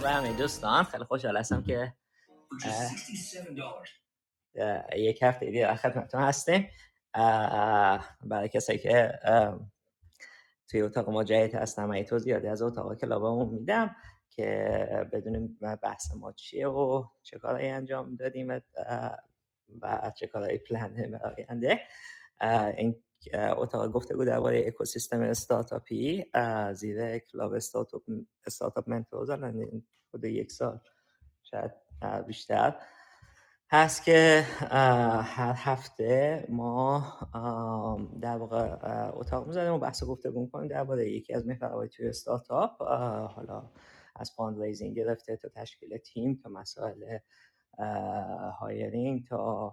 سلام به همه دوستان. خیلی خوشحال هستم که یک هفته دیگه خدمتتون هستیم. برای کسایی که توی اتاق ما جدید هستم من توضیحاتی از اتاق کلابمون میدم که بدونیم بحث ما چیه و چه کارهایی انجام دادیم و چه کارهایی پلن آینده. این اتاق گفتگو درباره اکوسیستم استارتاپی زیر club استارتاپ Startup Mentors الان خود یک سال شاید بیشتر. هست که هر هفته ما در واقع اتاق می‌زنیم و بحث گفتگو می‌کنیم درباره یکی از محورهای توی استارتاپ. حالا از fundraising گرفته تا تشکیل تیم تا مسائل hiring تا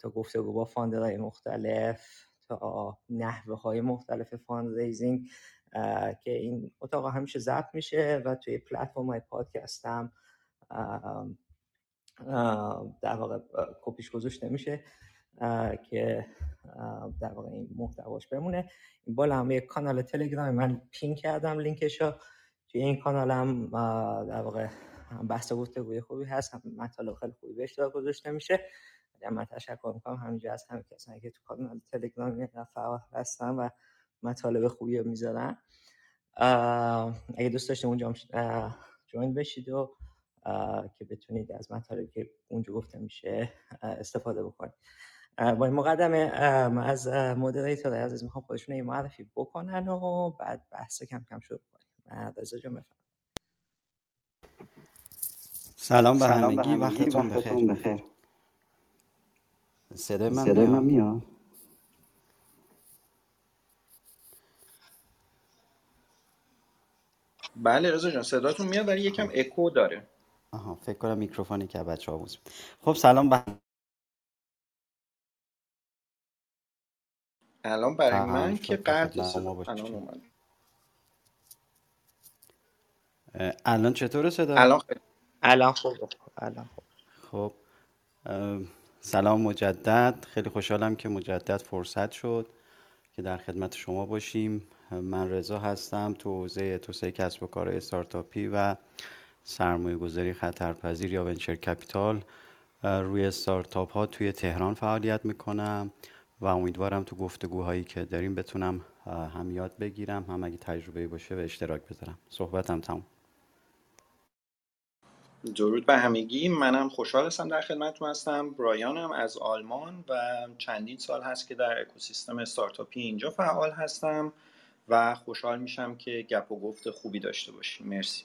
تا گفتگو با founder های مختلف تا نحوه های مختلف fund raising که این اتاق همیشه ضبط میشه و توی پلتفرم های پادکست هم در واقع کپیش گذاشته میشه که در واقع این محتواش بمونه. این بالا هم یک کانال تلگرام من pin کردم لینکش رو توی این کانال هم در واقع بحث گفتگوی خوبی هست مطالب خیلی خوبی بهش گذاشته میشه. من تشکر می‌کنم همینجا از همه کسانی که تو کانال تلگرام فعال هستن و مطالب خوبی رو می‌ذارن. اگه دوست داشتیم اونجا جوین بشید و که بتونید از مطالبی که اونجا گفته میشه استفاده بکنید. با این مقدمه از مدریتور عزیز می‌خوام خودشون یه معرفی بکنن و بعد بحث کم کم شروع کنیم. رضا جان سلام به همگی. وقتتون بخیر. صدای من, صدای من میاد؟ بله رضا جان صداتون میاد ولی یکم اکو داره. آها فکر کنم میکروفونی که بچه ها بود. خب سلام به الان برای من که قطع الان اومد الان چطوره صدا؟ الان الان خوب الان خوب. خب سلام مجدد. خیلی خوشحالم که مجدد فرصت شد که در خدمت شما باشیم. من رضا هستم تو حوزه توسعه کسب و کار استارتاپی و سرمایه گذاری خطرپذیر یا ونچر کپیتال. روی استارتاپ ها توی تهران فعالیت می‌کنم و امیدوارم تو گفتگوهایی که داریم بتونم هم یاد بگیرم هم اگه تجربه باشه به اشتراک بذارم. صحبتم تموم. درود به همگی. منم خوشحال هستم در خدمتتون هستم. برایانم از آلمان و چندین سال هست که در اکوسیستم استارتاپی اینجا فعال هستم و خوشحال میشم که گپ و گفت خوبی داشته باشیم. مرسی.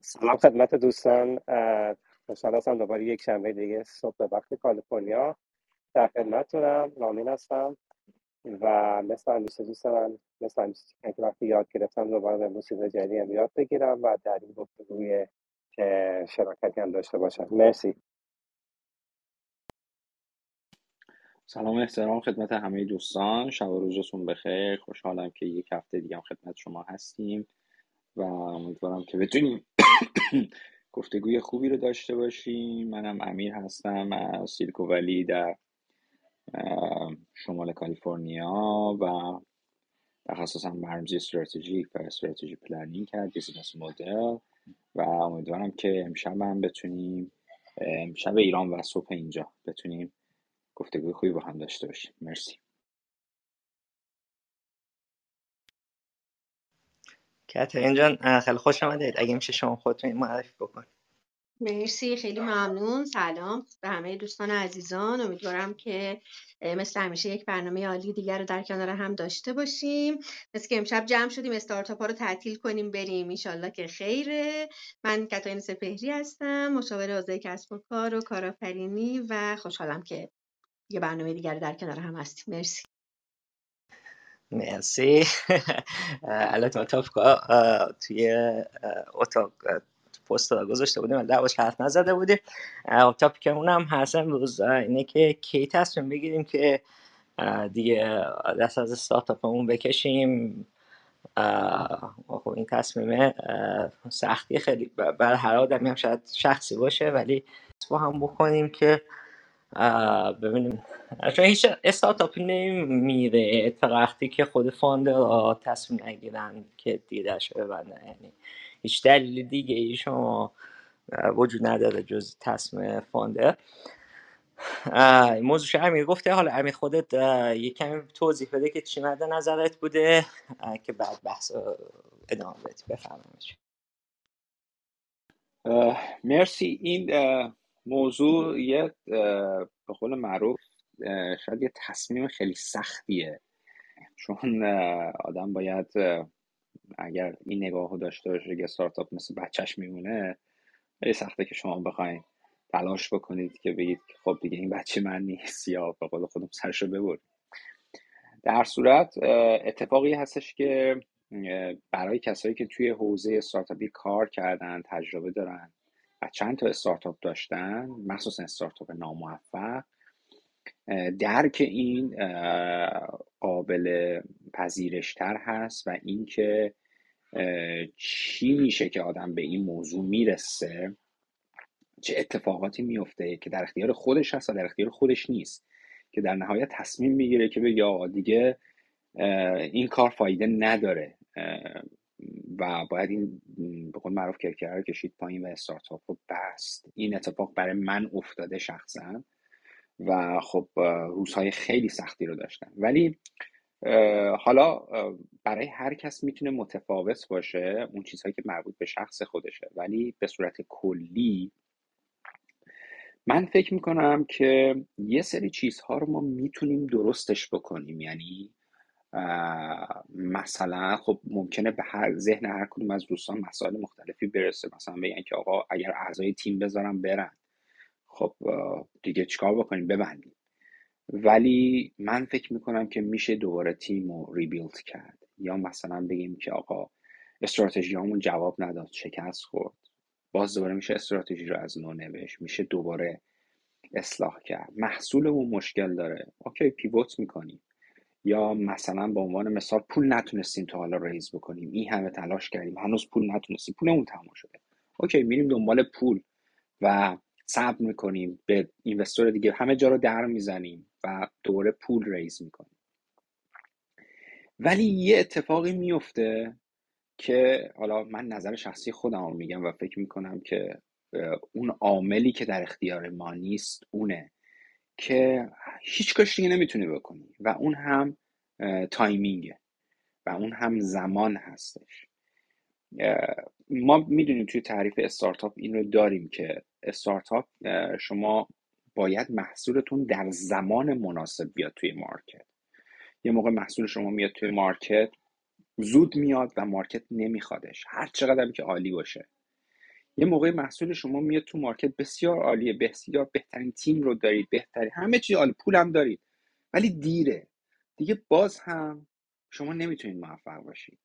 سلام خدمت دوستان. خوشحال هستم دوباره یک شنبه دیگه صبح به وقت کالیفرنیا در خدمتتونم. رامین هستم. و مثل همیشه دوست من مثل همیشه که وقتی یاد گرفتم دوباره به موسیقی جدیدی هم یاد بگیرم و در این گفتگوی شراکتی هم داشته باشم. مرسی. سلام احترام خدمت همه دوستان. شب و روزتون بخیر. خوشحالم که یک هفته دیگه هم خدمت شما هستیم و امیدوارم که بتونیم گفتگوی خوبی رو داشته باشیم. منم امیر هستم از Silicon Valley در شمال کالیفرنیا و تخصصم برنامه‌ریزی استراتژیک و strategy planning کرد business model. و امیدوارم که امشب هم بتونیم امشب ایران و صبح اینجا بتونیم گفتگوی خوبی با هم داشته باشیم. مرسی. کاترین جان خیلی خوش آمدید. اگه میشه شما خودتون معرفی بکنید. مرسی خیلی ممنون سلام به همه دوستان عزیزان. امیدوارم که مثل همیشه یک برنامه عالی دیگر رو در کنار هم داشته باشیم. مثل که امشب جمع شدیم استارتاپ ها رو تعطیل کنیم بریم. ایشالله که خیره. من کتاین سپهری هستم مشاور حوزه کسب و کار و کارآفرینی و خوشحالم که یه برنامه دیگر در کنار هم هستیم. مرسی. مرسی. البته توی اتاق پست گذاشته بودیم لباش حرف نزده بودیم. که اونم هست امروز. اینه که کی تصمیم بگیریم که دیگه دست از استارتاپمون بکشیم. خب این تصمیم سختی خیلی بر هر آدمی هم شاید شخصی باشه ولی با هم بکنیم که ببینیم. چون هیچ استارتاپی نمیره. تا وقتی که خود فاندر تصمیم نگیرن که دیدش ببندن یعنی هیچ دلیل دیگه ای شما وجود نداره جز تصمیم فاندر موضوع امیر گفته. حالا امیر خودت یک کمی توضیح بده که چی مد نظرت بوده که بعد بحث ادامه بدی. بفرمایید. مرسی. این موضوع یه به قول معروف شاید یه تصمیم خیلی سختیه. چون آدم باید اگر این نگاه داشته باشه که استارتاپ مثل بچهش میمونه خیلی سخته که شما بخواین تلاش بکنید که بگید خب دیگه این بچه من نیست یا به قول خودم سرشو ببرید. در صورت اتفاقی هستش که برای کسایی که توی حوزه استارتاپی کار کردن تجربه دارن و چند تا استارتاپ داشتن مخصوصا استارتاپ ناموفق درک این قابل پذیرشتر هست و اینکه چی میشه که آدم به این موضوع می‌رسه؟ چه اتفاقاتی میفته که در اختیار خودش هست و در اختیار خودش نیست که در نهایت تصمیم می‌گیره که بگه آقا دیگه این کار فایده نداره و باید این به قول معروف کرکر کشید پایین و استارتاپ رو بست. این اتفاق برای من افتاده شخصا. و خب روزهای خیلی سختی رو داشتم ولی حالا برای هر کس می‌تونه متفاوت باشه اون چیزهایی که مربوط به شخص خودشه. ولی به صورت کلی من فکر می‌کنم که یه سری چیزها رو ما می‌تونیم درستش بکنیم. یعنی مثلا خب ممکنه به هر ذهن هر کدوم از دوستان مسائل مختلفی برسه. مثلا بگن که آقا اگر اعضای تیم بذارم برن. خب دیگه چیکار بکنیم؟ ببندیم. ولی من فکر می‌کنم که میشه دوباره تیم رو ریبیلد کرد. یا مثلا بگیم که آقا استراتژی همون جواب نداد شکست خورد. باز دوباره میشه استراتژی رو از نو نوشت. میشه دوباره اصلاح کرد. محصولمون مشکل داره. اوکی پیوت می‌کنیم. یا مثلا به عنوان مثال پول نتونستیم تا حالا raise بکنیم. این همه تلاش کردیم. هنوز پول نتونستیم. پولمون تموم شده. okay میریم دنبال پول و صبر می‌کنیم به investor دیگه همه جا رو در می‌زنیم و دوره پول raise می‌کنیم. ولی یه اتفاقی میفته که حالا من نظر شخصی خودم رو میگم و فکر می‌کنم که اون عاملی که در اختیار ما نیست اونه که هیچ کاریش دیگه نمی‌تونی بکنی و اون هم timing ه و اون هم زمان هستش. ما می‌دونیم توی تعریف استارتاپ این رو داریم که استارتاپ شما باید محصولتون در زمان مناسب بیاد توی market. یه موقع محصول شما میاد توی market زود میاد و market نمیخوادش. هر چقدر که عالی باشه. یه موقع محصول شما میاد تو market بسیار عالیه بسیار بهترین تیم رو دارید بهترین همه چی عالی پولم دارید ولی دیره. دیگه باز هم شما نمی‌تونید موفق باشید.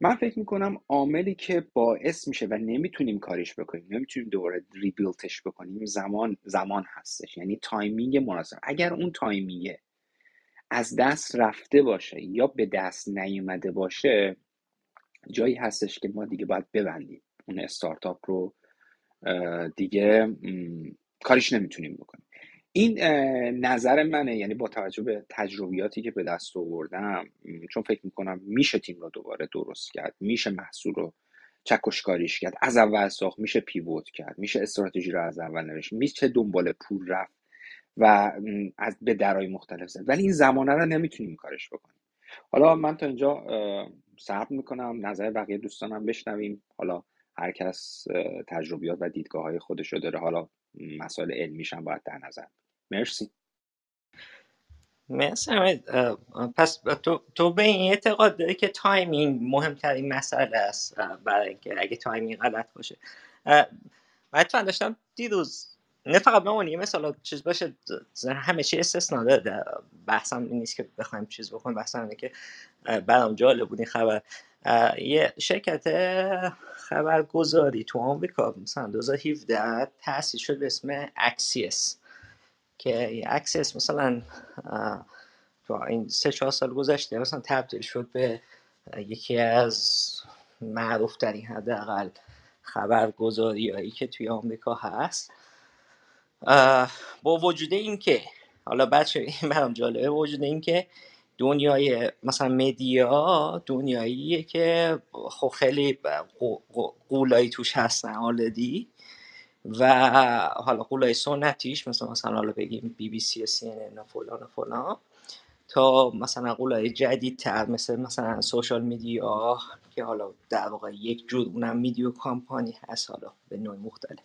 من فکر می‌کنم عاملی که باعث میشه و نمی‌تونیم کاریش بکنیم نمی‌تونیم دوباره rebuild ش بکنیم زمان زمان هستش یعنی timing مناسب. اگر اون timing از دست رفته باشه یا به دست نیومده باشه جایی هستش که ما دیگه باید ببندیم. اون استارتاپ رو دیگه کاریش نمی‌تونیم بکنیم. این نظر منه یعنی با توجه به تجربیاتی که به دست آوردم چون فکر می‌کنم میشه تیم رو دوباره درست کرد میشه محصول رو چکشکاریش کرد از اول ساخت میشه پیوت کرد میشه استراتژی رو از اول نوشت میشه دنبال پول رفت و از به درای مختلف زد. ولی این زمانه رو نمی‌تونیم کارش بکنیم. حالا من تا اینجا صبر می‌کنم نظر بقیه دوستانم بشنویم. حالا هر کس تجربیات و دیدگاه های خودش رو داره. حالا مسائل علمیش هم باید در نظر مرسی. مرسی پس تو, تو به این اعتقاد داری که timing مهمترین مسئله است برای اینکه اگه timing غلط باشه. من تو داشتم دیروز نه فقط یه مثال چیز باشه همه چی استثنا داره. بحثم نیست که بخوایم چیز بکنیم بحثم اینه که برام جالب بود این خبر. یه شرکت خبرگزاری تو آمریکا مثلا 2017 تأسیس شد به اسم Axios. که Axios مثلا تو این سه چهار سال گذشته مثلا تبدیل شد به یکی از معروف ترین حداقل خبرگزاری هایی که توی آمریکا هست. با وجود اینکه حالا بچه این برام جالبه وجود اینکه دنیای مثلا مدیا دنیاییه که خب خیلی قولایی توش هستن آلدی و حالا قولای سنتیش مثلا مثلا حالا بگیم بی بی سی و سی و فلان و فلان تا مثلا قولای جدیدتر مثل مثلا سوشال میدیا که حالا در واقع یک جور اونم میدیو کامپانی هست حالا به نوع مختلف.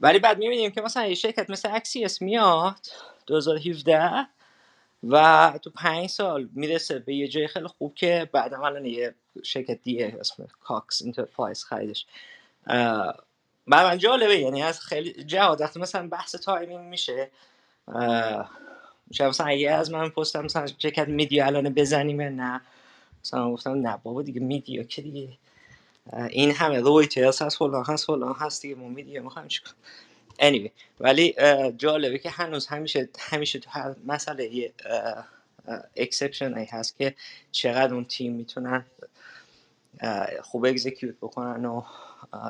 ولی بعد می‌بینیم که مثلا یه شرکت مثل Axios میاد 2017 و تو پنج سال می‌رسه به یه جای خیلی خوب که بعد الان یه شرکت دیگه اسم Cox Enterprise خریدش. بعد من جالبه یعنی از خیلی جهات وقتی مثلا بحث timing میشه میشه مثلا اگه از من پستم مثلا شرکت media الان بزنیم نه مثلا گفتم نه بابا دیگه media که دیگه. این همه رویترز هست فلان هست فلان هست دیگه ما media می‌خوایم چیکار؟ Anyway ولی جالبه که هنوز همیشه همیشه تو هر مسئله exception هست که چقدر اون تیم می‌تونن خوب execute بکنن و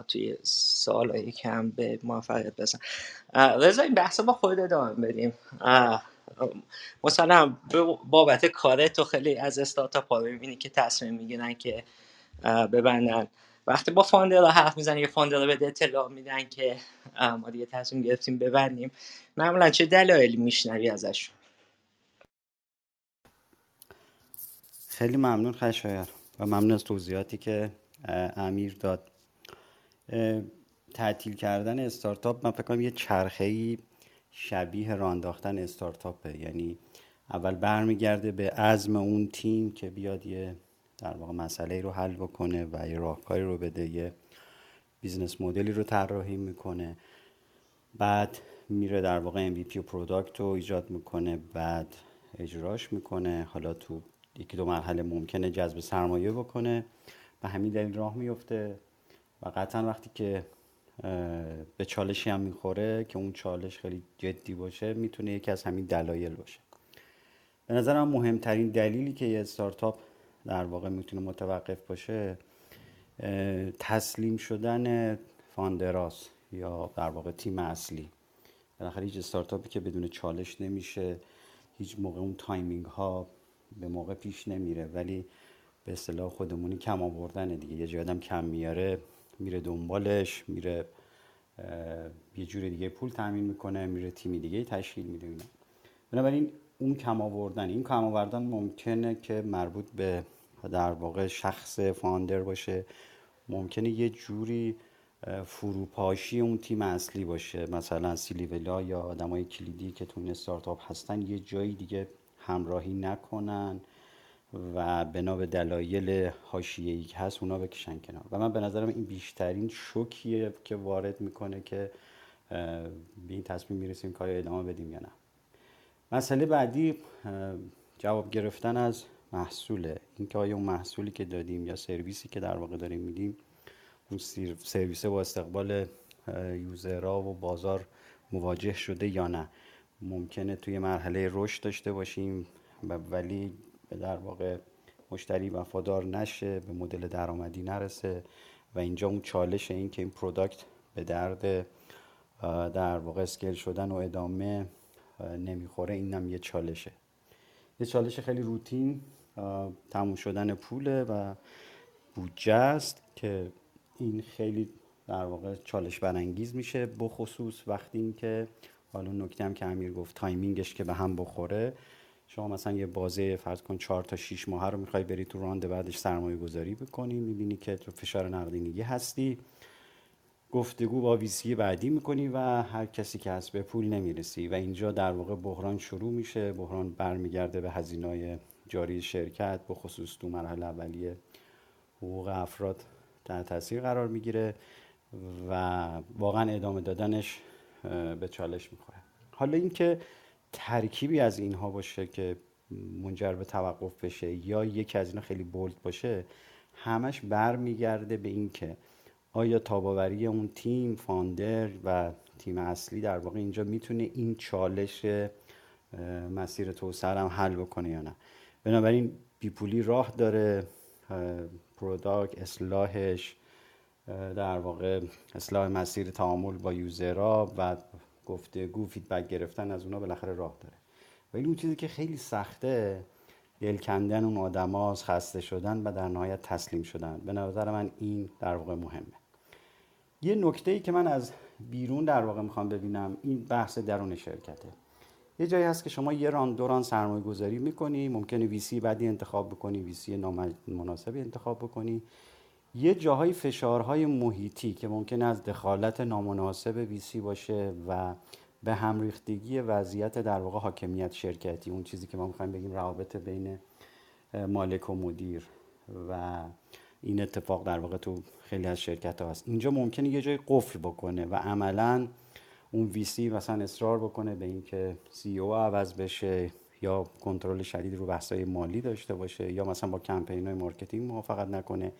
توی سال کم به موفقیت برسن رضا این بحث با خود ادامه بدیم. مثلا بابت کاره تو خیلی از استارتاپ ها می‌بینی که تصمیم می‌گیرن که ببندن. وقتی با فاندر حرف می‌زنن یه فاندر بده اطلاع میدن که ما دیگه تصمیم گرفتیم ببندیم. معمولا چه دلایلی میشنوی ازش خیلی ممنون خشایر و ممنون از توضیحاتی که امیر داد. تعطیل کردن استارتاپ من فکر کنم یه چرخه شبیه رانداختن استارتاپه. یعنی اول برمیگرده به عزم اون تیم که بیاد یه در واقع مسئله رو حل بکنه و یه راهکاری رو بده یه business model ی رو طراحی می‌کنه. بعد میره در واقع MVP و product رو ایجاد می‌کنه بعد اجراش می‌کنه. حالا تو یکی دو مرحله ممکنه جذب سرمایه بکنه. و همین دلیل راه میفته و قطعا وقتی که به چالشی هم می‌خوره که اون چالش خیلی جدی باشه می‌تونه یکی از همین دلایل باشه. به نظرم مهمترین دلیلی که یه استارتاپ در واقع می‌تونه متوقف باشه تسلیم شدن founder هاس یا در واقع تیم اصلی. بالاخره هیچ استارتاپی که بدون چالش نمیشه هیچ موقع اون timing ها به موقع پیش نمیره ولی به اصطلاح خودمونی کم آوردن دیگه. یه جای آدم کم میاره میره دنبالش میره یه جور دیگه پول تامین می‌کنه میره تیمی دیگه تشکیل میده بنابراین اون کم آوردن این کم آوردن ممکنه که مربوط به در واقع شخص فاندر باشه. ممکنه یه جوری فروپاشی اون تیم اصلی باشه. مثلا سیلیولا یا آدمای کلیدی که تو این استارتاپ هستن یه جایی دیگه همراهی نکنن و بنا به دلایل حاشیه‌ای که هست اونا بکشن کنار. و من به نظرم این بیشترین شوکیه که وارد می‌کنه که به این تصمیم می‌رسیم کار ادامه بدیم یا نه. مسئله بعدی جواب گرفتن از محصوله. اینکه آیا اون محصولی که دادیم یا سرویسی که در واقع داریم میدیم اون سرویس با استقبال یوزرها و بازار مواجه شده یا نه؟ ممکنه توی مرحله رشد داشته باشیم ولی در واقع مشتری وفادار نشه به مدل درآمدی نرسه و اینجا اون چالش این که این product به درد در واقع scale شدن و ادامه نمی‌خوره اینم یه چالشه. یه چالش خیلی روتین تموم شدن پوله و بودجه است که این خیلی در واقع چالش برانگیز میشه بخصوص وقتی این که حالا نکته هم که امیر گفت timing ش که به هم بخوره. شما مثلا یه بازه فرض کن 4 تا 6 ماه رو می‌خوای بری تو round بعدش سرمایه گذاری بکنی می‌بینی که تو فشار نقدینگی هستی. گفتگو با ویسی بعدی می‌کنی و هر کسی که هست به پول نمی‌رسی و اینجا در واقع بحران شروع میشه بحران برمیگرده به هزینه جاری شرکت به خصوص تو مرحله اولیه حقوق افراد در تاثیر قرار می‌گیره و واقعا ادامه دادنش به چالش می‌خوره. حالا اینکه ترکیبی از اینها باشه که منجر به توقف بشه یا یکی از اینا خیلی بولد باشه همش برمیگرده به اینکه آیا تاب‌آوری اون تیم founder و تیم اصلی در واقع اینجا می‌تونه این چالش مسیر توسعه هم حل بکنه یا نه. بنابراین بیپولی راه داره product اصلاحش در واقع اصلاح مسیر تعامل با user ها و گفتگو feedback گرفتن از اونا بالاخره راه داره. ولی اون چیزی که خیلی سخته دل کندن اون آدماست خسته شدن و در نهایت تسلیم شدن. به نظر من این در واقع مهمه. یه نکته ای که من از بیرون در واقع می‌خوام ببینم این بحث درون شرکته. یه جایی هست که شما یه ران دو ران سرمایه گذاری می‌کنی ممکنه ویسی بعدی انتخاب بکنی ویسی نامناسبی انتخاب بکنی. یه جاهای فشارهای محیطی که ممکنه از دخالت نامناسب ویسی باشه و به هم ریختگی وضعیت در واقع حاکمیت شرکتی اون چیزی که ما می‌خوایم بگیم روابط بین مالک و مدیر و این اتفاق در واقع تو خیلی از شرکت ها هست. اینجا ممکنه یه جای قفل بکنه و عملا اون VC مثلا اصرار بکنه به اینکه CEO عوض بشه یا کنترل شدید رو بحثای مالی داشته باشه یا مثلا با کمپین های marketing موافقت نکنه.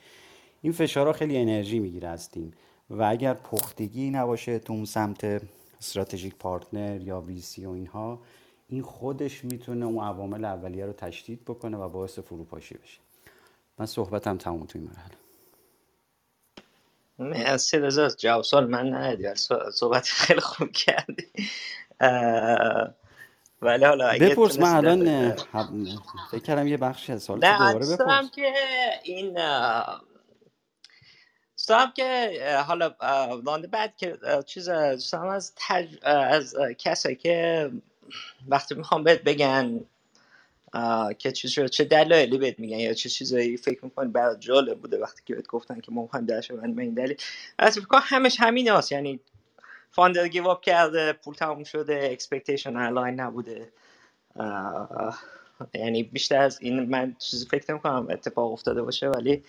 این فشارها خیلی انرژی می‌گیره از تیم و اگر پختگی نباشه تو اون سمت استراتژیک پارتنر یا ویسی و اینها این خودش می‌تونه اون عوامل اولیه رو تشدید بکنه و باعث فروپاشی بشه. من صحبتم تموم توی مرحله. مرسی رضا. جواب سوال من ندیدی صحبت خیلی خوب کردی. ولی حالا اگه بپرس من الان فکر کردم یه بخشی از سوال دوباره بپرس. که این دوستم که حالا وانده بعد که چیز دوستم از تج... از کسایی که وقتی می‌خوام بهت بگن که چیز چه دلایلی بهت میگن یا چه چیزایی فکر می‌کنی؟ برات جالب بوده وقتی که بهت گفتن که ما می‌خوایم درش به این دلیل. از فکر همش همین هست یعنی فاندر گیو اپ کرده پول تموم شده اکسپکتیشن الاین نبوده. یعنی بیشتر از این من چیزی فکر نمی‌کنم اتفاق افتاده باشه ولی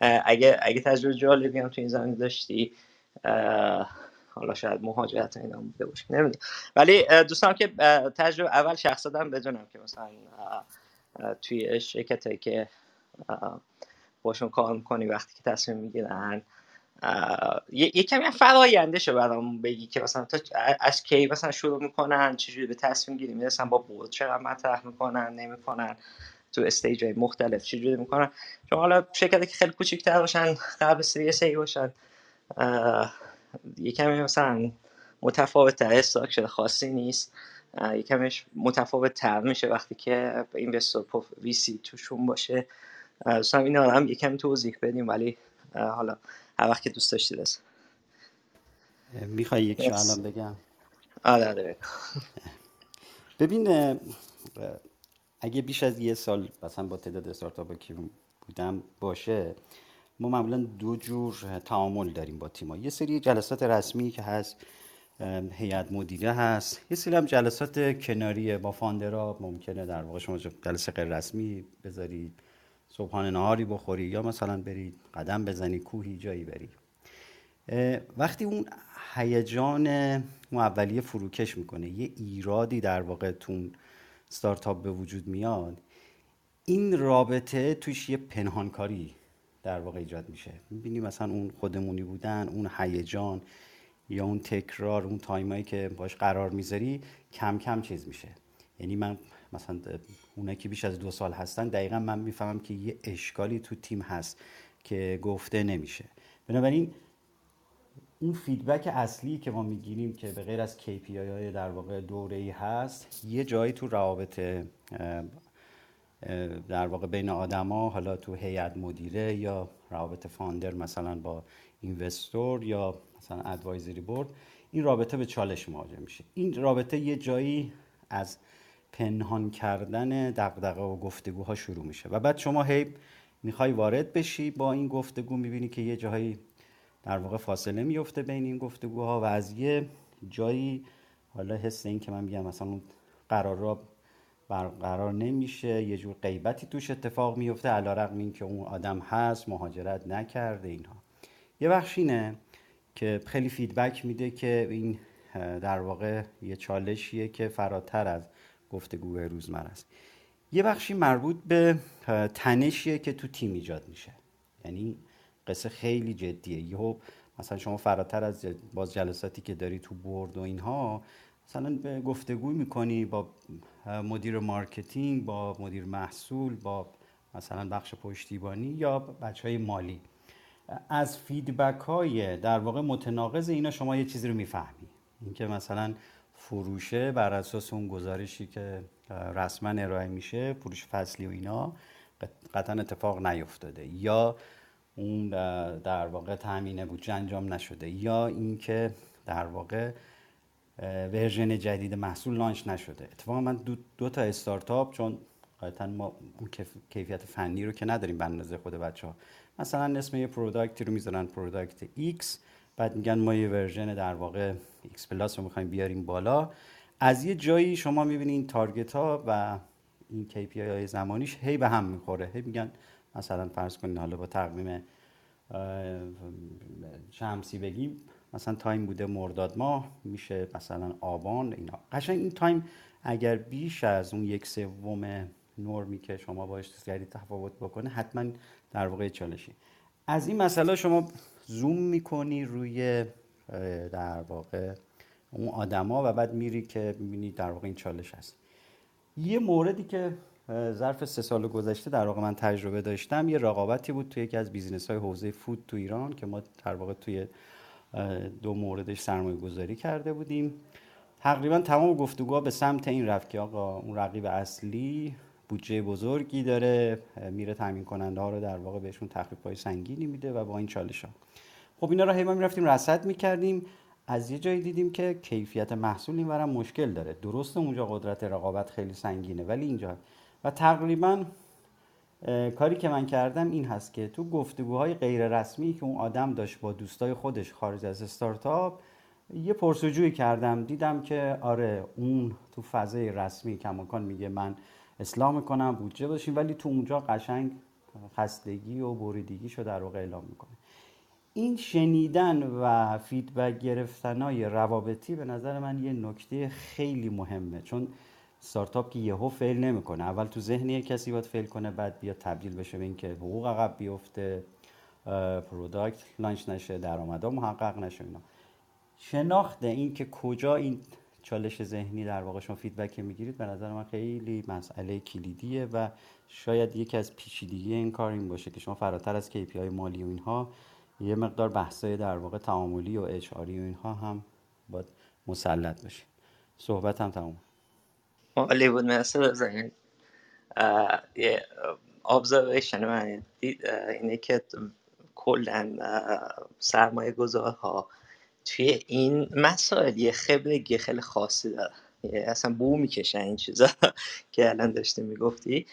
اگه اگه تجربه جالبی هم تو این زمین داشتی حالا شاید مهاجرت اینا بوده باشه نمی‌دونم. ولی دوستان که تجربه اول شخص دادم بدونم که مثلا توی شرکت که باشون کار می‌کنی وقتی که تصمیم می‌گیرن یه کمی فراینده شو برام بگی که مثلا تا از کی مثلا شروع می‌کنن چجوری به تصمیم گیری می‌رسن با بود چقدر مطرح می‌کنن نمی‌کنن تو استیج های مختلف چجوری می‌کنن. چون حالا شرکتی که خیلی کوچیک‌تر باشن قبل سری ای باشن یکمی مثلا متفاوت تر استراکچر خاصی نیست. یکمش متفاوت تر میشه وقتی که اینوستور وی سی توشون باشه. دوستان این هم یکم توضیح بدیم ولی حالا هر وقت که دوست داشتید از می‌خوای یک الان بگم؟ آره آره ببین اگه بیش از یه سال مثلا با تعداد استارتاپ که بودم باشه ما معمولا دو جور تعامل داریم با تیما یه سری جلسات رسمی که هست هیئت مدیره هست. یه سری هم جلسات کناری با فاندرا ممکنه در واقع شما جلسه غیر رسمی بذارید صبحانه نهاری بخوری یا مثلا برید قدم بزنی کوهی جایی بری. وقتی اون هیجان اولیه فروکش می‌کنه یه ایرادی در واقع تو اون استارتاپ به وجود میاد این رابطه توش یه پنهانکاری در واقع ایجاد میشه. می‌بینی مثلا اون خودمونی بودن اون هیجان یا اون تکرار اون time ایی که باش قرار می‌ذاری کم کم چیز میشه. یعنی من مثلا اونایی که بیش از دو سال هستن دقیقا من می‌فهمم که یه اشکالی تو تیم هست که گفته نمیشه. بنابراین اون feedback اصلی که ما می‌گیریم که به غیر از KPI های در واقع دوره ای هست یه جایی تو روابط در واقع بین آدما حالا تو هیئت مدیره یا روابط founder مثلا با investor یا مثلا advisory board این رابطه به چالش مواجه میشه. این رابطه یه جایی از پنهان کردن دغدغه و گفتگوها شروع میشه و بعد شما هی می‌خوای وارد بشی با این گفتگو می‌بینی که یه جایی در واقع فاصله میفته بین این گفتگوها و از یه جایی حالا حس این که من میگم مثلا قرار را برقرار نمیشه. یه جور غیبتی توش اتفاق میفته. علا رقم این که اون آدم هست مهاجرت نکرده اینها. یه بخش اینه که خیلی فیدبک میده که این در واقع یه چالشیه که فراتر از گفتگوی روزمره است. یه بخشی مربوط به تنشیه که تو تیم ایجاد میشه. یعنی قصه خیلی جدیه. یهو مثلا شما فراتر از باز جلساتی که داری تو board و اینها مثلا یه گفتگو می‌کنی با مدیر marketing با مدیر محصول با مثلا بخش پشتیبانی یا بچه های مالی. از feedback های در واقع متناقض اینا شما یه چیزی رو می‌فهمی. اینکه مثلا فروشه بر اساس اون گزارشی که رسما ارائه میشه فروش فصلی و اینا قطعا اتفاق نیفتاده. یا اون در واقع تامین بودجه انجام نشده. یا اینکه در واقع version جدید محصول launch نشده. اتفاقا من دو, دو تا استارتاپ چون قاعدتا ما اون کیفیت فنی رو که نداریم به اندازه خود بچه ها مثلا اسم یه product ی رو می‌ذارن product X بعد میگن ما یه version در واقع X plus رو می‌خوایم بیاریم بالا. از یه جایی شما می‌بینین target ها و این KPI های زمانیش هی به هم می‌خوره. هی میگن مثلا فرض کنین حالا با تقویم شمسی بگیم مثلا time بوده مرداد ماه میشه مثلا آبان اینا. قشنگ این time اگر بیش از اون یک سوم نرمی که شما باش کردی تفاوت بکنه حتما در واقع چالشی. از این مسئله شما زوم می‌کنی روی در واقع اون آدما و بعد میری که می‌بینی در واقع این چالش هست. یه موردی که ظرف سه سال گذشته در واقع من تجربه داشتم یه رقابتی بود توی یکی از بیزینس های حوزه فود تو ایران که ما در واقع توی دو موردش سرمایه گذاری کرده بودیم. تقریبا تمام گفتگوها به سمت این رفت که آقا اون رقیب اصلی بودجه بزرگی داره میره تامین کننده ها رو در واقع بهشون تخفیف های سنگینی میده و با این چالش ها خب اینا رو هی می‌رفتیم رصد می‌کردیم. از یه جایی دیدیم که کیفیت محصول این مشکل داره. درسته اونجا قدرت رقابت خیلی سنگینه ولی اینجا. و تقریبا کاری که من کردم این هست که تو گفتگوهای غیر رسمی که اون آدم داشت با دوستای خودش خارج از استارتاپ یه پرسجویی کردم. دیدم که آره اون تو فضای رسمی کماکان میگه من اصلاح می‌کنم بودجه باشیم ولی تو اونجا قشنگ خستگی و بریدگی در واقع اعلام می‌کنه. این شنیدن و feedback گرفتن های روابطی به نظر من یه نکته خیلی مهمه. چون استارتاپ که یهو fail نمی‌کنه. اول تو ذهن کسی باید fail کنه بعد بیاد تبدیل بشه به اینکه حقوق عقب بیفته product launch نشه درآمدها محقق نشه اینا. شناخت این که کجا این چالش ذهنی در واقع شما فیدبک می‌گیرید به نظر من خیلی مسئله کلیدیه و شاید یکی از پیچیدگی این کار این باشه که شما فراتر از KPI مالی و اینها یه مقدار بحثای در واقع تعاملی و اچاری و اینها هم باید مسلط بشین صحبت هم عالی بود مرسی بزنین یه observation من اینه که کلا سرمایه گذارها. توی این مسائل یه خبرگی خیلی خاصی داره. اصلا بو می‌کشن این چیزا که الان داشتی می‌گفتی.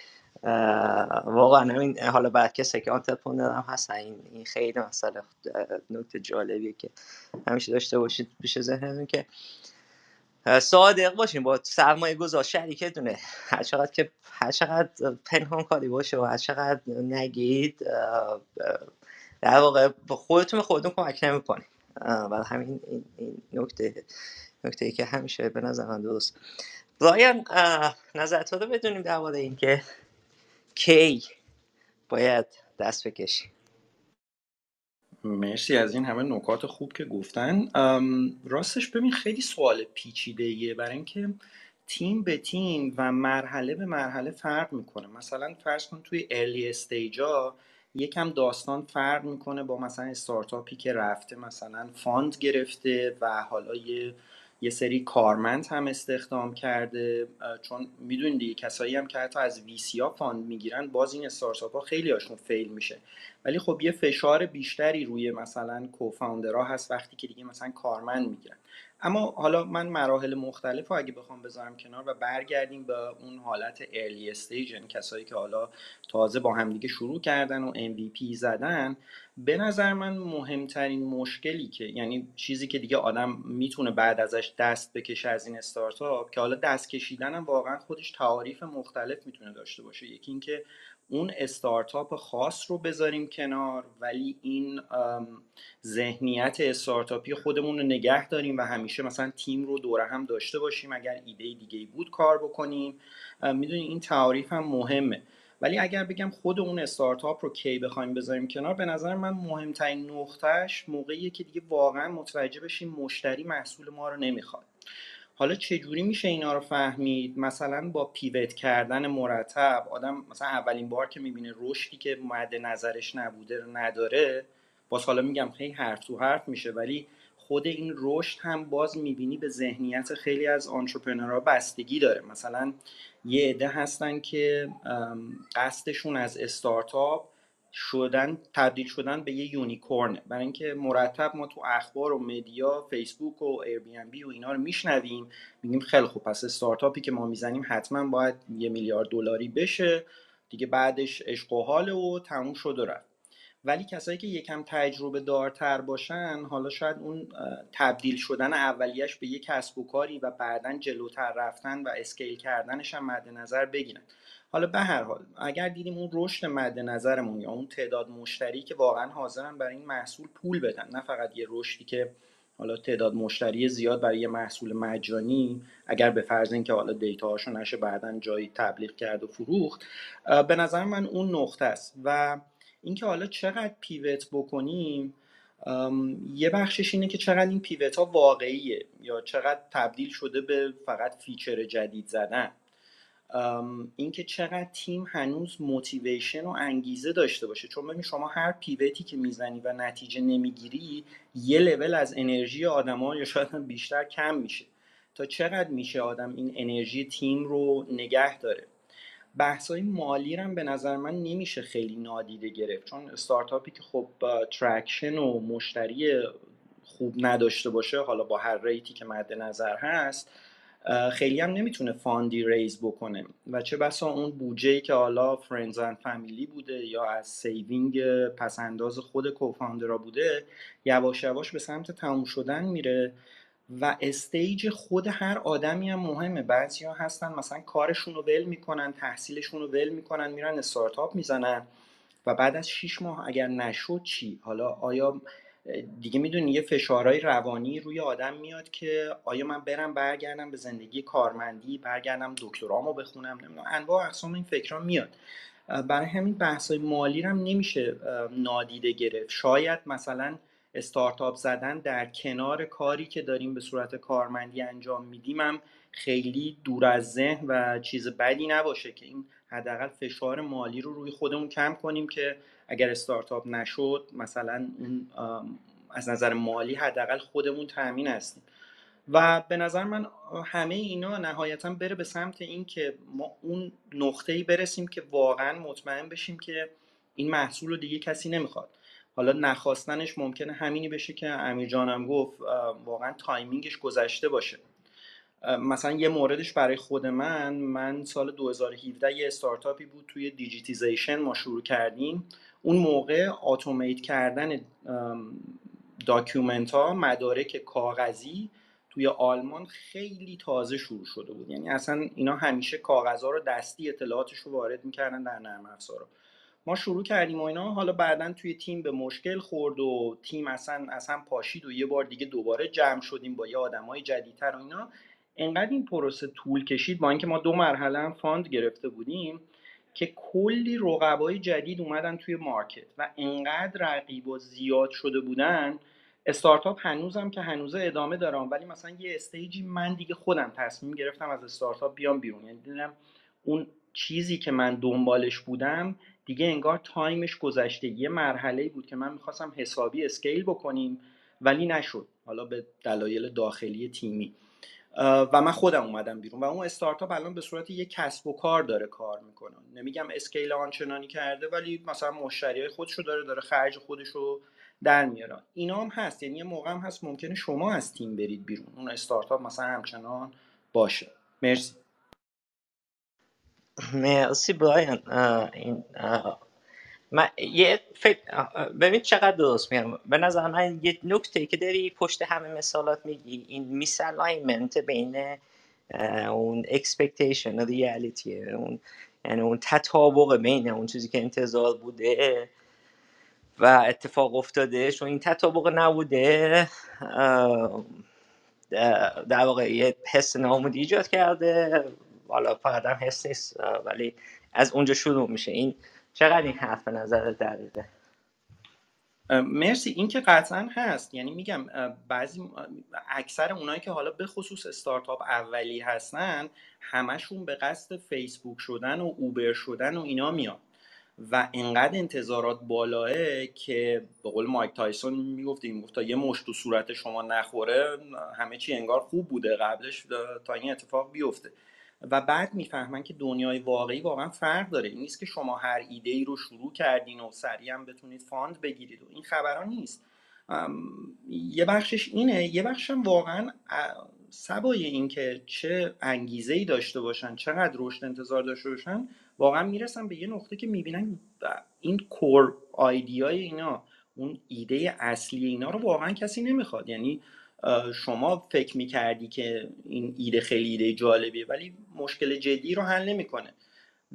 واقعا همین حالا بعد کسی که آنترپرنر هم هستن این خیلی مسئله نکته جالبیه که همیشه داشته باشید پیش ذهنتون که صادق باشین با سرمایه گذار شریکتونه. هر چقدر که هر چقدر پنهان کاری باشه و هر چقدر نگید در واقع خودتون خودتون کمک نمی‌کنید و همین این, این نکته نکته ای که همیشه به نظر من درست. رایان نظرت رو بدونیم درباره اینکه کی باید دست بکشی. مرسی از این همه نکات خوب که گفتن. راستش ببین خیلی سوال پیچیده ایه برای اینکه تیم به تیم و مرحله به مرحله فرق می‌کنه. مثلا فرض کن توی ارلی استیجا یکم داستان فرق می‌کنه با مثلا استارتاپی که رفته مثلا fund گرفته و حالا یه یه سری کارمند هم استخدام کرده چون می‌دونید دیگه کسایی هم که حتی از VC ها fund می‌گیرن باز این استارتاپ ها خیلی هاشون fail میشه. ولی خب یه فشار بیشتری روی مثلا co-founder ها هست وقتی که دیگه مثلا کارمند می‌گیرن. اما حالا من مراحل مختلف رو اگه بخوام بذارم کنار و برگردیم به اون حالت early stage کسایی که حالا تازه با همدیگه شروع کردن و MVP زدن به نظر من مهمترین مشکلی که یعنی چیزی که دیگه آدم می‌تونه بعد ازش دست بکشه از این استارتاپ که حالا دست کشیدن هم واقعا خودش تعاریف مختلف می‌تونه داشته باشه. یکی اینکه اون استارتاپ خاص رو بذاریم کنار ولی این ذهنیت استارتاپی خودمون رو نگه داریم و همیشه مثلا تیم رو دوره هم داشته باشیم اگر ایده دیگه بود کار بکنیم. می‌دونی این تعاریف هم مهمه. ولی اگر بگم خود اون استارتاپ رو کی بخوایم بذاریم کنار به نظر من مهمترین نقطهش موقعیه که دیگه واقعا متوجه بشیم مشتری محصول ما رو نمی‌خواد. حالا چجوری میشه اینا رو فهمید؟ مثلا با پیوت کردن مرتب آدم مثلا اولین بار که می‌بینه رشدی که مد نظرش نبوده رو نداره باز حالا میگم خیلی حرف تو حرف میشه ولی خود این رشد هم باز می‌بینی به ذهنیت خیلی از آنترپرنورها بستگی داره. مثلا یه عده هستن که قصدشون از استارتاپ شدن تبدیل شدن به یه unicorn ه برای اینکه مرتب ما تو اخبار و media فیسبوک و Airbnb و اینا رو میشنویم میگیم خیلی خوب پس استارتاپی که ما می‌زنیم حتما باید یه میلیارد دلاری بشه. دیگه بعدش عشق و حال و تموم شد و رفت. ولی کسایی که یکم تجربه دارتر باشن حالا شاید اون تبدیل شدن اولیش به یک کسب و کاری و بعدا جلوتر رفتن و scale کردنش هم مد نظر بگیرن. حالا به هر حال اگر دیدیم اون رشد مد نظرمون یا اون تعداد مشتری که واقعا حاضرن برای این محصول پول بدن نه فقط یه رشدی که حالا تعداد مشتری زیاد برای یه محصول مجانی اگر به فرض اینکه حالا data هاشو نشه بعدا جایی تبلیغ کرد و فروخت به نظر من اون نقطه است. و اینکه حالا چقدر pivot بکنیم یه بخشش اینه که چقدر این pivot ها واقعیه یا چقدر تبدیل شده به فقط feature جدید زدن. اینکه چقدر تیم هنوز motivation و انگیزه داشته باشه. چون ببین شما هر pivot ی که می‌زنی و نتیجه نمی‌گیری یه لول از انرژی آدما یا شاید بیشتر کم میشه. تا چقدر میشه آدم این انرژی تیم رو نگه داره؟ بحثای مالی هم به نظر من نمیشه خیلی نادیده گرفت. چون استارتاپی که خب traction و مشتری خوب نداشته باشه حالا با هر rate ی که مد نظر هست خیلی هم نمی‌تونه fund ی raise بکنه. و چه بسا اون بودجه که حالا friends and family بوده یا از saving پس‌انداز خود co-founder ا بوده یواش یواش به سمت تموم شدن میره. و stage خود هر آدمی هم مهمه. بعضی ها هستن مثلا کارشون رو ول می‌کنن تحصیلشون رو ول می‌کنن میرن استارتاپ می‌زنن. و بعد از 6 ماه اگر نشد چی؟ حالا آیا دیگه می‌دونی یه فشارهای روانی روی آدم میاد که آیا من برم برگردم به زندگی کارمندی برگردم دکترامو بخونم نمی‌دونم. انواع اقسام این فکرها میاد. برای همین بحثای مالی هم نمیشه نادیده گرفت. شاید مثلا استارتاپ زدن در کنار کاری که داریم به صورت کارمندی انجام میدیم هم خیلی دور از ذهن و چیز بدی نباشه که این حداقل فشار مالی رو روی خودمون کم کنیم که اگر استارتاپ نشد مثلا اون از نظر مالی حداقل خودمون تامین هستیم. و به نظر من همه اینا نهایتا بره به سمت این که ما اون نقطه ای برسیم که واقعا مطمئن بشیم که این محصول رو دیگه کسی نمی‌خواد. حالا نخواستنش ممکنه همینی بشه که امیر جانم گفت واقعا timing ش گذشته باشه. مثلا یه موردش برای خود من من سال 2017 یه استارتاپی بود توی digitization ما شروع کردیم. اون موقع اتومات کردن document ها مدارک کاغذی توی آلمان خیلی تازه شروع شده بود. یعنی اصلا اینا همیشه کاغذها رو دستی اطلاعاتش رو وارد می‌کردن در نرم افزارا. ما شروع کردیم و اینا. حالا بعدا توی تیم به مشکل خورد و تیم اصلا اصلا پاشید و یه بار دیگه دوباره جمع شدیم با یه آدمای جدیدتر و اینا. انقدر این پروسه طول کشید با اینکه ما دو مرحله هم fund گرفته بودیم که کلی رقبای جدید اومدن توی market و انقدر رقیب و زیاد شده بودن. استارتاپ هنوزم که هنوز ادامه دارم ولی مثلا یه stage ی من دیگه خودم تصمیم گرفتم از استارتاپ بیام بیرون. یعنی دیدم اون چیزی که من دنبالش بودم دیگه انگار time ش گذشته. یه مرحله بود که من می‌خواستم حسابی scale بکنیم ولی نشد. حالا به دلایل داخلی تیمی. و من خودم اومدم بیرون و اون استارتاپ الان به صورت یه کسب و کار داره کار می‌کنه. نمیگم scale آنچنانی کرده ولی مثلا مشتری خودشو داره داره خرج خودشو در میاره. اینا هم هست. یعنی یه موقع هم هست ممکنه شما از تیم برید بیرون. اون استارتاپ مثلا همچنان باشه. مرسی. مرسی برایان این من یه فکر ببین چقدر درست میگم. به نظر من یه نکته که داری پشت همه مثالات میگی این miss بین اون expectation و reality اون یعنی اون تطابق بین اون چیزی که انتظار بوده و اتفاق افتاده چون این تطابق نبوده در واقع یه حس نامودی ایجاد کرده. حالا فقط هم حس نیست ولی از اونجا شروع میشه. این چقدر این حرف به نظر دقیقه؟ مرسی. این که قطعا هست. یعنی میگم بعضی اکثر اونایی که حالا به خصوص استارتاپ اولی هستن همشون به قصد فیسبوک شدن و اوبر شدن و اینا میان. و انقدر انتظارات بالاه که به قول مایک تایسون می‌گفت این تا یه مشت تو صورت شما نخوره همه چی انگار خوب بوده قبلش تا این اتفاق بیفته. و بعد می‌فهمن که دنیای واقعی واقعا فرق داره. این نیست که شما هر ایده ای رو شروع کردین و سریع هم بتونید fund بگیرید و این خبران نیست. یه بخشش اینه یه بخشم واقعا سبای این که چه انگیزه ای داشته باشن چقدر رشد انتظار داشته باشن واقعا می‌رسن به یه نقطه که می‌بینن این core idea ی اینا اون ایده اصلی اینا رو واقعا کسی نمی‌خواد. یعنی شما فکر می‌کردی که این ایده خیلی ایده جالبیه ولی مشکل جدی رو حل نمی‌کنه.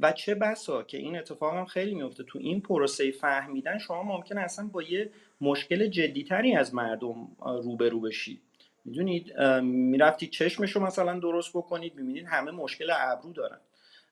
و چه بسا که این اتفاق هم خیلی میفته تو این پروسه فهمیدن شما ممکن اصلا با یه مشکل جدیتری از مردم روبرو بشید می‌دونید می‌رفتید چشمش رو مثلا درست بکنید می‌بینید همه مشکل ابرو دارن.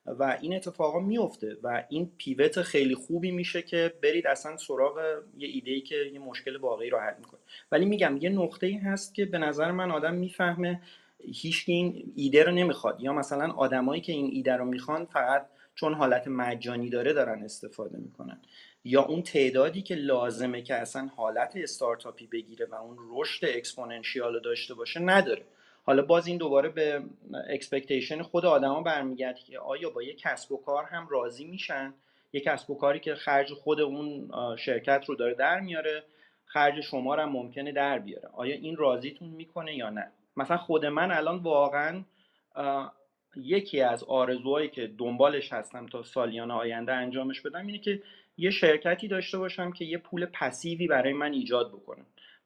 و این اتفاقا میفته و این پیوت خیلی خوبی میشه که برید اصلا سراغ یه ایده که یه مشکل واقعی رو حل می‌کنه. ولی میگم یه نقطه ای هست که به نظر من آدم می‌فهمه هیچکی این ایده رو نمی‌خواد. یا مثلا آدمایی که این ایده رو می‌خوان فقط چون حالت مجانی داره دارن استفاده می‌کنن. یا اون تعدادی که لازمه که اصلا حالت استارتاپی بگیره و اون رشد exponential رو داشته باشه نداره. حالا باز این دوباره به expectation خود آدما برمیگرده که آیا با یک کسب و کار هم راضی میشن؟ یک کسب و کاری که خرج خود اون شرکت رو داره در میاره خرج شما رو هم ممکنه در بیاره. آیا این راضیتون می‌کنه یا نه؟ مثلا خود من الان واقعا یکی از آرزوهایی که دنبالش هستم تا سالیان آینده انجامش بدم اینه که یه شرکتی داشته باشم که یه پول پسیوی برای من ایجاد بکنه.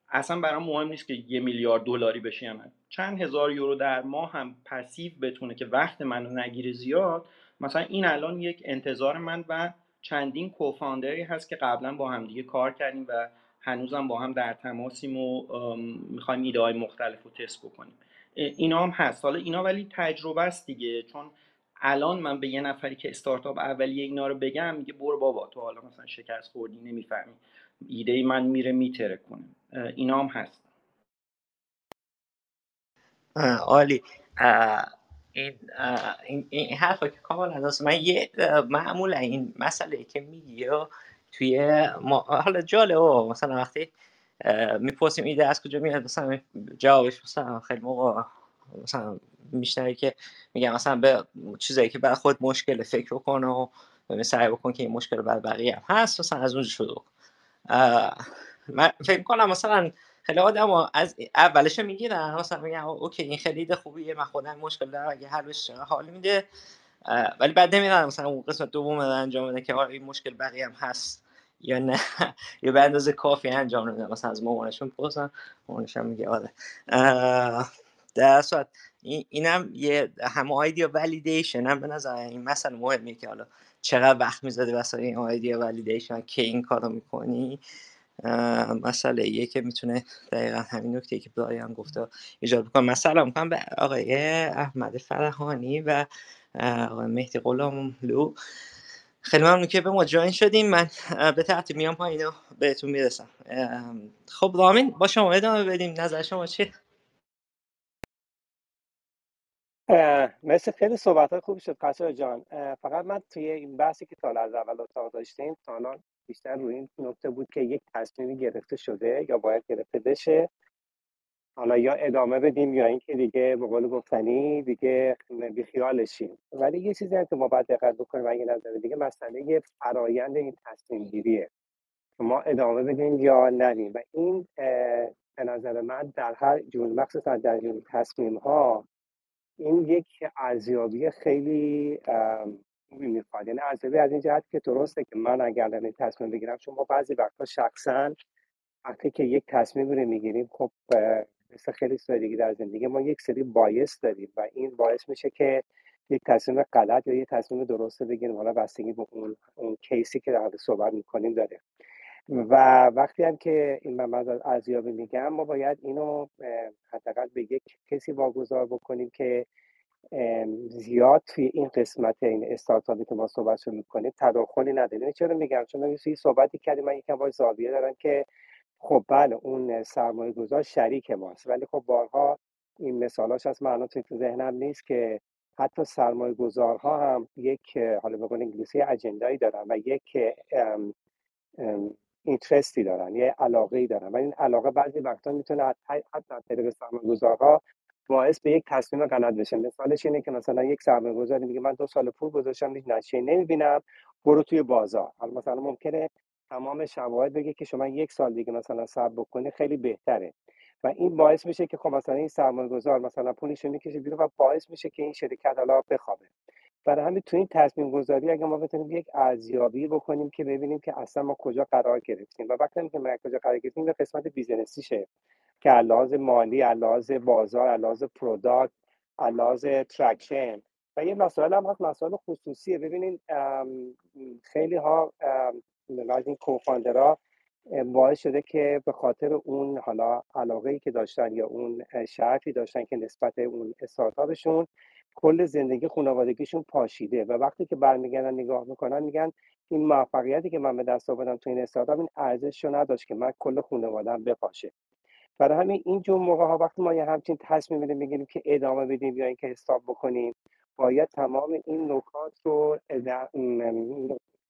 اصلا برام مهم نیست که یه میلیارد دلاری بشه یا چند هزار یورو در ماه هم پسیو بتونه که وقت منو نگیره زیاد. مثلا این الان یک انتظار من و چندین کوفاندری هست که قبلا با هم دیگه کار کردیم و هنوزم با هم در تماسیم و می‌خوایم ایده های مختلف رو تست بکنیم. اینا هم هست. حالا اینا ولی تجربه است دیگه. چون الان من به یه نفری که استارتاپ اولیه اینا رو بگم میگه برو بابا تو حالا مثلا شکست خوردی نمی‌فهمی. ایده ای من میره میتره کنه. اینا هم هست. عالی. این این, این حرف که کاملا درست من یه معمولا این مسئله که میگی توی ما حالا جالب مثلا وقتی می‌پرسیم ایده از کجا میاد مثلا جوابش مثلا خیلی موقع مثلا میشنوی که میگم مثلا به چیزایی که برای خود مشکل فکر کن و سعی بکن که این مشکل برای بقیه هم هست مثلا از اونجا شروع من فکر کنم مثلا خیلی آدم از اولش می‌گیرن مثلا میگن اوکی این خیلی خوبیه من خودم مشکل دارم اگه حل بشه حال میده. ولی بعد نمی‌دونم مثلا اون قسمت دوم انجام بده که آره این مشکل بقیه هم هست یا نه. یا به اندازه کافی انجام نمیدن مثلا از مامانشون پرسن مامانشون میگه آره. در صورت اینم یه همه آیدیا ولیدیشن هم به نظر این مثلا مهمه که حالا چقدر وقت می‌زدی واسه این آیدیا ولیدیشن که این کارو می‌کنی. مسئله یه که می‌تونه دقیقا همین نکته که هم گفته ایجاد بکنه. مثلا می‌کنم به آقای احمد فرهانی و آقای مهدی لو. خیلی ممنون که به ما جاین شدیم. من به ترتیب میام پایین بهتون می‌رسم. خب رامین با شما ادامه بدیم. نظر شما چیه؟ مثل خیلی صحبت های خوبی شد قصر جان. فقط من توی این بحثی که تا از اول اتاق داشتیم تا بیشتر روی این نکته بود که یک تصمیمی گرفته شده یا باید گرفته بشه. حالا یا ادامه بدیم یا اینکه دیگه به قول گفتنی دیگه بیخیالشیم. ولی یه چیزی هم که ما باید دقت بکنیم اگه نظر دیگه مسئله فرایند این تصمیم گیریه. ما ادامه بدیم یا ندیم و این به نظر من در هر جون مخصوصا در جون تصمیم ها این یک ارزیابی خیلی می‌خواد. یعنی ارزیابی از این جهت که درسته که من اگر این تصمیم بگیرم چون ما بعضی وقتا شخصا وقتی که یک تصمیم رو می‌گیریم خب مثل خیلی سری دیگه در زندگی ما یک سری بایس داریم و این باعث میشه که یک تصمیم غلط یا یک تصمیم درسته بگیریم. حالا بستگی به اون اون کیسی که در صحبت می‌کنیم داره. و وقتی هم که این من از ارزیابی میگم ما باید اینو حداقل به یک کسی واگذار بکنیم که زیاد توی این قسمت این استارتاپی که ما صحبت می‌کنیم تداخلی نداره چرا میگم چون یه صحبتی کردیم من یکم باید زاویه دارم که خب بله اون سرمایه گذار شریک ماست ولی خب بارها این مثالاش از من توی ذهنم نیست که حتی سرمایه گذارها هم یک حالا به انگلیسی اجندایی دارن و یک اینترستی دارن یه علاقه ای دارن و این علاقه بعضی وقتا می‌تونه حتی از طریق سرمایه گذارها باعث به یک تصمیم غلط بشه مثالش اینه که مثلا یک سرمایه گذاری میگه من دو سال پول گذاشتم هیچ نتیجه نمی‌بینم برو توی بازار. حالا مثلا ممکنه تمام شواهد بگه که شما یک سال دیگه مثلا صبر بکنی خیلی بهتره. و این باعث میشه که خب مثلا این سرمایه گذار مثلا پولش می‌کشه بیرون و باعث میشه که این شرکت حالا بخوابه. برای همین تو این تصمیم گذاری اگه ما بتونیم یک ارزیابی بکنیم که ببینیم که اصلا ما کجا قرار گرفتیم. و وقتی که ما کجا قرار گرفتیم به قسمت بیزنسیشه. که علاوه مالی علاوه بازار علاوه product علاوه traction و یه مسائل هم هست مسائل خصوصیه. ببینید خیلی ها از این co-founder ها باعث شده که به خاطر اون حالا علاقه ای که داشتن یا اون شرطی داشتن که نسبت اون استارتاپشون کل زندگی خانوادگیشون پاشیده و وقتی که برمیگردن نگاه می‌کنن میگن این موفقیتی که من به دست آوردم تو این استارتاپ این ارزش رو نداشت که من کل خانوادم بپاشه. برای همین این جور موقع ها وقتی ما یه همچین تصمیم میدیم بگیریم که ادامه بدیم یا اینکه حساب بکنیم باید تمام این نکات رو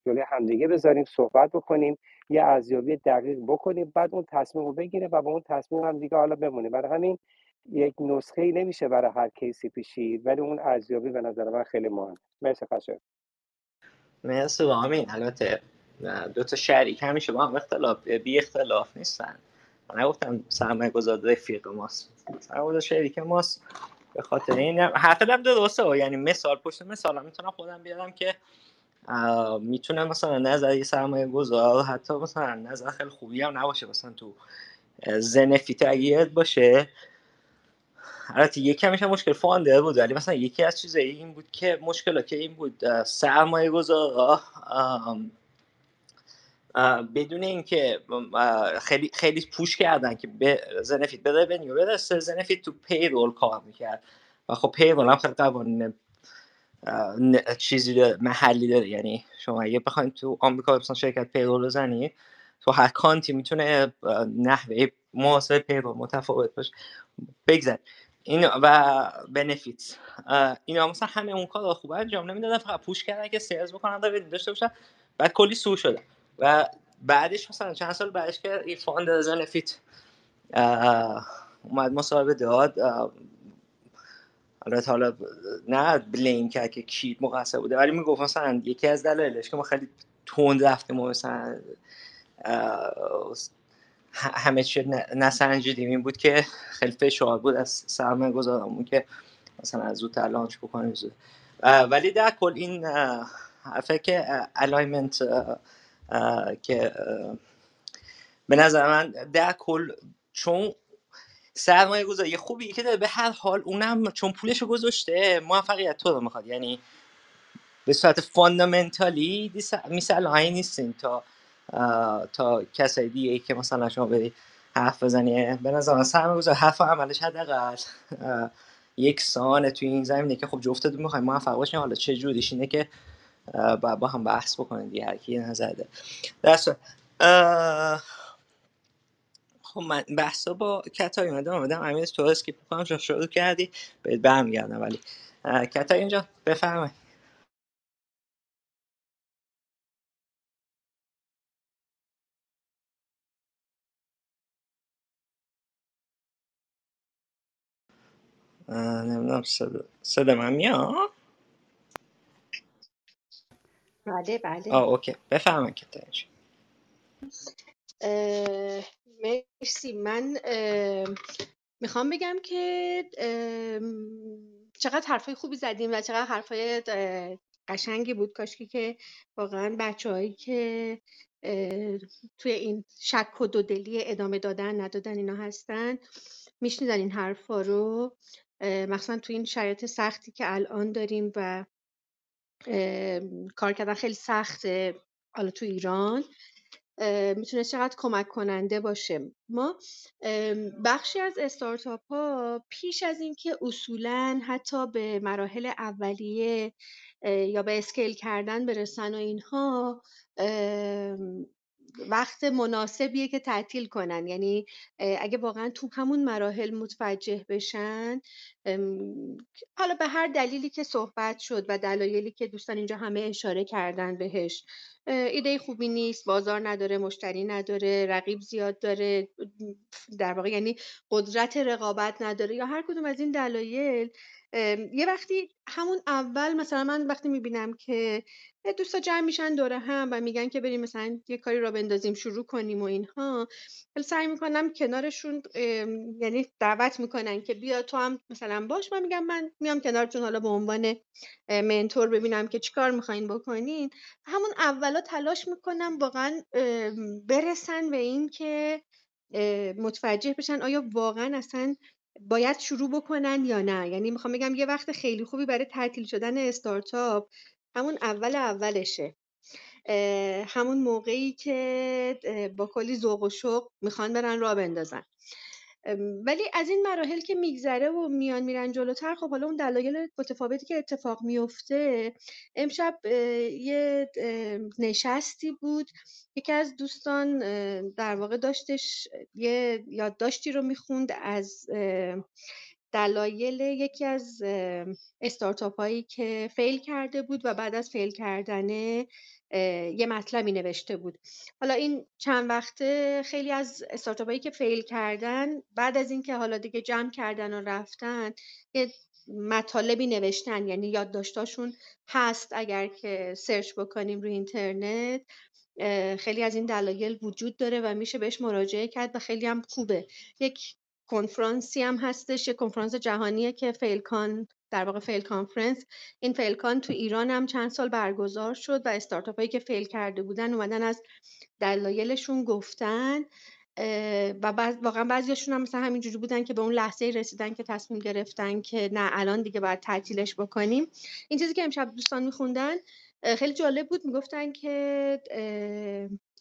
جلوی همدیگه بذاریم صحبت بکنیم یه ارزیابی دقیق بکنیم بعد اون تصمیم رو بگیره و با اون تصمیم هم دیگه حالا بمونیم. برای همین یک نسخه ای نمیشه برای هر کیسی پیشید ولی اون ارزیابی به نظر من خیلی مهمه. مرسی خشه مرسی با همین البته دو تا شریک همیشه با هم اختلاف بی اختلاف نیستن. من نگفتم سرمایه گذار رفیق ماست. سرمایه شریک ماست. به خاطر این حرف دم درسته یعنی مثال پشت مثال می‌تونم خودم بیارم که می‌تونه مثلا نظر یه سرمایه گذار حتی مثلا نظر خیلی خوبی هم نباشه. مثلا تو زنفیت اگه باشه البته یکی همیشه مشکل. فاندر بود. ولی مثلا یکی از چیزایی این بود که مشکل که این بود سرمایه گذار بدون اینکه خیلی خیلی پوش کردن که به زنفیت بده بنیو برسه زنفیت تو پیرول کار می‌کرد. و خب پیرول هم خیلی قوانین چیزی محلی داره. یعنی شما اگه بخواید تو آمریکا مثلا شرکت پیرول بزنی تو هر کانتی می‌تونه نحوه محاسبه پیرول متفاوت باشه. بگذار. این و بنفیت اینا مثلا همه اون کار خوب انجام نمی‌دادن فقط پوش کردن که سیلز بکنن داشته باشن. بعد کلی سو شده و بعدش مثلا چند سال بعدش که این فاند زنفیت اومد مصاحبه داد. حالا حالا نه بلیم کرد که کی مقصر بوده ولی می‌گفت مثلا یکی از دلایلش که ما خیلی تند رفتیم و مثلا همه چی نسنجیدیم. این بود که خیلی فشار بود از سرمایه گذارمون که مثلا از زود launch بکنیم زود. ولی در کل این حرفه که alignment که به نظر من در کل چون سرمایه گذاری خوبی که داره به هر حال اونم چون پولش گذاشته موفقیت تو رو می‌خواد. یعنی به صورت fundamental ی مثل آهی نیستین تا تا کسای دیگه که مثلا شما بری حرف بزنی به نظر سرمایه گذاری حرف عملش حداقل یک سانه توی این زمینه که خب جفتتون می‌خوایم موفق باشین حالا چه جوریش اینه که با, با هم بحث بکنید دیگه هر کی نظر ده خب من بحثا با کتای اومدم اومدم امیر تو اسکیپ کنم شروع کردی بهت برمیگردم. ولی کتای اینجا بفرمایید. نمی‌دونم صدا, صدا من میاد بله بله. آه اوکی. بفرمایید کتای مرسی. من می‌خوام بگم که چقدر حرفای خوبی زدیم و چقدر حرفای قشنگی بود. کاشکی که واقعا بچه هایی که توی این شک و دودلی ادامه دادن ندادن اینا هستن. میشنیدن این حرفا رو. مخصوصا توی این شرایط سختی که الان داریم و کار کردن خیلی سخته حالا تو ایران می‌تونه چقدر کمک کننده باشه. ما بخشی از استارتاپ ها پیش از اینکه اصولا حتی به مراحل اولیه یا به اسکیل کردن برسن و اینها وقت مناسبیه که تعطیل کنن. یعنی اگه واقعا تو همون مراحل متوجه بشن حالا به هر دلیلی که صحبت شد و دلایلی که دوستان اینجا همه اشاره کردن بهش ایده خوبی نیست بازار نداره مشتری نداره رقیب زیاد داره در واقع یعنی قدرت رقابت نداره یا هر کدوم از این دلایل یه وقتی همون اول مثلا من وقتی می‌بینم که دوستا جمع میشن دوره هم و میگن که بریم مثلا یه کاری را بندازیم شروع کنیم و اینها. سعی می‌کنم کنارشون یعنی دعوت می‌کنن که بیا تو هم مثلا باش. من میگم من میام کنارتون حالا به عنوان منتور ببینم که چیکار می‌خواین بکنین. همون اولا تلاش می‌کنم واقعا برسن به این که متوجه بشن آیا واقعا اصلا باید شروع بکنن یا نه. یعنی می‌خوام بگم یه وقت خیلی خوبی برای تعطیل شدن استارتاپ همون اول اولشه. همون موقعی که با کلی ذوق و شوق می‌خوان برن را بندازن. ولی از این مراحل که میگذره و میان میرن جلوتر خب حالا اون دلایل متفاوتی که اتفاق میفته امشب یه نشستی بود. یکی از دوستان در واقع داشتش یه یادداشتی رو می‌خوند از دلایل یکی از استارتاپ هایی که fail کرده بود و بعد از fail کردنه یه مطلبی نوشته بود. حالا این چند وقته خیلی از استارتاپ هایی که fail کردن بعد از اینکه حالا دیگه جمع کردن و رفتن یه مطالبی نوشتن. یعنی یادداشتاشون هست اگر که search بکنیم روی اینترنت. خیلی از این دلایل وجود داره و میشه بهش مراجعه کرد و خیلی هم خوبه. یک کنفرانسی هم هستش یک کنفرانس جهانیه که FailCon در واقع fail conference. این FailCon تو ایران هم چند سال برگزار شد و استارتاپ هایی که fail کرده بودن اومدن از دلایلشون گفتن و بعض واقعا بعضیشون هم مثلا همینجوری بودن که به اون لحظه رسیدن که تصمیم گرفتن که نه الان دیگه باید تعطیلش بکنیم. این چیزی که امشب دوستان میخوندن خیلی جالب بود می‌گفتن که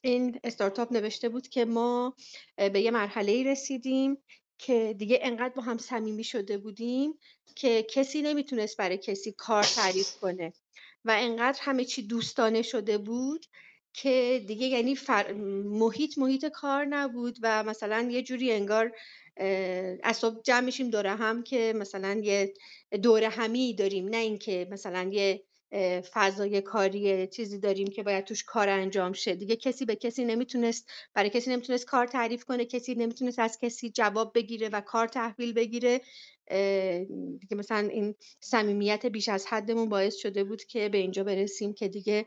این استارتاپ نوشته بود که ما به یه مرحله رسیدیم که دیگه انقدر با هم صمیمی شده بودیم که کسی نمی‌تونست برای کسی کار تعریف کنه و انقدر همه چی دوستانه شده بود که دیگه یعنی فر... محیط محیط کار نبود و مثلا یه جوری انگار اصاب جمع میشیم دوره هم که مثلا یه دوره همی داریم نه اینکه مثلا یه فضای کاری چیزی داریم که باید توش کار انجام شه. دیگه کسی به کسی نمی‌تونست برای کسی نمی‌تونست کار تعریف کنه کسی نمی‌تونست از کسی جواب بگیره و کار تحویل بگیره. دیگه مثلا این صمیمیت بیش از حدمون باعث شده بود که به اینجا برسیم که دیگه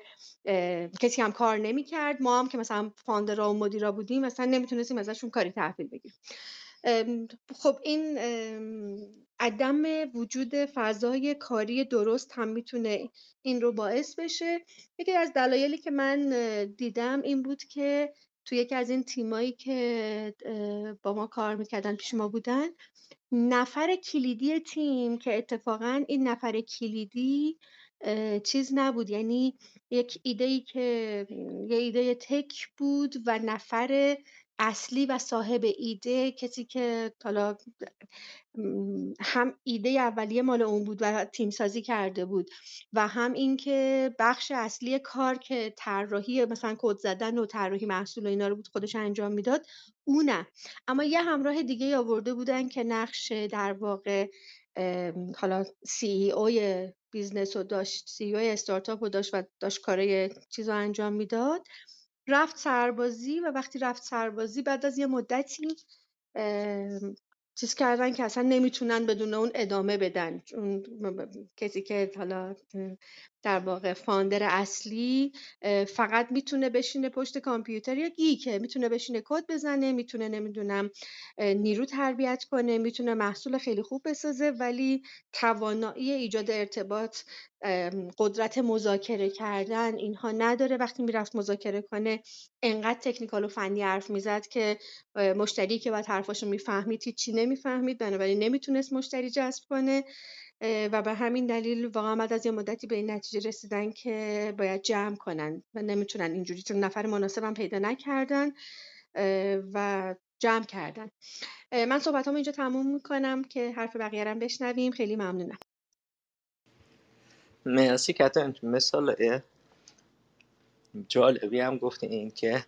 کسی هم کار نمی‌کرد. ما هم که مثلا فاندرا و مدیرا بودیم مثلا نمی‌تونستیم ازشون کاری تحویل بگیریم. خب این عدم وجود فضای کاری درست هم می‌تونه این رو باعث بشه. یکی از دلایلی که من دیدم این بود که تو یکی از این تیمایی که با ما کار می‌کردن پیش ما بودن نفر کلیدی تیم که اتفاقا این نفر کلیدی چیز نبود. یعنی یک ایده ای که یه ایده تک بود و نفر اصلی و صاحب ایده کسی که حالا هم ایده اولیه مال اون بود و تیم سازی کرده بود و هم اینکه بخش اصلی کار که طراحی مثلا کد زدن و طراحی محصول و اینا رو بود خودش انجام می‌داد اونه. اما یه همراه دیگه آورده بودن که نقش در واقع حالا CEO ی business رو داشت CEO ی استارتاپ رو داشت و داشت کارای چیز انجام می‌داد. رفت سربازی و وقتی رفت سربازی بعد از یه مدتی چیز کردن که اصلا نمی‌تونن بدون اون ادامه بدن. اون کسی که حالا در واقع فاندر اصلی فقط می‌تونه بشینه پشت کامپیوتر یا گیکه می‌تونه بشینه کد بزنه می‌تونه نمی‌دونم نیرو تربیت کنه می‌تونه محصول خیلی خوب بسازه ولی توانایی ایجاد ارتباط قدرت مذاکره کردن اینها نداره. وقتی می‌رفت مذاکره کنه انقدر تکنیکال و فنی حرف می‌زد که مشتری که باید حرفاشو می‌فهمید هیچی نمی‌فهمید بنابراین نمی‌تونست مشتری جذب کنه. و به همین دلیل واقعا بعد از یه مدتی به این نتیجه رسیدن که باید جمع کنن و نمی‌تونن اینجوری چون نفر مناسبم پیدا نکردن و جمع کردن. من صحبت اینجا تموم می‌کنم که حرف بقیه بشنویم. خیلی ممنونم. مرسی کتن مثال جالبی هم گفتی این که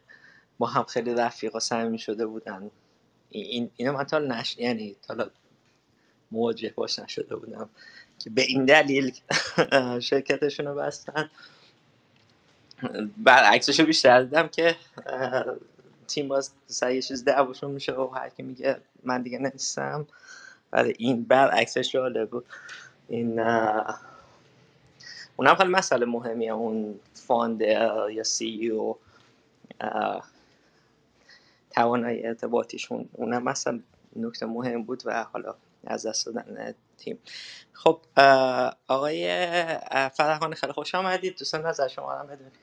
با هم خیلی رفیق و صمیمی شده بودن. این اینو من تا نش یعنی تا مواجه باش نشده بودم که به این دلیل شرکتشون رو بستن. برعکسش رو بیشتر دیدم که تیم باز سر یه چیز دعواشون میشه و هر کی میگه من دیگه نیستم. ولی این برعکسش جالب بود. این اونم خیلی مسئله مهمیه. اون فاندر یا سی او توانایی ارتباطیشون اونم مثلا نکته مهم بود و حالا از دست دادن تیم. خب آقای فرحان خیلی خوش آمدید. دوستان نظر شما هم بدونید.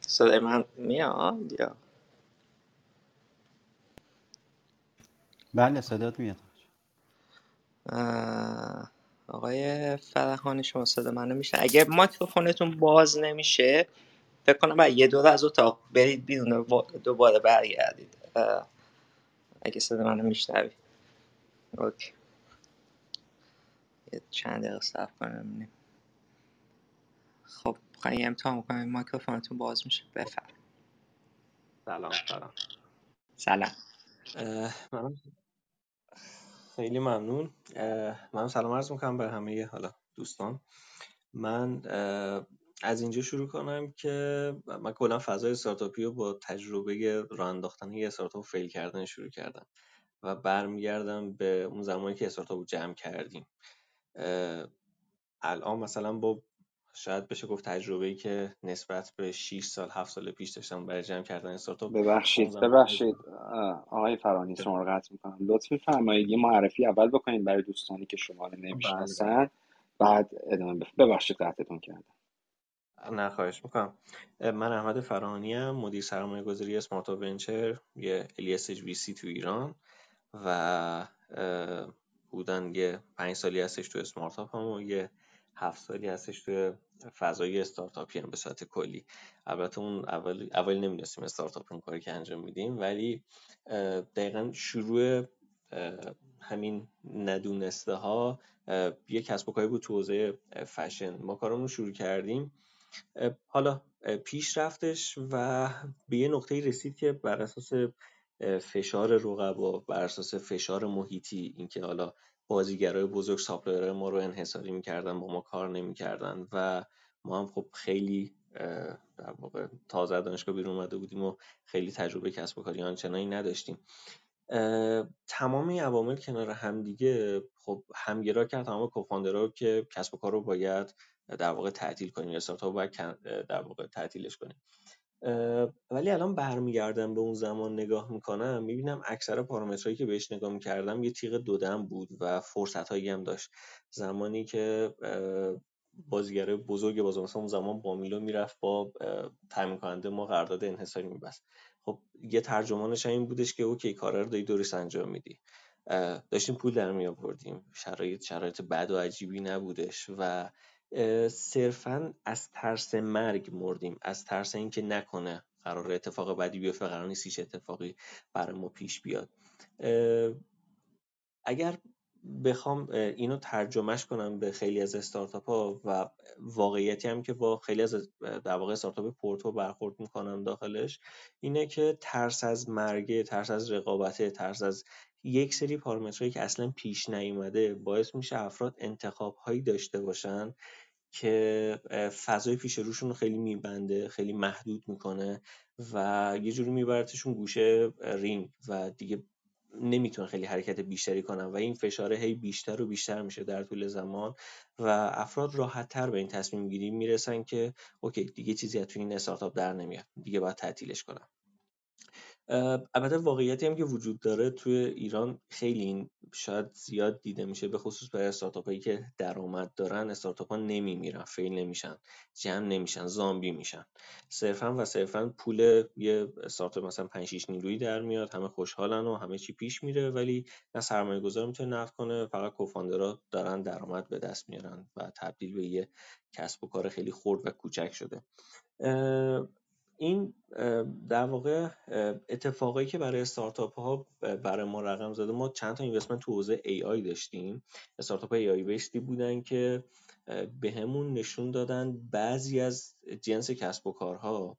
صدای من میاد یا؟ بله صدات میاد. آقای فرحانی شما صدا منو میشه اگه مایکروفونتون باز نمیشه فکر کنم باید یه دور از اتاق برید بیرون دوباره برگردید. اگه صدا منو میشنوی. اوکی. یه چند دقیقه صرف کنم. خب خواهی امتحان کنم مایکروفونتون باز میشه. بفرم. سلام سلام. سلام. من خیلی ممنون. من سلام عرض می‌کنم به همه حالا دوستان. من از اینجا شروع کنم که من کلا فضای استارتاپی رو با تجربه راه انداختن یه استارتاپ فیل کردن شروع کردم و برمیگردم به اون زمانی که استارتاپ رو جمع کردیم. الان مثلا با شاید بشه گفت تجربه ای که نسبت به 6 سال 7 سال پیش داشتم برای جمع کردن استارتاپ ببخشید ببخشید. آقای فرانی شما رو قطع می‌کنم. لطف میفرمایید یه معرفی اول بکنید برای دوستانی که شما رو نمی‌شناسن بله. بعد ادامه ببخشید قطعتون کردم. نه خواهش می‌کنم. من احمد فرانی ام مدیر سرمایه گذاری اسمارت ونچر یه الیس وی سی تو ایران و بودن یه پنج سالی هستش تو اسمارتاپ هم و یه هفت سالی هستش تو فضای استارتاپی هم به صورت کلی. البته اون اول اول نمی‌دونستیم استارتاپ اون کاری که انجام میدیم ولی دقیقا شروع همین ندونسته ها یه کسب و کاری بود تو حوزه فشن. ما کارمون رو شروع کردیم. حالا پیش رفتش و به یه نقطه رسید که بر اساس فشار رقبا بر اساس فشار محیطی اینکه حالا بازیگرای بزرگ ساپلایرهای ما رو انحصاری می‌کردن با ما کار نمی‌کردن و ما هم خب خیلی در واقع تازه دانشگاه بیرون اومده بودیم و خیلی تجربه کسب و کاری آنچنانی نداشتیم. تمام این عوامل کنار همدیگه خب همگرا کرد تمام کوفاندرها که کسب و کار رو باید در واقع تعطیل کنیم استارتاپ باید در واقع تعطیلش کنیم. ولی الان برمیگردم به اون زمان نگاه می‌کنم می‌بینم اکثر پارامترهایی که بهش نگاه می‌کردم یه تیغ دودم بود و فرصت هایی هم داشت. زمانی که بازیگرای بزرگ باز مثلا اون زمان با میلو می‌رفت با تامین کننده ما قرارداد انحصاری میبست. خب یه ترجمانش این بودش که اوکی کارا رو داری درست انجام میدی. داشتیم پول در می آوردیم شرایط شرایط بد و عجیبی نبودش و صرفا از ترس مرگ مردیم. از ترس اینکه نکنه قرار اتفاق بدی بیفته قرار نیست هیچ اتفاقی برای ما پیش بیاد. اگر بخوام اینو ترجمهش کنم به خیلی از استارتاپ ها و واقعیتی هم که با خیلی از در واقع استارتاپ پورتو برخورد می‌کنم داخلش اینه که ترس از مرگه ترس از رقابته ترس از یک سری پارامترهایی که اصلا پیش نیومده باعث میشه افراد انتخاب هایی داشته باشن که فضای پیش روشون رو خیلی میبنده خیلی محدود می‌کنه و یه جوری میبرتشون گوشه رینگ و دیگه نمی‌تونه خیلی حرکت بیشتری کنن و این فشاره هی بیشتر و بیشتر میشه در طول زمان و افراد راحت تر به این تصمیم گیری می‌رسن که okay دیگه چیزی از توی این استارتاپ در نمیاد دیگه باید تعطیلش کنم البته واقعیتی هم که وجود داره توی ایران خیلی این شاید زیاد دیده میشه به خصوص برای استارتاپ هایی که درآمد دارن استارتاپ ها نمیمیرن fail نمیشن جمع نمیشن زامبی میشن. صرفا و صرفا پول یه استارتاپ مثلا 5 6 نیرویی در میاد همه خوشحالن و همه چی پیش میره ولی نه سرمایه گذار می‌تونه نقد کنه فقط کوفاندرها دارن درآمد به دست میارن و تبدیل به یه کسب و کار خیلی خرد و کوچک شده. این در واقع اتفاقایی که برای استارتاپ ها برای ما رقم زده ما چند تا اینوستمنت تو حوزه ای آی داشتیم. استارتاپ AI based ی بودن که بهمون نشون دادن بعضی از جنس کسب و کارها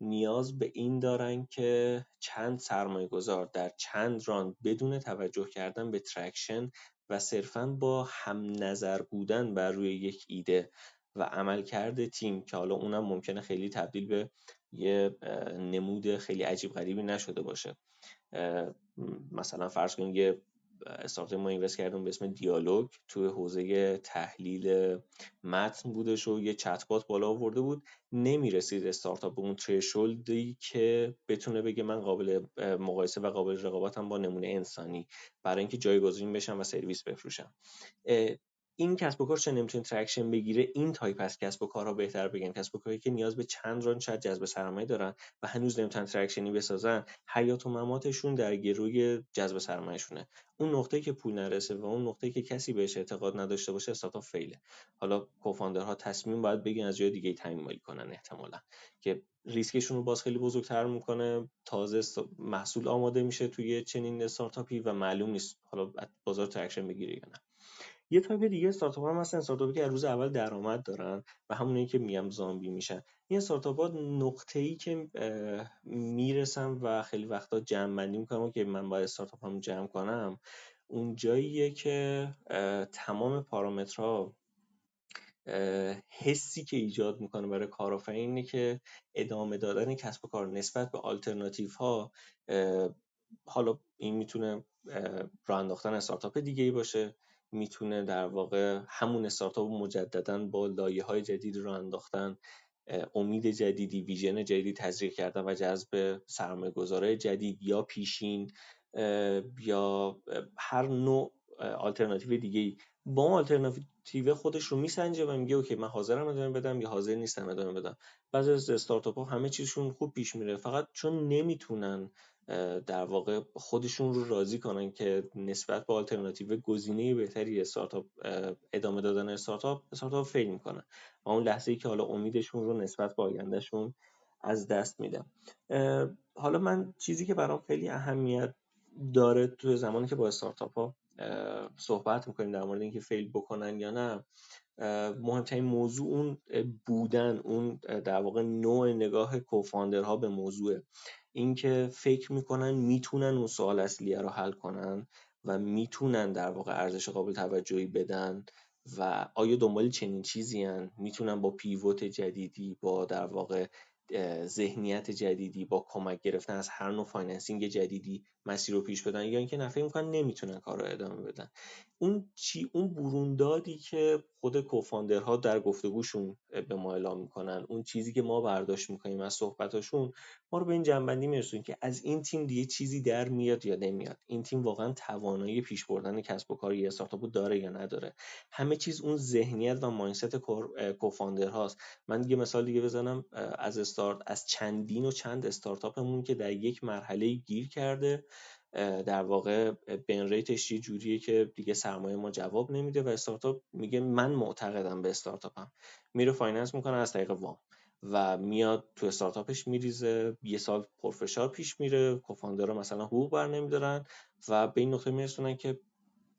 نیاز به این دارن که چند سرمایه گذار در چند round بدون توجه کردن به traction و صرفا با هم نظر بودن بر روی یک ایده و عملکرد تیم که حالا اونم ممکنه خیلی تبدیل به یه نمود خیلی عجیب غریبی نشده باشه. مثلا فرض کنید یه استارتاپ ما invest کردیم به اسم دیالوگ توی حوزه تحلیل متن بودش و یه چتبات بالا آورده بود. نمی‌رسید استارتاپ به اون threshold ی که بتونه بگه من قابل مقایسه و قابل رقابتم با نمونه انسانی برای اینکه جایگزین بشم و سرویس بفروشم. این کسب و کار چه نمی‌تونه traction بگیره این تایپ از کسب و کارها بهتر بگم. کسب و کاری که نیاز به چند round شاید جذب سرمایه دارن و هنوز نمی‌تونن traction ی بسازن حیات و مماتشون در گروی جذب سرمایهشونه. اون نقطه که پول نرسه و اون نقطه که کسی بهش اعتقاد نداشته باشه استارتاپ fail ه. حالا co-founder ها تصمیم باید بگن از جای دیگه تامین مالی کنن احتمالا که ریسکشون رو باز خیلی بزرگتر می‌کنه. تازه محصول آماده میشه توی چنین استارتاپی و معلوم نیست حالا بازار traction بگیره یا نه. یه تایپ دیگه استارتاپ ها هستن استارتاپی که از روز اول درآمد دارن و همونایی که میگم زامبی میشن. این استارتاپ ها نقطه ای که می‌رسن و خیلی وقتا جمع بندی می‌کنم که من باید استارتاپ هم جمع کنم اون جاییه که تمام پارامترها حسی که ایجاد می‌کنه برای کارآفرین اینه که ادامه دادن کسب و کار نسبت به آلترناتیو ها حالا این می‌تونه راه انداختن استارتاپ دیگه ای باشه. می‌تونه در واقع همون استارتاپ مجددا با لایه های جدید رو انداختن امید جدیدی vision جدیدی تزریق کردن و جذب سرمایه گذاره جدید یا پیشین یا هر نوع آلترناتیو دیگه با آلترناتیو خودش رو میسنجه و میگه okay من حاضرم ادامه بدم یا حاضر نیستم ادامه بدم. بعضی از استارتاپ ها همه چیزشون خوب پیش میره فقط چون نمی‌تونن در واقع خودشون رو راضی کنن که نسبت به آلترناتیو گزینه بهتری استارتاپ ادامه دادن استارتاپ استارتاپ فیل می‌کنن و اون لحظه ای که حالا امیدشون رو نسبت به آیندهشون از دست میدن. حالا من چیزی که برام خیلی اهمیت داره تو زمانی که با استارتاپ ها صحبت می‌کنیم در مورد اینکه فیل بکنن یا نه مهمترین موضوع اون بودن اون در واقع نوع نگاه کوفاندرها به موضوع اینکه فکر می‌کنن می‌تونن اون سوال اصلیه رو حل کنن و می‌تونن در واقع ارزش قابل توجهی بدن و آیا دنبال چنین چیزی هن؟ می‌تونن با pivot جدیدی با در واقع ذهنیت جدیدی با کمک گرفتن از هر نوع financing جدیدی مسیر رو پیش بدن یا اینکه نفع می‌کنن نمی‌تونن کار رو ادامه بدن. اون چی اون بروندادی که خود co-founder ها در گفتگوشون به ما اعلام می‌کنن اون چیزی که ما برداشت می‌کنیم از صحبتاشون ما رو به این جنبندی میرسونیم که از این تیم دیگه چیزی در میاد یا نمیاد. این تیم واقعا توانایی پیش بردن کسب و کار یه استارتاپ داره یا نداره. همه چیز اون ذهنیت و مایندست کوفاندر هاست من دیگه مثال دیگه بزنم از استارت از چندین و چند استارتاپمون که در یک مرحله گیر کرده در واقع بین ریتش یه جوریه که دیگه سرمایه ما جواب نمیده و استارتاپ میگه من معتقدم به استارتاپم. میره finance می‌کنه از طریق وام و میاد تو استارتاپش میریزه. یه سال پرفشار پیش میره. co-founder ها مثلا حقوق بر نمیدارن و به این نقطه میرسونن که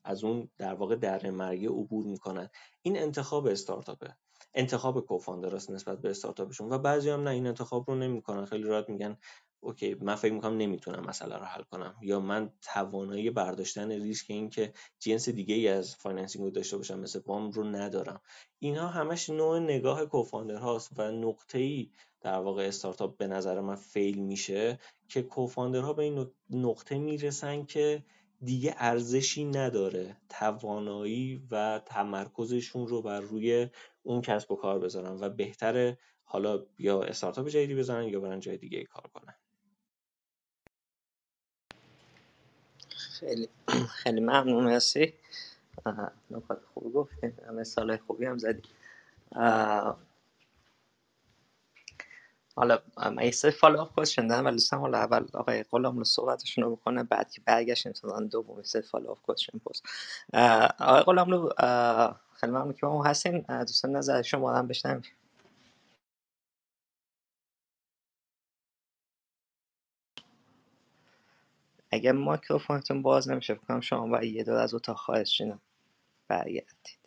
از اون در واقع دره مرگه عبور می‌کنن. این انتخاب استارتاپه. انتخاب co-founder هاست نسبت به استارتاپشون و بعضی هم نه این انتخاب رو نمی‌کنن. خیلی راحت میگن okay من فکر می‌کنم نمی‌تونم مسئله رو حل کنم. یا من توانایی برداشتن ریسک این که جنس دیگه ای از financing رو داشته باشم مثل وام رو ندارم. اینها همش نوع نگاه co-founder هاست و نقطه ای در واقع استارتاپ به نظر من fail میشه که ها به این نقطه می‌رسن که دیگه ارزشی نداره توانایی و تمرکزشون رو بر روی اون کسب و کار بذارن و بهتره حالا یا استارتاپ جدیدی بزنن یا برن جای دیگه کار کنن. خیلی خیلی ممنون مرسی. نکات خوبی گفتیم مثال خوبی هم زدی حالا من یه سری follow up question دارم ولی دوستم حالا اول آقای غلام رو صحبتشون رو بکنه بعد که برگشتیم تا دوم سری follow up question پست آقای غلام رو خیلی ممنون که با ما هستین. دوستان نظر شما هم بشنویم. اگه مایکروفونتون باز نمیشه بکنم شما باید یه دور از اتاق خارج شین برگردید.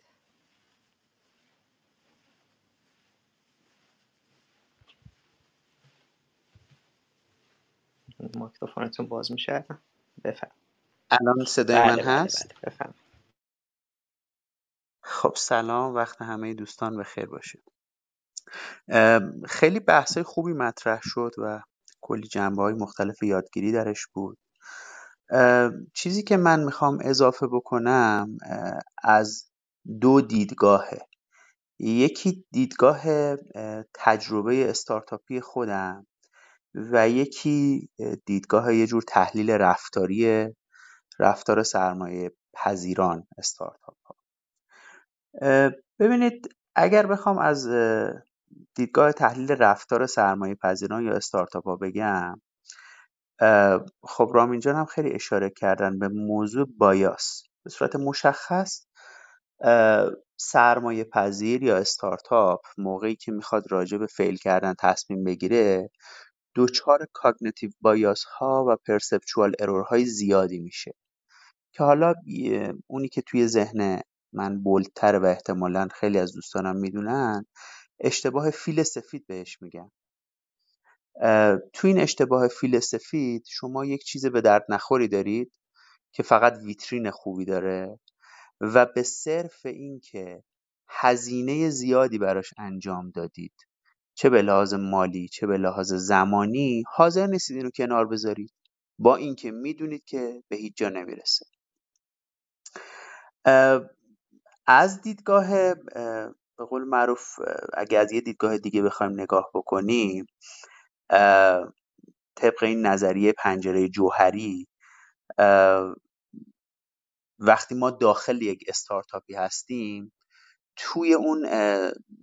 مایکروفونتون باز میشه؟ بفهم الان صدای بله من بله هست؟ بله بفهم خب سلام. وقت همه دوستان بخیر باشه ام، خیلی بحثای خوبی مطرح شد و کلی جنبه های مختلف یادگیری درش بود. چیزی که من می‌خوام اضافه بکنم از دو دیدگاهه. یکی دیدگاه اه، تجربه استارتاپی خودم و یکی اه، دیدگاه یه جور تحلیل رفتاری رفتار سرمایه پذیران استارتاپ ها ببینید اگر بخوام از دیدگاه تحلیل رفتار سرمایه پذیران یا استارتاپ ها بگم خب رامین جان هم خیلی اشاره کردن به موضوع bias. به صورت مشخص سرمایه پذیر یا استارتاپ موقعی که می‌خواد راجع به fail کردن تصمیم بگیره دچار cognitive bias ها و perceptual error های زیادی میشه. که حالا اونی که توی ذهن من بولدتره و احتمالا خیلی از دوستانم می‌دونن اشتباه فیل سفید بهش میگن. تو این اشتباه فیل سفید شما یک چیز به درد نخوری دارید که فقط ویترین خوبی داره و به صرف اینکه هزینه زیادی براش انجام دادید چه به لحاظ مالی چه به لحاظ زمانی حاضر نیستید اینو کنار بذارید با اینکه می‌دونید که به هیچ جا نمی‌رسه. از دیدگاه به قول معروف اگه از یه دیدگاه دیگه بخوایم نگاه بکنیم طبق این نظریه پنجره جوهری وقتی ما داخل یک استارتاپی هستیم توی اون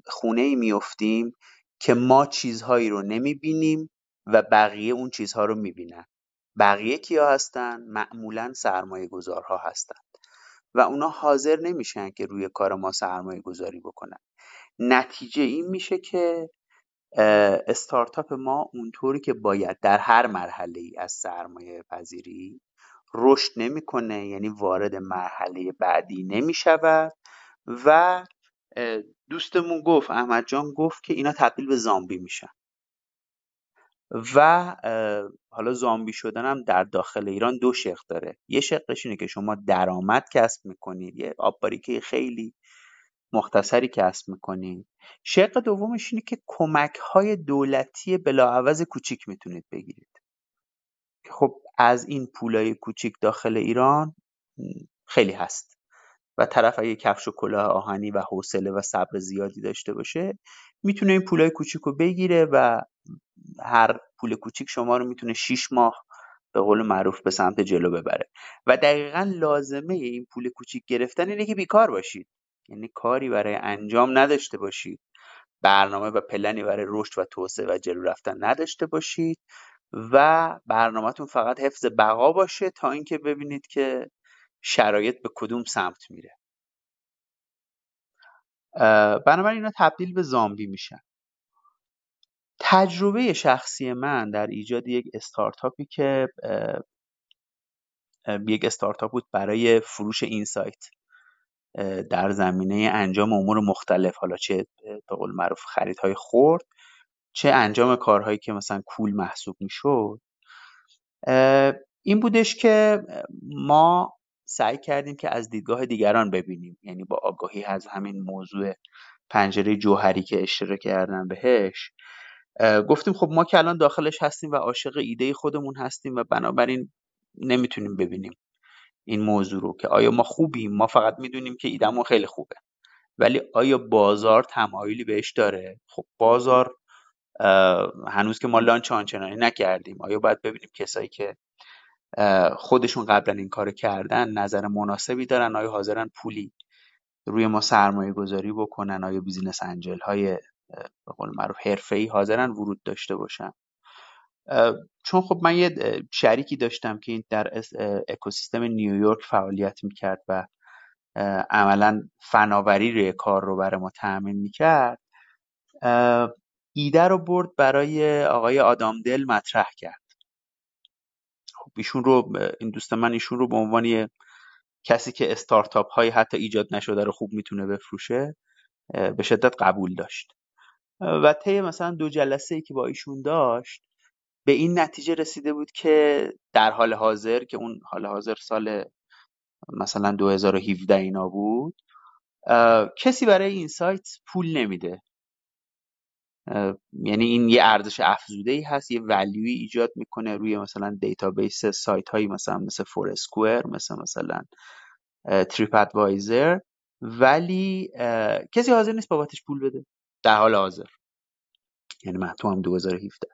خونه ای میفتیم که ما چیزهایی رو نمی‌بینیم و بقیه اون چیزها رو می‌بینن. بقیه کیا هستن؟ معمولا سرمایه گذارها هستن. و اونا حاضر نمیشن که روی کار ما سرمایه گذاری بکنن. نتیجه این میشه که استارتاپ ما اونطوری که باید در هر مرحله ای از سرمایه پذیری رشد نمی‌کنه یعنی وارد مرحله بعدی نمی‌شود و دوستمون گفت احمد جان گفت که اینا تبدیل به زامبی میشن و حالا زامبی شدن هم در داخل ایران دو شق داره. یه شقش اینه که شما درآمد کسب می‌کنید یه آبباریکه خیلی مختصری کسب می‌کنید شق دومش اینه که کمک های دولتی بلاعوض کوچیک می‌تونید بگیرید. خب از این پولای کوچیک داخل ایران خیلی هست. و طرف اگه کفش و کلاه آهنی و حوصله و صبر زیادی داشته باشه می‌تونه این پولای کوچیک رو بگیره و هر پول کوچیک شما رو می‌تونه 6 ماه به قول معروف به سمت جلو ببره. و دقیقا لازمه این پول کوچیک گرفتن اینه که بیکار باشید. یعنی کاری برای انجام نداشته باشید. برنامه و پلنی برای رشد و توسعه و جلو رفتن نداشته باشید و برنامهتون فقط حفظ بقا باشه تا اینکه ببینید که شرایط به کدوم سمت میره. بنابراین اینا تبدیل به زامبی میشن. تجربه شخصی من در ایجاد یک استارتاپی که یک استارتاپ بود برای فروش اینسایت. در زمینه انجام امور مختلف. حالا چه به قول معروف خریدهای خورد چه انجام کارهایی که مثلا کول محسوب می‌شد. این بودش که ما سعی کردیم که از دیدگاه دیگران ببینیم. یعنی با آگاهی از همین موضوع پنجره جوهری که اشاره کردن بهش. گفتیم خب ما که الان داخلش هستیم و عاشق ایده خودمون هستیم و بنابراین نمی‌تونیم ببینیم این موضوع رو که آیا ما خوبیم؟ ما فقط می‌دونیم که ایدهمون خیلی خوبه. ولی آیا بازار تمایلی بهش داره؟ خب بازار هنوز که ما launch آنچنانی نکردیم. آیا باید ببینیم کسایی که خودشون قبلا این کار کردن نظر مناسبی دارن؟ آیا حاضرن پولی روی ما سرمایه گذاری بکنن؟ آیا business angel های به قول معروف ای حاضرن ورود داشته باشن؟ چون خب من یه شریکی داشتم که این در اکوسیستم نیویورک فعالیت می‌کرد و عملا فناوری روی کار رو برای ما تأمین می‌کرد ایده رو برد برای آقای آدام دل مطرح کرد. خب ایشون رو این دوست من ایشون رو به عنوان کسی که استارتاپ های حتی ایجاد نشده رو خوب می‌تونه بفروشه به شدت قبول داشت. و طی مثلا دو جلسه ای که با ایشون داشت به این نتیجه رسیده بود که در حال حاضر که اون حال حاضر سال مثلا 2017 اینا بود کسی برای این سایت پول نمیده. یعنی این یه ارزش افزوده ای هست یه value ی ایجاد می‌کنه روی مثلا database سایت هایی مثلا مثل Foursquare مثل مثلا TripAdvisor ولی کسی حاضر نیست بابتش پول بده. در حال حاضر. یعنی من تو هم 2017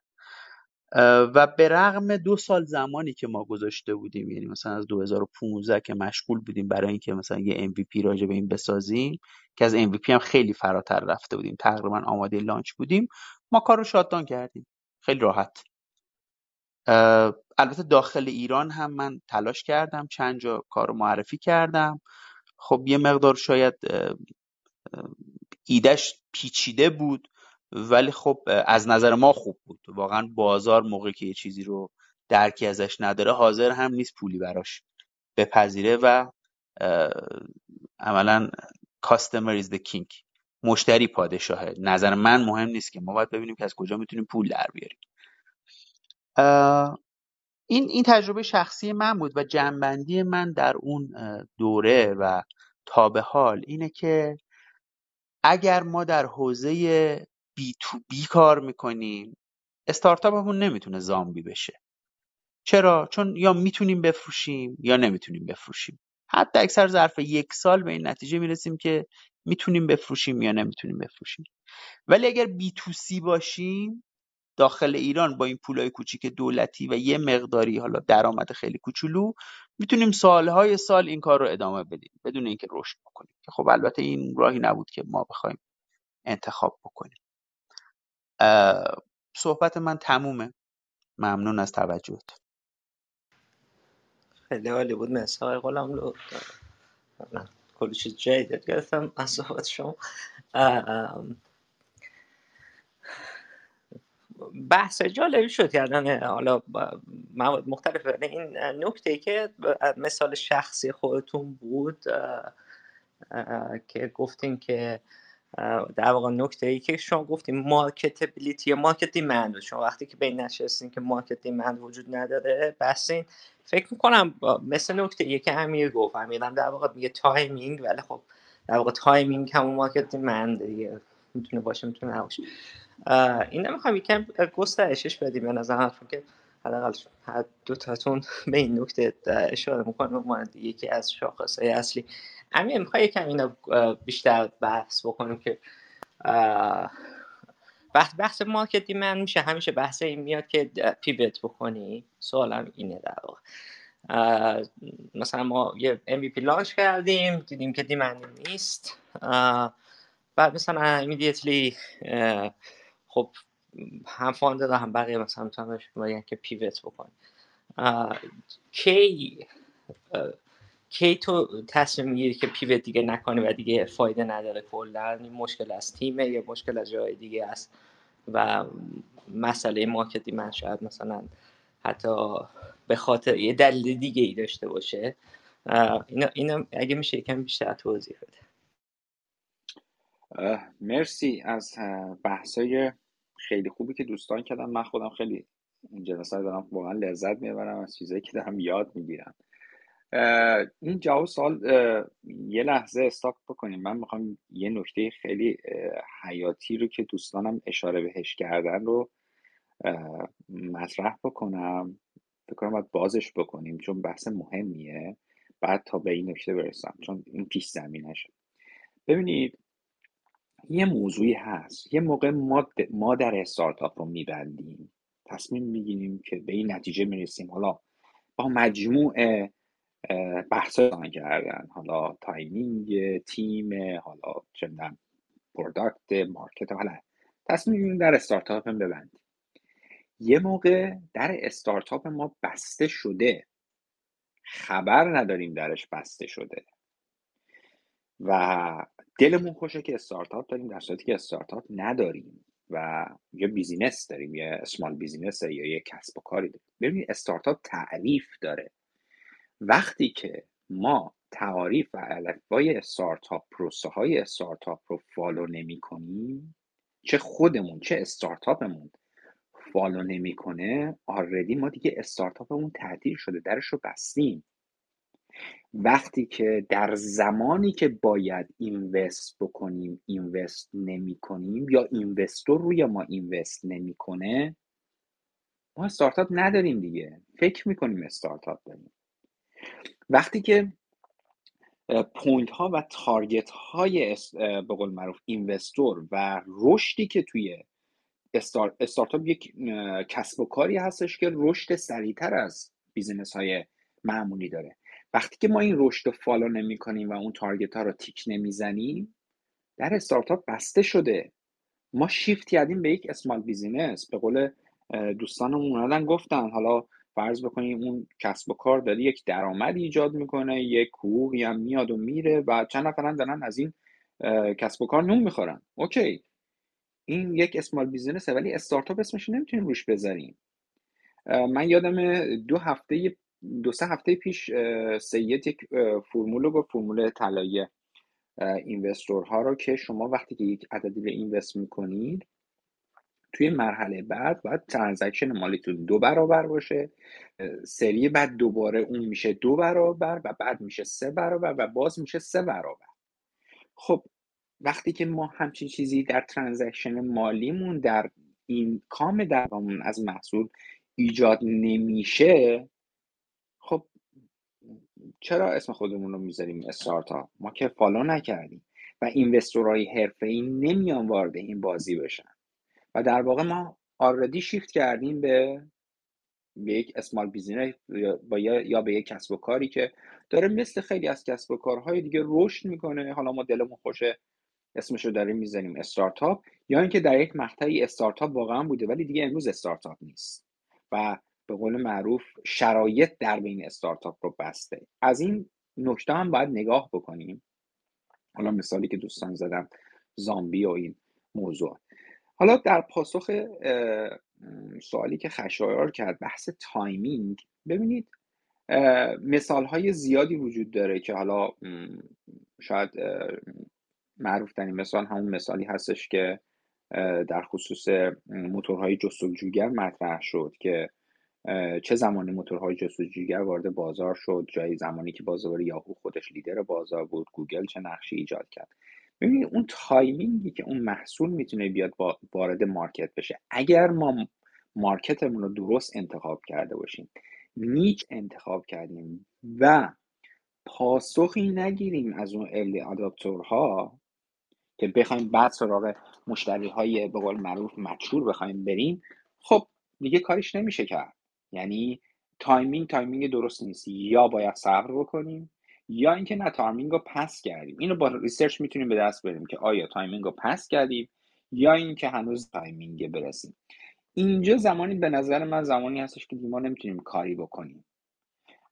و به رغم دو سال زمانی که ما گذاشته بودیم یعنی مثلا از 2015 که مشغول بودیم برای اینکه مثلا یه MVP راجع به این بسازیم که از MVP هم خیلی فراتر رفته بودیم تقریبا آماده لانچ بودیم ما کار رو شاددان کردیم. خیلی راحت. البته داخل ایران هم من تلاش کردم چند جا کار معرفی کردم. خب یه مقدار شاید ایدش پیچیده بود. ولی خب از نظر ما خوب بود. واقعا بازار موقعی که یه چیزی رو درکی ازش نداره حاضر هم نیست پولی براش بپذیره و عملا customer is the king مشتری پادشاهه نظر من مهم نیست که ما باید ببینیم که از کجا می‌تونیم پول در بیاریم. این این تجربه شخصی من بود و جنبندی من در اون دوره و تا به حال اینه که اگر ما در حوزه بی تو بی کار می‌کنیم. استارتاپمون نمی‌تونه زامبی بشه. چرا؟ چون یا می‌تونیم بفروشیم یا نمی‌تونیم بفروشیم. حتی اکثر ظرف یک سال به این نتیجه می‌رسیم که می‌تونیم بفروشیم یا نمی‌تونیم بفروشیم. ولی اگر بی تو سی باشیم داخل ایران با این پولای کوچیک دولتی و یه مقداری حالا درآمد خیلی کوچولو می‌تونیم سالهای سال این کار رو ادامه بدیم بدون اینکه رشد بکنیم. که خب البته این راهی نبود که ما بخوایم انتخاب بکنیم. صحبت من تمومه. ممنون از توجهت. خیلی عالی بود. مثل آقای غلام رو کلی چیز جدید گرفتم از صحبت شما. بحث جالبی شد کردن. حالا مواد مختلف این نکته که مثال شخصی خودتون بود که گفتین که در واقع نکته ای که شما گفتیم marketability یا market demand شما وقتی که بین نشستین که market demand وجود نداره بسین فکر می‌کنم مثل نکته ای که امیر گفت امیرم در واقع میگه timing ولی خب در واقع timing همون market demand دیگه. می‌تونه باشه می‌تونه نباشه. این نمی‌خوام یکم گسترشش بدیم به نظر که حداقل هر دو تاتون به این نکته اشاره می‌کنم یکی از شاخص اصلی. امیر می‌خوای یکم اینو بیشتر بحث بکنیم که بحث بحث مارکت من میشه همیشه بحث این میاد که پیوت بکنی. سوالم اینه در واقع. مثلا ما یه MVP لانچ کردیم دیدیم که دیمندی نیست. بعد مثلا امیدیتلی خب هم فاندر هم بقیه مثلا می‌تونن که پیوت بکنی کی کی تو تصمیم می‌گیری که پیوت دیگه نکنی و دیگه فایده نداره کلا؟ مشکل از تیمه یا مشکل از جای دیگه است و مسئله مارکتی من شاید مثلا حتی به خاطر یه دلیل دیگه ای داشته باشه. اینا, اینا اگه میشه یکم بیشتر توضیح بده. مرسی از بحثای خیلی خوبی که دوستان کردن. من خودم خیلی این جلسه دارم واقعا لذت می‌برم از چیزایی که دارم یاد می‌گیرم. این جواب سال یه لحظه استاپ بکنیم. من می‌خوام یه نکته خیلی حیاتی رو که دوستانم اشاره بهش کردن رو مطرح بکنم. فکر کنم باید بازش بکنیم چون بحث مهمیه. بعد تا به این نکته برسم چون این پیش زمینشه ببینید یه موضوعی هست. یه موقع ما, ما در استارتاپ رو میبندیم. تصمیم می‌گیریم که به این نتیجه می‌رسیم. حالا با مجموع بحث کردن. حالا timing تیم حالا چندم product market حالا تصمیم در استارتاپ هم ببندیم. یه موقع در استارتاپ ما بسته شده. خبر نداریم درش بسته شده. و دلمون خوشه که استارتاپ داریم در صورتی که استارتاپ نداریم و یا business داریم یا small business یا یه کسب و کاری داریم. ببینید استارتاپ تعریف داره. وقتی که ما تعاریف و الفبای استارتاپ پروسه های استارتاپ رو follow نمی کنیم چه خودمون چه استارتاپمون follow نمی‌کنه already ما دیگه استارتاپمون تعطیل شده درش رو بستیم. وقتی که در زمانی که باید invest بکنیم invest نمی کنیم یا investor روی ما invest نمی‌کنه ما استارتاپ نداریم دیگه. فکر می‌کنیم استارتاپ داریم. وقتی که point ها و target های به قول معروف investor و رشدی که توی استارتاپ یک کسب و کاری هستش که رشد سریعتر از business های معمولی داره. وقتی که ما این رشد رو follow نمی کنیم و اون target ها رو تیک نمی‌زنیم در استارتاپ بسته شده. ما شیفت کردیم به یک small business. به قول دوستانمون اومدن گفتن حالا فرض بکنیم اون کسب و کار داره یک درآمد ایجاد می‌کنه یک حقوقی هم میاد و میره و چند نفرن دارن از این کسب و کار نون می‌خورن. اوکی. این یک اسمال بیزینسه ولی استارتاپ اسمش نمی‌تونیم روش بذاریم. من یادم دو هفته دو سه هفته پیش سید یک فرمول گفت فرمول طلایی اینوستورها رو که شما وقتی که یک عددی رو اینوست می‌کنید توی مرحله بعد باید transaction مالیتون دو برابر باشه سری بعد دوباره اون میشه دو برابر و بعد میشه سه برابر و باز میشه سه برابر. خب وقتی که ما همچین چیزی در transaction مالیمون در income درآمدمون از محصول ایجاد نمیشه خب چرا اسم خودمون رو می‌ذاریم استارتاپ؟ ما که follow نکردیم و investor های حرفه‌ای نمیان وارد این بازی بشن. و در واقع ما already shift کردیم به به یک small business یا, یا به یک کسب و کاری که داره مثل خیلی از کسب و کارهای دیگه رشد می‌کنه. حالا ما دلمون خوشه اسمش رو داریم می‌زنیم استارتاپ یا اینکه در یک مقطعی استارتاپ واقعا بوده ولی دیگه امروز استارتاپ نیست و به قول معروف شرایط در بین استارتاپ رو بسته. از این نکته هم باید نگاه بکنیم. حالا مثالی که دوستان زدم زامبی و این موضوع. حالا در پاسخ سوالی که خشایار کرد بحث timing ببینید مثال های زیادی وجود داره که حالا شاید معروف ترین مثال همون مثالی هستش که در خصوص موتورهای جستجوگر مطرح شد که چه زمانی موتورهای جستجوگر وارد بازار شد جایی زمانی که بازار یاهو خودش لیدر بازار بود گوگل چه نقشی ایجاد کرد. ببینید اون timing ی که اون محصول می‌تونه بیاد وارد market بشه. اگر ما market مون رو درست انتخاب کرده باشیم niche انتخاب کردیم و پاسخی نگیریم از اون early adopter ها که بخوایم بعد سراغ مشتری های به قول معروف mature بخوایم بریم خب دیگه کاریش نمیشه کرد. یعنی timing timing درست نیست. یا باید صبر بکنیم یا اینکه نه timing رو pass کردیم. اینو با research می‌تونیم به دست بیاریم که آیا timing رو pass کردیم یا اینکه هنوز timing برسیم. اینجا زمانی به نظر من زمانی هستش که ما نمی‌تونیم کاری بکنیم.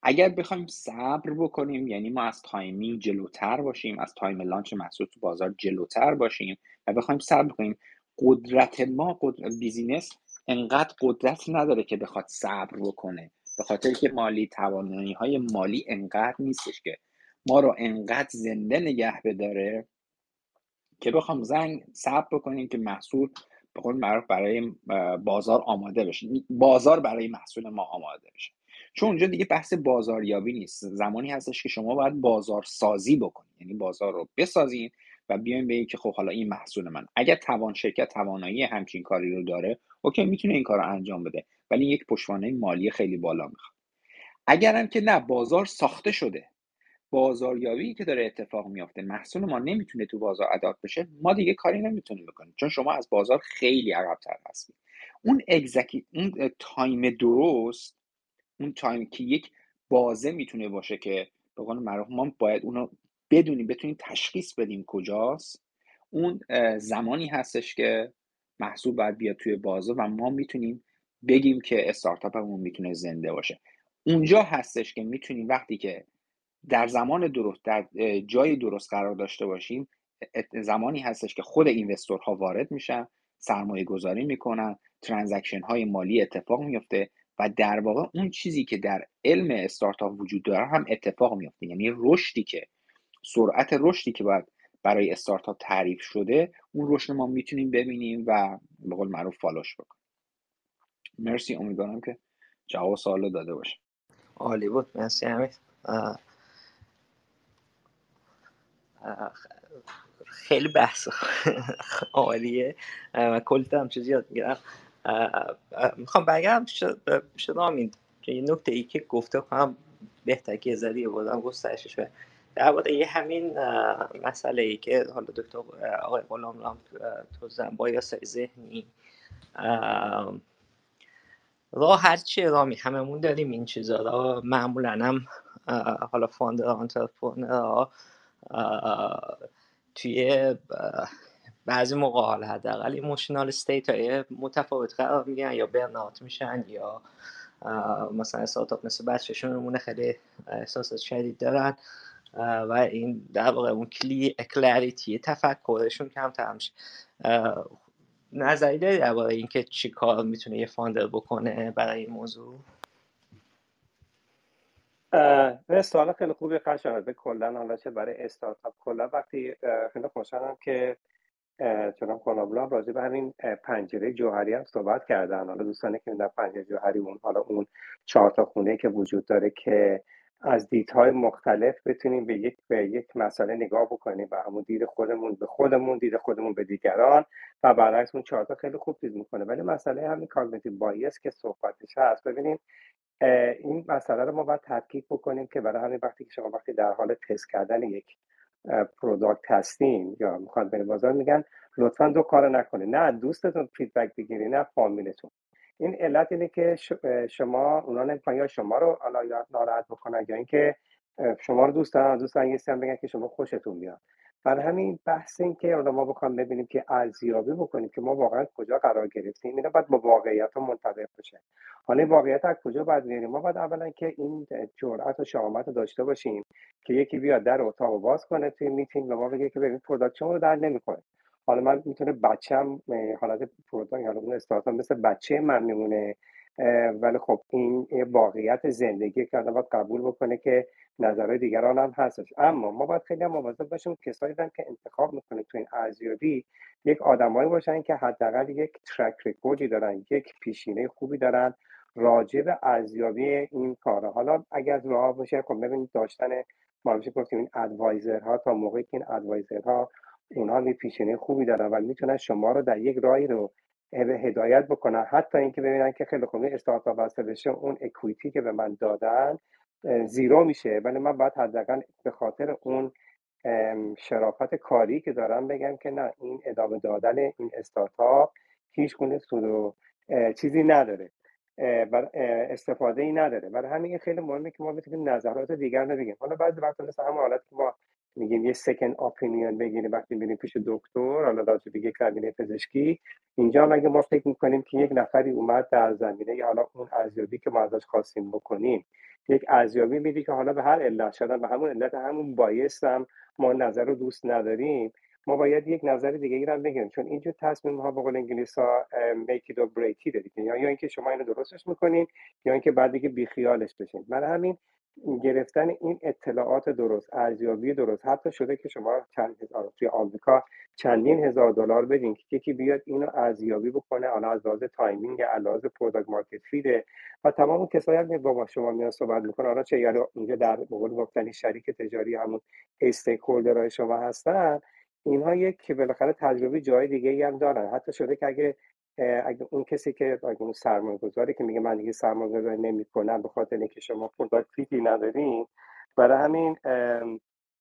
اگر بخوایم صبر بکنیم یعنی ما از timing جلوتر باشیم از time launch محصول تو بازار جلوتر باشیم و بخوایم صبر کنیم قدرت ما قدرت بیزینس انقدر قدرت نداره که بخواد صبر بکنه به خاطر که مالی توانایی های مالی انقدر نیستش که ما رو انقدر زنده نگه بداره که بخوام زنگ صبر بکنیم که محصول به قول برای بازار آماده بشه. بازار برای محصول ما آماده بشه. چون اونجا دیگه بحث بازاریابی نیست. زمانی هستش که شما باید بازار سازی بکنید. یعنی بازار رو بسازین و بیاین به که خب حالا این محصول من. اگر توان شرکت توانایی همچین کاری رو داره OK می‌تونه این کار رو انجام بده. ولی یک پشتوانه مالی خیلی بالا می‌خواد. اگرم که نه بازار ساخته شده. بازاریابی که داره اتفاق میافته. محصول ما نمی‌تونه تو بازار ادات بشه ما دیگه کاری نمی‌تونیم بکنیم چون شما از بازار خیلی عقبتر هستید. اون اگزکی اون time درست اون time که یک بازه می‌تونه باشه که به قول معروف ما باید اونو بدونیم بتونیم تشخیص بدیم کجاست. اون زمانی هستش که محصول باید بیاد توی بازه و ما می‌تونیم بگیم که استارتاپمون می‌تونه زنده باشه. اونجا هستش که می‌تونیم وقتی که در زمان درست در جای درست قرار داشته باشیم زمانی هستش که خود اینوستورها وارد میشن سرمایه گذاری می‌کنن ترانزکشن های مالی اتفاق میفته و در واقع اون چیزی که در علم استارتاپ وجود داره هم اتفاق میفته یعنی رشدی که سرعت رشدی که باید برای استارتاپ تعریف شده اون رشد ما می‌تونیم ببینیم و به قول معروف فالوش بکنیم. مرسی امیدوارم که جواب سوال داده باشه عالی بود. مرسی همین خیلی بحث عالیه. و کلی هم چیزی یاد می‌گیرم. می‌خوام بگم شد آمین یه نکته ای که گفته کنم بهتر که زدی بودم گسترشش در واقع همین مسئله ای که حالا دکتر آقای غلام رام تو زنبا یا سای ذهنی. راه هر چی رامی؟ هممون داریم این چیزا را. معمولا هم حالا فاندر آنترپرنر توی بعضی موقع حال حداقل emotional state های متفاوت قرار میگن یا burn out میشن یا مثلا استارتاپ مثل بچهشون خیلی احساسات شدید دارن و این در واقع اون کلی clarity تفکرشون کم میشه. نظری داری درباره اینکه چی کار می‌تونه یه founder بکنه برای این موضوع؟ سوال خیلی خوبی به کلا حالا چه برای استارتاپ کلا. وقتی خیلی خوشحالم که جناب کنابلا راجع به همین پنجره جوهری هم صحبت کردن. حالا دوستانی که در پنجره جوهری اون حالا اون چهار تا خونه که وجود داره که از دیدهای مختلف بتونیم به یک به یک مسئله نگاه بکنیم و همون دید خودمون به خودمون دید خودمون به دیگران و برعکس اون چهارتا خیلی خوب چیز می‌کنه. ولی مسئله همین cognitive bias که صحبتش هست ببینیم این مسئله رو ما باید تدقیق بکنیم که برای همین وقتی که شما وقتی در حال تست کردن یک product هستین یا می‌خواد بریم بازار میگن لطفا دو کار نکنه نه دوستتون feedback بگیری نه فامیلتون. این علت اینه که شما اونا نمی‌خوان یا شما رو ناراحت بکنن یا اینکه شما رو دوست دارن دوست دارن یه بگن که شما خوشتون بیاد. برای همین بحث این که ما بخوام ببینیم که ارزیابی بکنیم که ما واقعا کجا قرار گرفتیم اینا باید با واقعیت ها منطبق بشه. حالا واقعیت از کجا باید بیاریم؟ ما باید اولا که این جرأت و رو داشته باشیم که یکی بیاد در اتاق باز کنه توی میتینگ و ما بگه که ببین پروداکشن رو در نمی‌کنه. حالا من می‌تونه بچم حالت پروداکت حالا اون مثل بچه من میمونه ولی خب این واقعیت زندگی که آدم باید قبول بکنه که نظرهای دیگران هم هستش. اما ما باید خیلی هم مواظب باشیم کسایی که انتخاب می‌کنه تو این ارزیابی یک آدمایی باشن که حداقل یک track recordی دارن یک پیشینه خوبی دارن راجع به ارزیابی این کارا. حالا اگر راه باشه خب ببینید داشتن ما میشه گفتیم این advisorها تا موقعی که این advisorها اونها می پیشینه خوبی دارن و می‌تونن شما رو در یک راهی رو هدایت بکنن. حتی اینکه ببینن که خیلی خوب استارتاپ waste بشه اون equity که به من دادن zero میشه. ولی من باید حداقل به خاطر اون شرافت کاری که دارم بگم که نه این ادامه دادن این استارتاپ هیچ گونه سود و چیزی نداره. و استفاده ای نداره. برای همین خیلی مهمه که ما بتونیم نظرات دیگر رو بگیم. حالا بعضی وقتا مثل همون حالت که ما میگیم یه سکن اپینیون بگیریم وقتی میریم پیش دکتر حالا راجع به یک پزشکی. اینجا مگه ما فکر می‌کنیم که یک نفری اومد در زمینه یا حالا اون ارزیابی که ما ازش خواستیم بکنیم یک ارزیابی میدی که حالا به هر علت شدن به همون علت همون bias هم ما نظر رو دوست نداریم ما باید یک نظر دیگه هم بگیریم. چون اینجور تصمیم ها به قول انگلیس ها break it یا یا اینکه شما اینو درستش می‌کنین یا اینکه بعد دیگه بیخیالش بشین. برای همین گرفتن این اطلاعات درست ارزیابی درست. حتی شده که شما چند هزار توی آمریکا چندین هزار دلار بدین که یکی بیاد اینو ارزیابی بکنه حالا از لحاظ timing لحاظ product market fitه و تمام کسایی که با شما میان صحبت می‌کنه حالا چه یعنی اینجا در مقابل گفتنی شریک تجاری همون stakeholderهای شما هستن. اینها یک که بالاخره تجربه جای دیگه هم دارن. حتی شده که اگه اگه اون کسی که اگه اون سرمایه گذاری که میگه من دیگه سرمایه گذاری نمی کنم به خاطر اینکه شما product fitی ندارین برای همین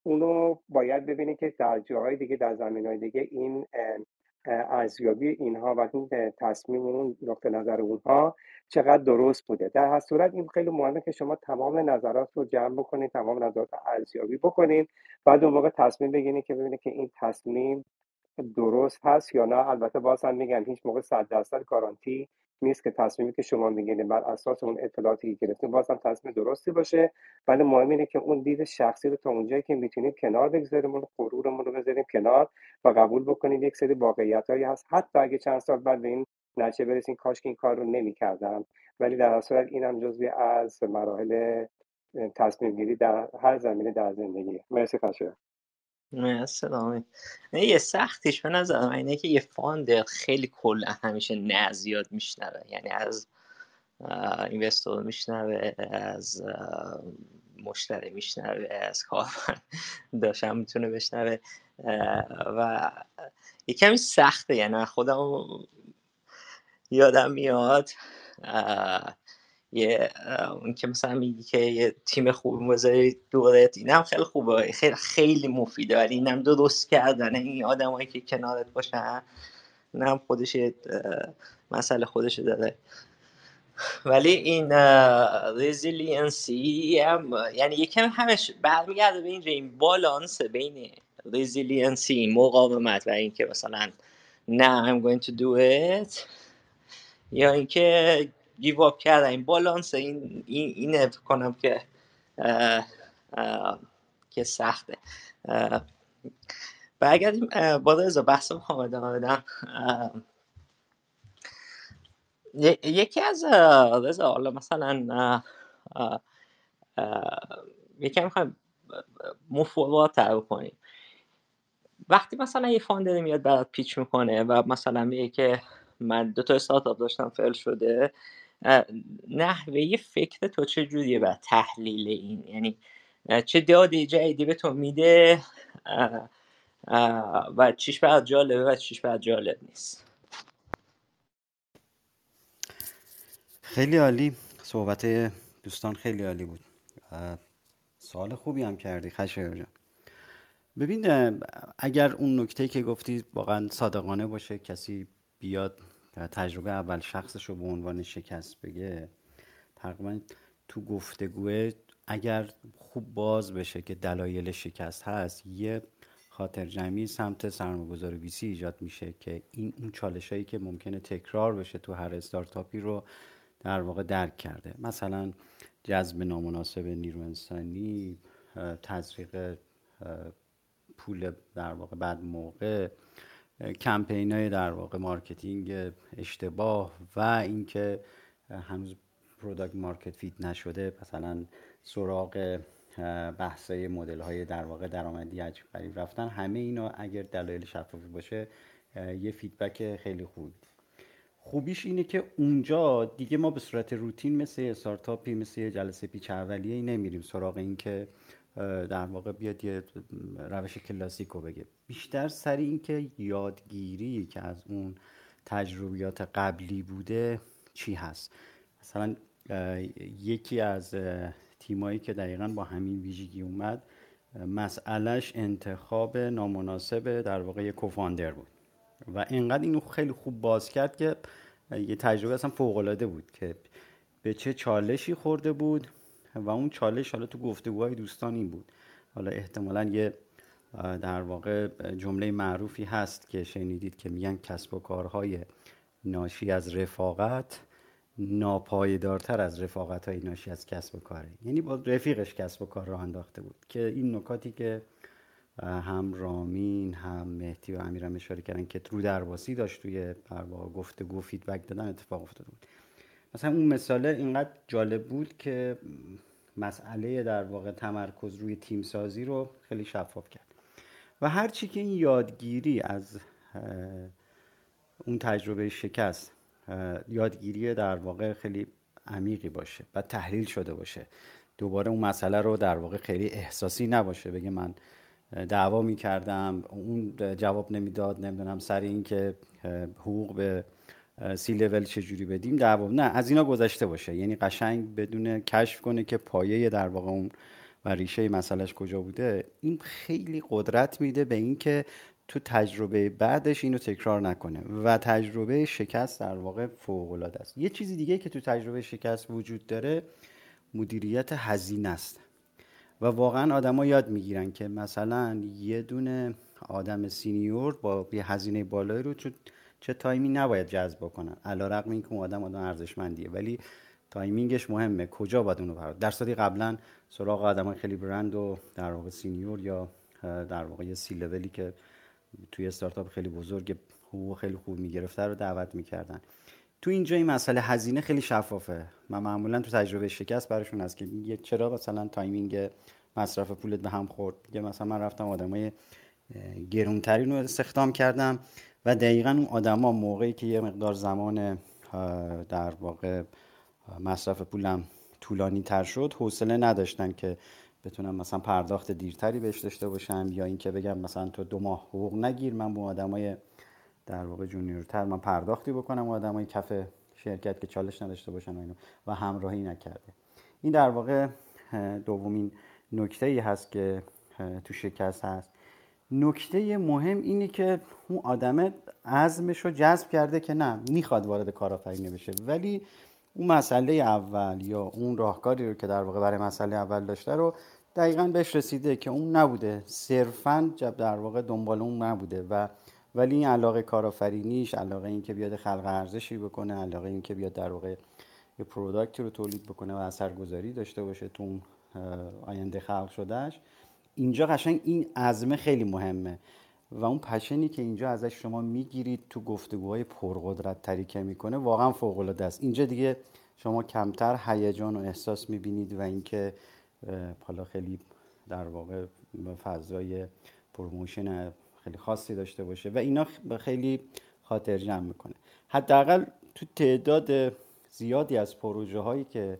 اونو باید ببینید که در جاهای دیگه در زمین های دیگه این ارزیابی اینها و این تصمیم اون نقطه نظر اونها چقدر درست بوده. در هر صورت این خیلی مهمه که شما تمام نظرات رو جمع بکنید تمام نظرات ارزیابی بکنید بعد اون موقع تصمیم بگیرید که ببینید که این تصمیم درست هست یا نه؟ البته باز هم میگن هیچ موقع صد درصد گارانتی نیست که تصمیمی که شما می‌گیرید بر اساس اون اطلاعاتی که گرفتیم باز هم تصمیم درستی باشه. ولی مهم اینه که اون دید شخصی رو تا اونجایی که می‌تونیم کنار بگذاریم اون غرورمون رو بذاریم کنار و قبول بکنیم. یک سری واقعیت هایی هست. حتی اگه چند سال بعد به این نتیجه برسیم کاش که این کار رو نمی‌کردم ولی در صورت این هم جزوی از مراحل تصمیم گیری در هر زمینه در زندگی. مرسی خشایار سلام. یه سختیش به نظر اینه که یه فاند خیلی کل همیشه نه زیاد میشنوه. یعنی از اینوستور میشنوه از مشتری میشنوه از کار داشتم می‌تونه بشنوه. و یه کمی سخته. یعنی خودم یادم میاد یه اون که مثلا میگی که یه تیم خوب بذاری دورت اینم خیلی خوبه. خیلی خیلی مفیده ولی اینم درست کردن این آدمایی که کنارت باشن اینم خودش مسئله خودش داره. ولی این resiliency هم یعنی یکم همش برمیگرده به این بالانس بین resiliency مقاومت و اینکه مثلا نه I'm going to do it یا اینکه give up کردن این بالانس این این اینه کنم که که سخته. برگردیم با رضا. بحث ادامه بدم. یکی از رضا حالا مثلا یکی می‌خوایم مفوضات تر کنیم وقتی مثلا یه فاندر میاد برات پیچ می‌کنه و مثلا میگه که من دو تا استارتاپ داشتم فعل شده نحوه فکر تو چه جوریه بر تحلیل این؟ یعنی چه داده جدیدی به تو میده و چیش بعد جالبه و چیش بعد جالب نیست. خیلی عالی. صحبت دوستان خیلی عالی بود. سوال خوبی هم کردی خشه جان. ببین اگر اون نکته که گفتی واقعا صادقانه باشه کسی بیاد تجربه اول شخصش رو به عنوان شکست بگه تقریبا تو گفتگوه اگر خوب باز بشه که دلایل شکست هست یه خاطر جمعی سمت سرمایه‌گذار ویسی ایجاد میشه که این اون چالش هایی که ممکنه تکرار بشه تو هر استارتاپی رو در واقع درک کرده. مثلا جذب نامناسب نیرو انسانی تزریق پول در واقع بعد موقع کمپین های در واقع marketing اشتباه و اینکه هنوز product market fit نشده مثلا سراغ بحث مدل های در واقع درآمدی عجیب غریب رفتن. همه اینا اگر دلایل شفافی باشه یه فیدبک خیلی خوب خوبیش اینه که اونجا دیگه ما به صورت روتین مثل استارتاپی مثل جلسه پیچ اولیه نمیریم سراغ اینکه در واقع بیاد یه روش کلاسیک رو بگه. بیشتر سر اینکه یادگیری که از اون تجربیات قبلی بوده چی هست؟ مثلا یکی از تیمایی که دقیقا با همین ویژگی اومد مسئلهش انتخاب نامناسب در واقع کوفاندر بود. و اینقدر اینو خیلی خوب باز کرد که یه تجربه اصلا فوق بود که به چه چالشی خورده بود و اون چالش حالا تو گفتگوهای دوستان این بود. حالا احتمالا یه در واقع جمله معروفی هست که شنیدید که میگن کسب و کارهای ناشی از رفاقت ناپایدارتر از رفاقت های ناشی از کسب و کاره. یعنی با رفیقش کسب و کار را انداخته بود که این نکاتی که هم رامین هم مهدی و امیرم اشاره کردن که رو درواسی داشت توی گفتگو فیدبک دادن اتفاق افتاده بود. مثلا اون مثاله اینقدر جالب بود که مسئله در واقع تمرکز روی تیم سازی رو خیلی شفاف کرد. و هرچی که این یادگیری از اون تجربه شکست یادگیری در واقع خیلی عمیقی باشه و تحلیل شده باشه. دوباره اون مسئله رو در واقع خیلی احساسی نباشه. بگه من دعوا می‌کردم اون جواب نمی‌داد نمی‌دونم سر این که حقوق به سی لول چجوری بدیم؟ دعوا نه از اینا گذشته باشه. یعنی قشنگ بدون کشف کنه که پایه در واقع اون و ریشه مسئلهش کجا بوده. این خیلی قدرت میده به اینکه تو تجربه بعدش اینو تکرار نکنه و تجربه شکست در واقع فوق العاده است. یه چیزی دیگه که تو تجربه شکست وجود داره مدیریت هزینه است. و واقعا آدما یاد می‌گیرن که مثلا یه دونه آدم senior با یه هزینه بالایی رو چه تایمی نباید جذب بکنن. علا رقم این که آدم آدم ارزشمندیه. ولی timingش مهمه. کجا باید اونو برد در صدی قبلا سراغ آدم خیلی برند و در واقع senior یا در واقع سی لولی که توی استارتاپ خیلی بزرگ حقوق خیلی خوب می‌گرفته رو دعوت می‌کردن. تو اینجا این مسئله هزینه خیلی شفافه. من معمولا تو تجربه شکست براشون هست که میگه چرا مثلا timing مصرف پولت به هم خورد؟ میگه مثلا من رفتم آدمای گرونتری رو استخدام کردم. و دقیقا اون آدما موقعی که یه مقدار زمان در واقع مصرف پولم طولانی تر شد حوصله نداشتن که بتونم مثلا پرداخت دیرتری بهش داشته باشم یا اینکه بگم مثلا تو دو ماه حقوق نگیر من با آدمای در واقع جونیورتر من پرداختی بکنم و آدمای کف شرکت که چالش نداشته باشن و اینو و همراهی نکرده. این در واقع دومین نکته ای هست که تو شکست هست. نکته مهم اینه که اون آدم عزمش رو جذب کرده که نه می‌خواد وارد کارآفرینی بشه. ولی اون مسئله اول یا اون راهکاری رو که در واقع برای مسئله اول داشته رو دقیقا بهش رسیده که اون نبوده. صرفا در واقع دنبال اون نبوده و ولی این علاقه کارآفرینیش علاقه این که بیاد خلق ارزشی بکنه علاقه این که بیاد در واقع یه پروداکتی رو تولید بکنه و اثرگذاری داشته باشه تو آینده خلق شدهش. اینجا قشنگ این عزمه خیلی مهمه و اون پشنی که اینجا ازش شما می‌گیرید تو گفتگوهای پرقدرت تری که می‌کنه واقعا فوق العاده است. اینجا دیگه شما کمتر هیجان و احساس می‌بینید و اینکه حالا خیلی در واقع فضای promotion خیلی خاصی داشته باشه و اینا خیلی خاطر جمع می‌کنه. حداقل تو تعداد زیادی از پروژه هایی که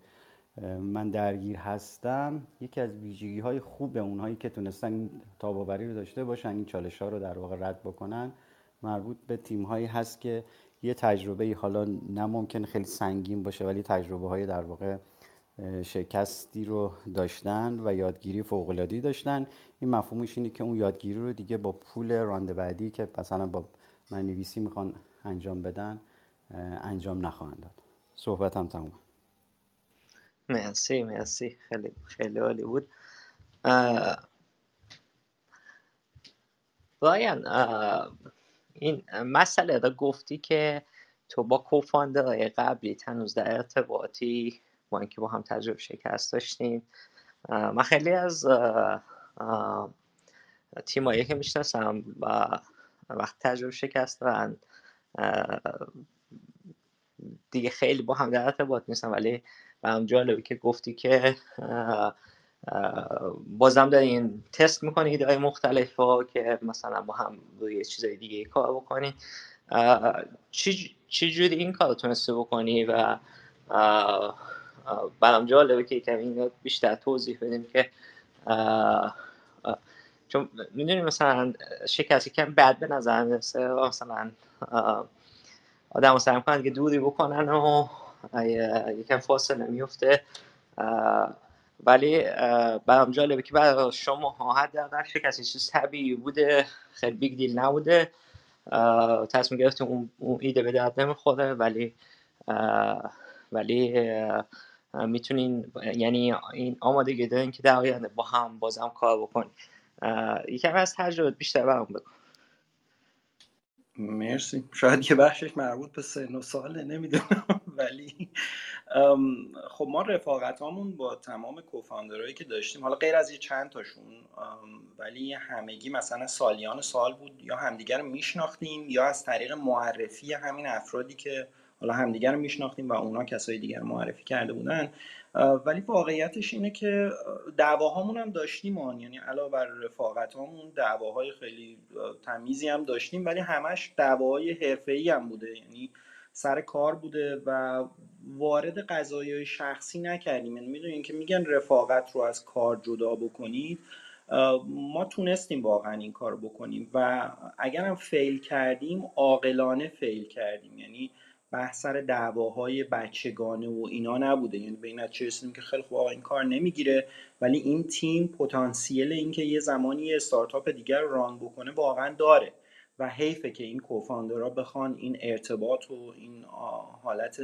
من درگیر هستم. یکی از ویژگی های خوب اونهایی که تونستن تاب‌آوری رو داشته باشن این چالش ها رو در واقع رد بکنن مربوط به تیم هایی هست که یه تجربه حالا نه خیلی سنگین باشه ولی تجربه های در واقع شکستی رو داشتن و یادگیری فوق داشتن. این مفهومش اینه که اون یادگیری رو دیگه با پول رانده بعدی که مثلا با من نویسی می‌خوان انجام بدن انجام نخواهند داد. صحبتم تموم. مرسی مرسی. خیلی خیلی عالی بود. رایان این مسئله را گفتی که تو با کوفاندرهای قبلی هنوز در ارتباطی با اینکه با هم تجربه شکست داشتیم من خیلی از تیمایی که می‌شناسم و وقت تجربه شکست دارن دیگه خیلی با هم در ارتباط نیستم ولی برام جالبه که گفتی که بازم دارین تست می‌کنی ایده مختلف ها که مثلا با هم روی چیزای دیگه کار بکنی. چی جوری این کار تونسته بکنی و برام جالبه که کمی این بیشتر توضیح بدیم که چون می‌دونی مثلا شکستی کم بد به نظر می‌رسه مثلا آدم سعی کنند که دوری بکنن و یکم فاصله میفته ولی برام جالبه که برای شما ها حداقل شکستی چیز طبیعی بوده خیلی بیگ دیل نبوده. تصمیم گرفتیم اون, ایده به درد نمی‌خوره. ولی ولی می‌تونین یعنی این آمادگی دارین که در آینده با هم بازم کار بکنین. یکم از تجربه بیشتر برام بکن مرسی. شاید یه بخشش مربوط به سن و ساله نمی‌دونم. ولی خب ما رفاقت هامون با تمام کوفاندرهایی که داشتیم حالا غیر از یه چند تاشون ولی همگی مثلا سالیان سال بود یا همدیگر رو میشناختیم یا از طریق معرفی همین افرادی که حالا همدیگر رو میشناختیم و اونا کسای دیگر معرفی کرده بودن. ولی واقعیتش اینه که دعواهامون هم داشتیم آن یعنی علاوه بر رفاقت هامون دعواهای خیلی تمیزی هم داشتیم ولی همش دعواهای حرفه‌ای هم بوده. یعنی سر کار بوده و وارد قضایای شخصی نکردیم. یعنی می‌دونین که میگن رفاقت رو از کار جدا بکنید. ما تونستیم واقعا این کار بکنیم و اگرم فیل کردیم عاقلانه فیل کردیم. یعنی بحث سر دعواهای بچگانه و اینا نبوده. یعنی به این نتیجه که خیلی خوب این کار نمی‌گیره ولی این تیم پتانسیل اینکه یه زمانی یه استارتاپ دیگر ران بکنه واقعا داره و حیفه که این کوفاندرها بخوان این ارتباط و این حالت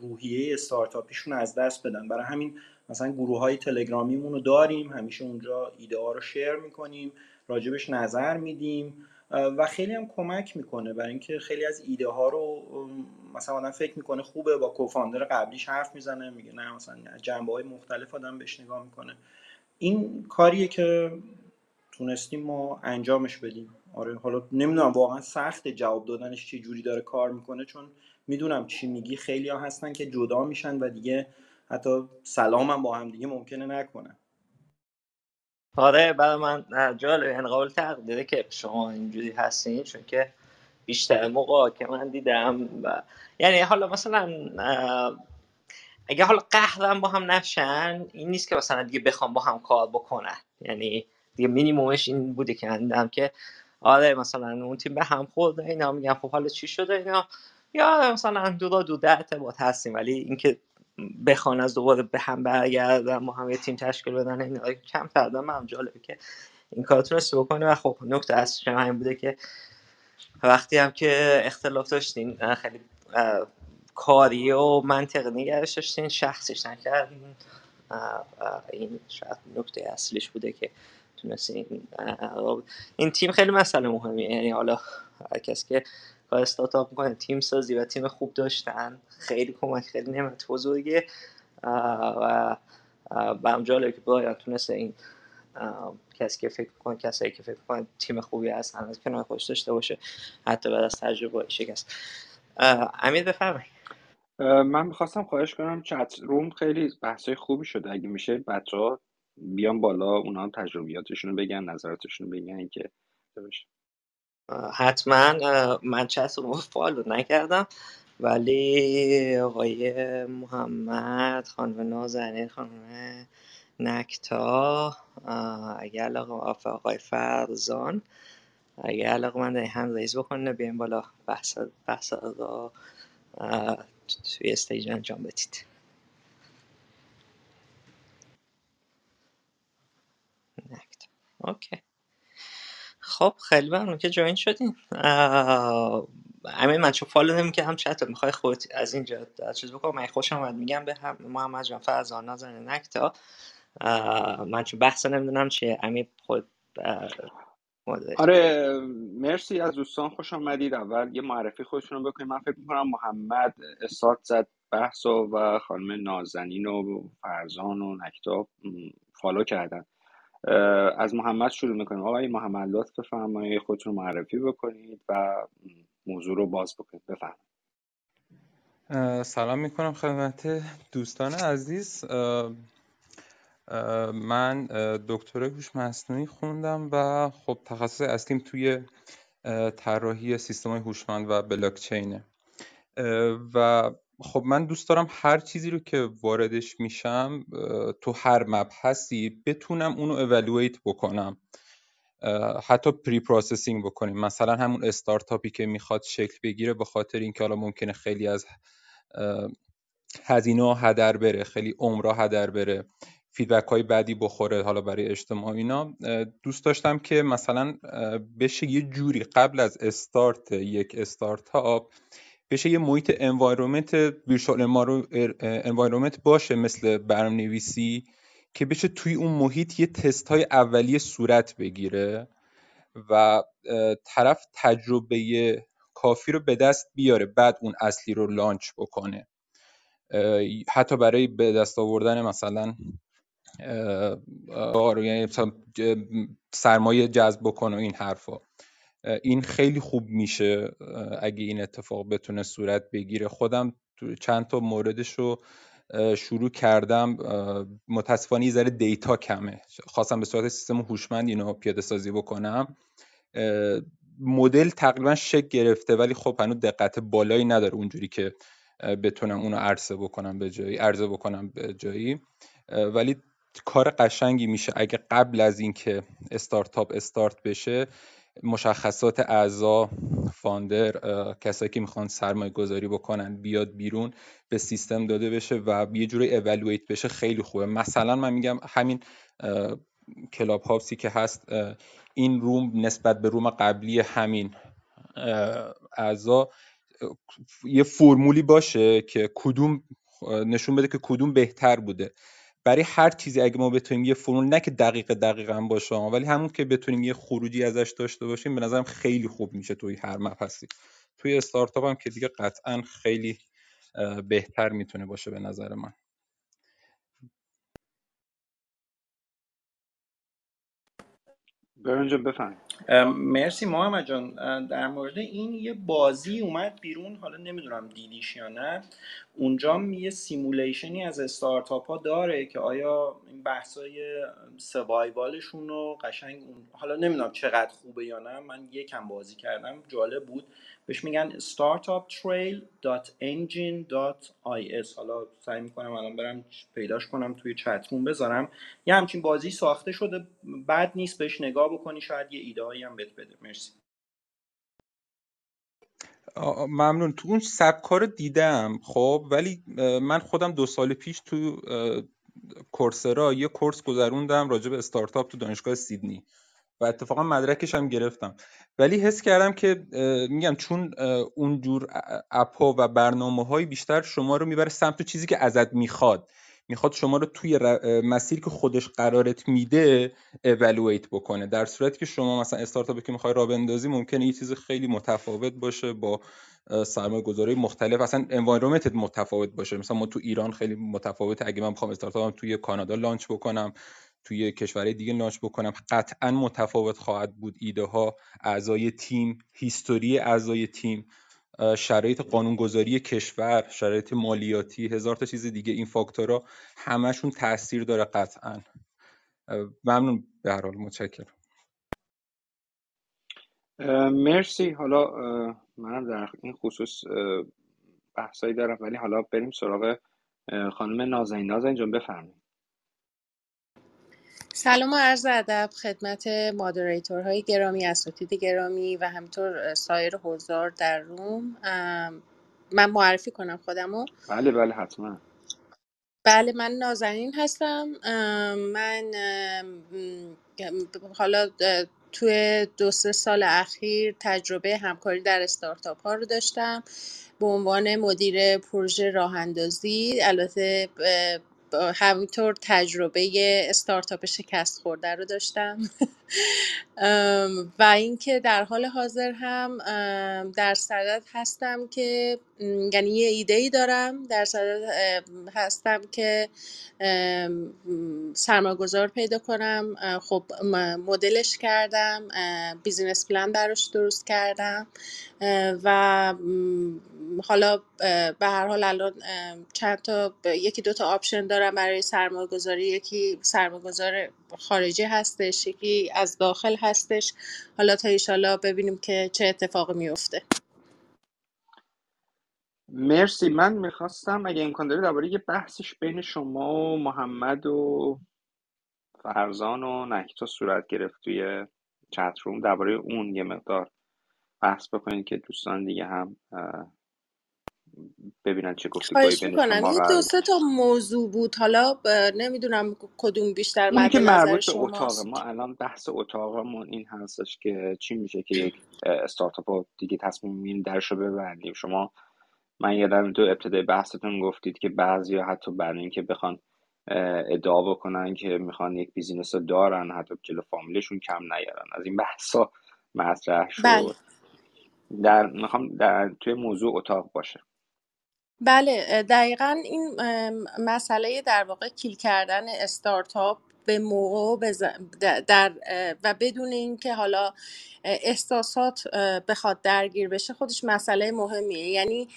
روحیه استارتاپیشون از دست بدن. برای همین مثلا گروه های تلگرامیمون رو داریم همیشه اونجا ایده ها رو شیر می‌کنیم راجبش نظر میدیم. و خیلی هم کمک می‌کنه برای اینکه خیلی از ایده ها رو مثلا آدم فکر می‌کنه خوبه با کوفاندر قبلیش حرف می‌زنه میگه نه مثلا جنبه های مختلف آدم بهش نگاه می‌کنه. این کاریه که تونستیم ما انجامش بدیم. آره حالا نمی‌دونم واقعا سخت جواب دادنش چه جوری داره کار می‌کنه چون می‌دونم چی میگی. خیلی ها هستن که جدا میشن و دیگه حتی سلام هم با هم دیگه ممکنه نکنن. آره برای من جالب یعنی قابل تقدیره که شما اینجوری هستین چون که بیشتر موقع که من دیدم و یعنی حالا مثلا اگه حالا قهرم با هم نشن این نیست که مثلا دیگه بخوام با هم کار بکنن. یعنی دیگه مینیمومش این بوده که دیدم که آره مثلا اون تیم به هم خورده اینا میگن خب حالا چی شده اینا؟ یا مثلا دو دو در ارتباط هستیم ولی اینکه بخوان از دوباره به هم برگردن ما هم یه تیم تشکیل بدن این کم کردن من جالبه که این کار تونسته بکنه. و خب نکته اصلیش هم همین بوده که وقتی هم که اختلاف داشتین خیلی کاری و منطق نگرش داشتین شخصیش نکردین. این شاید نکته اصلیش بوده که تونستین این تیم خیلی مسئله مهمیه. یعنی حالا هر کس که کار استارتاپ می‌کنه. تیم سازی و تیم خوب داشتن. خیلی کمک خیلی نعمت بزرگه. و برام جالبه که برایان تونسته این کسی که فکر کنه کسایی که فکر کنه تیم خوبی هستن از کنار خوش داشته باشه. حتی بعد از تجربه شکست. امیر بفرمایید. من می‌خواستم خواهش کنم چت روم خیلی بحثای خوبی شده. اگه میشه بچه ها بیان بالا اونا هم تجربیاتشون بگن نظراتشون رو بگن که حتما من چت رو فالو نکردم. ولی آقای محمد خانم نازنین خانم نکتا اگر علاقه آقای فرزان اگر علاقه من هم ریز بکنه بیایم بالا بحث, بحث رو توی استیج انجام بدید. نکتا. اوکی. خب خیلی ممنون که جوین شدین. همین من چون فالو نمی‌کردم چت می‌خوای خودت از اینجا چیز بکنم من خوشم اومد میگم به هم محمد جان فرزان نازنین نکتا من چون بحث نمی‌دونم چیه. امیر خود آره مرسی از دوستان خوش آمدید اول یه معرفی خودشون رو بکنیم من فکر می‌کنم محمد استارت زد بحث و خانم نازنین و فرزان و نکتا فالو کردن. از محمد شروع می‌کنیم. آقای محمد لطف بفرمایید خودتون معرفی بکنید و موضوع رو باز بکنید. بفرمایید. سلام می‌کنم خدمت دوستان عزیز. من دکتر هوش مصنوعی خوندم و خب تخصص اصلیم توی طراحی سیستم های هوشمند و بلاکچینه. و خب من دوست دارم هر چیزی رو که واردش میشم تو هر مبحثی بتونم اونو evaluate بکنم. حتی preprocessing بکنیم. مثلا همون استارتاپی که می‌خواد شکل بگیره به خاطر اینکه حالا ممکنه خیلی از هزینه هدر بره خیلی عمرها هدر بره feedback های بعدی بخوره حالا برای اجتماع اینا. دوست داشتم که مثلا بشه یه جوری قبل از استارت یک استارتاپ بشه یه محیط environment virtual environment باشه مثل برنامه‌نویسی که بشه توی اون محیط یه تست های اولیه صورت بگیره و طرف تجربه کافی رو به دست بیاره بعد اون اصلی رو launch بکنه. حتی برای به دست آوردن مثلا یعنی سرمایه جذب بکنه این حرفا. این خیلی خوب میشه اگه این اتفاق بتونه صورت بگیره. خودم چند تا موردش رو شروع کردم متاسفانه یه ذره دیتا کمه. خواستم به صورت سیستم هوشمند اینو پیاده سازی بکنم. مدل تقریبا شک گرفته ولی خب هنوز دقت بالایی نداره اونجوری که بتونم اونو عرضه بکنم به جایی عرضه بکنم به جایی. ولی کار قشنگی میشه. اگه قبل از اینکه استارتاپ استارت بشه مشخصات اعضا فاندر کسایی که می‌خوان سرمایه گذاری بکنن بیاد بیرون به سیستم داده بشه و یه جوری اولویت بشه خیلی خوبه. مثلا من میگم همین کلاب هاوسی که هست این روم نسبت به روم قبلی همین اعضا یه فرمولی باشه که کدوم نشون بده که کدوم بهتر بوده. برای هر چیزی اگه ما بتونیم یه فرمول نه که دقیق دقیقا باشه ولی همون که بتونیم یه خروجی ازش داشته باشیم به نظرم خیلی خوب میشه توی هر مبحثی. توی استارتاپ هم که دیگه قطعا خیلی بهتر می‌تونه باشه به نظر من. برنجا بفهم مرسی محمد جان. در مورد این یه بازی اومد بیرون حالا نمی‌دونم دیدیش یا نه. اونجا یه سیمولیشنی از استارتاپ ها داره که آیا این بحثای سوایوالشون رو قشنگ حالا نمی‌دونم چقدر خوبه یا نه. من یکم بازی کردم جالب بود. بهش میگن startuptrail.engine.is حالا سعی می‌کنم الان برم پیداش کنم توی چتمون بذارم. یه همچین بازی ساخته شده بد نیست بهش نگاه بکنی شاید یه ایده هایی هم بهت بده. مرسی. ممنون. تو اون سبکا رو دیدم خب ولی من خودم دو سال پیش تو کورسرا یه کورس گذروندم راجع به استارتاپ تو دانشگاه سیدنی. و اتفاقا مدرکش هم گرفتم. ولی حس کردم که میگم چون اونجور اپا و برنامه های بیشتر شما رو می‌بره سمت چیزی که ازت می‌خواد. می‌خواد شما رو توی مسیری که خودش قرارت میده اولویت بکنه. در صورتی که شما مثلا استارتاپی که می‌خوای راه بندازی ممکنه یه چیز خیلی متفاوت باشه با سرمایه گذاری مختلف. اصلا انوایرمنتت متفاوت باشه. مثلا ما تو ایران خیلی متفاوت اگه من بخوام استارتاپم توی کانادا لانچ بکنم توی کشورهای دیگه لانچ بکنم. قطعا متفاوت خواهد بود ایده ها اعضای تیم هیستوری اعضای تیم شرایط قانونگذاری کشور شرایط مالیاتی هزار تا چیز دیگه. این فاکتورها همشون تاثیر داره قطعا. ممنون. به هر حال متشکرم. مرسی. حالا منم در این خصوص بحثایی دارم ولی حالا بریم سراغ خانم نازنین. نازنین جان بفرمایید. سلام و عرض ادب خدمت مادریتورهای گرامی اساتید گرامی و همینطور سایر حضار در روم. من معرفی کنم خودمو. بله بله حتما. بله من نازنین هستم. من حالا توی دو سه سال اخیر تجربه همکاری در استارتاپ ها رو داشتم. به عنوان مدیر پروژه راه اندازی البته همینطور تجربه استارتاپ شکست خورده رو داشتم. و اینکه در حال حاضر هم در صدد هستم که یعنی یه ایده ای دارم در صدد هستم که سرمایه‌گذار پیدا کنم. خب مدلش کردم business plan براش درست کردم. و حالا به هر حال الان چند تا یکی دو تا option دارم برای سرمایه گذاری یکی سرمایه گذار خارجی هستش یکی از داخل هستش. حالا تا ایشالا ببینیم که چه اتفاقی میفته مرسی. من می‌خواستم اگه امکان داره درباره یه بحثش بین شما و محمد و فرزان و نکتا صورت گرفت توی چت روم. درباره اون یه مقدار بحث بکنید که دوستان دیگه هم ببینن چه بین می‌کنم. قرار دو سه تا موضوع بود. حالا نمی‌دونم کدوم بیشتر مد که مربوط به اتاق ما الان بحث اتاقمون این هستش که چی میشه که یک استارتاپ دیگه تصمیم می‌گیریم درش رو ببندیم. شما من یادم تو ابتدای بحثتون گفتید که بعضی حتی بعد اینکه بخوان ادعا بکنن که می‌خوان یک بیزینس رو دارن حتی جلو فامیلشون کم نیارن. از این بحثا مطرح بله. شد. در می‌خوام در توی موضوع اتاق باشه. بله دقیقا این مسئله در واقع کیل کردن استارتاپ به موقع و در و بدون اینکه حالا احساسات بخواد درگیر بشه خودش مسئله مهمیه. یعنی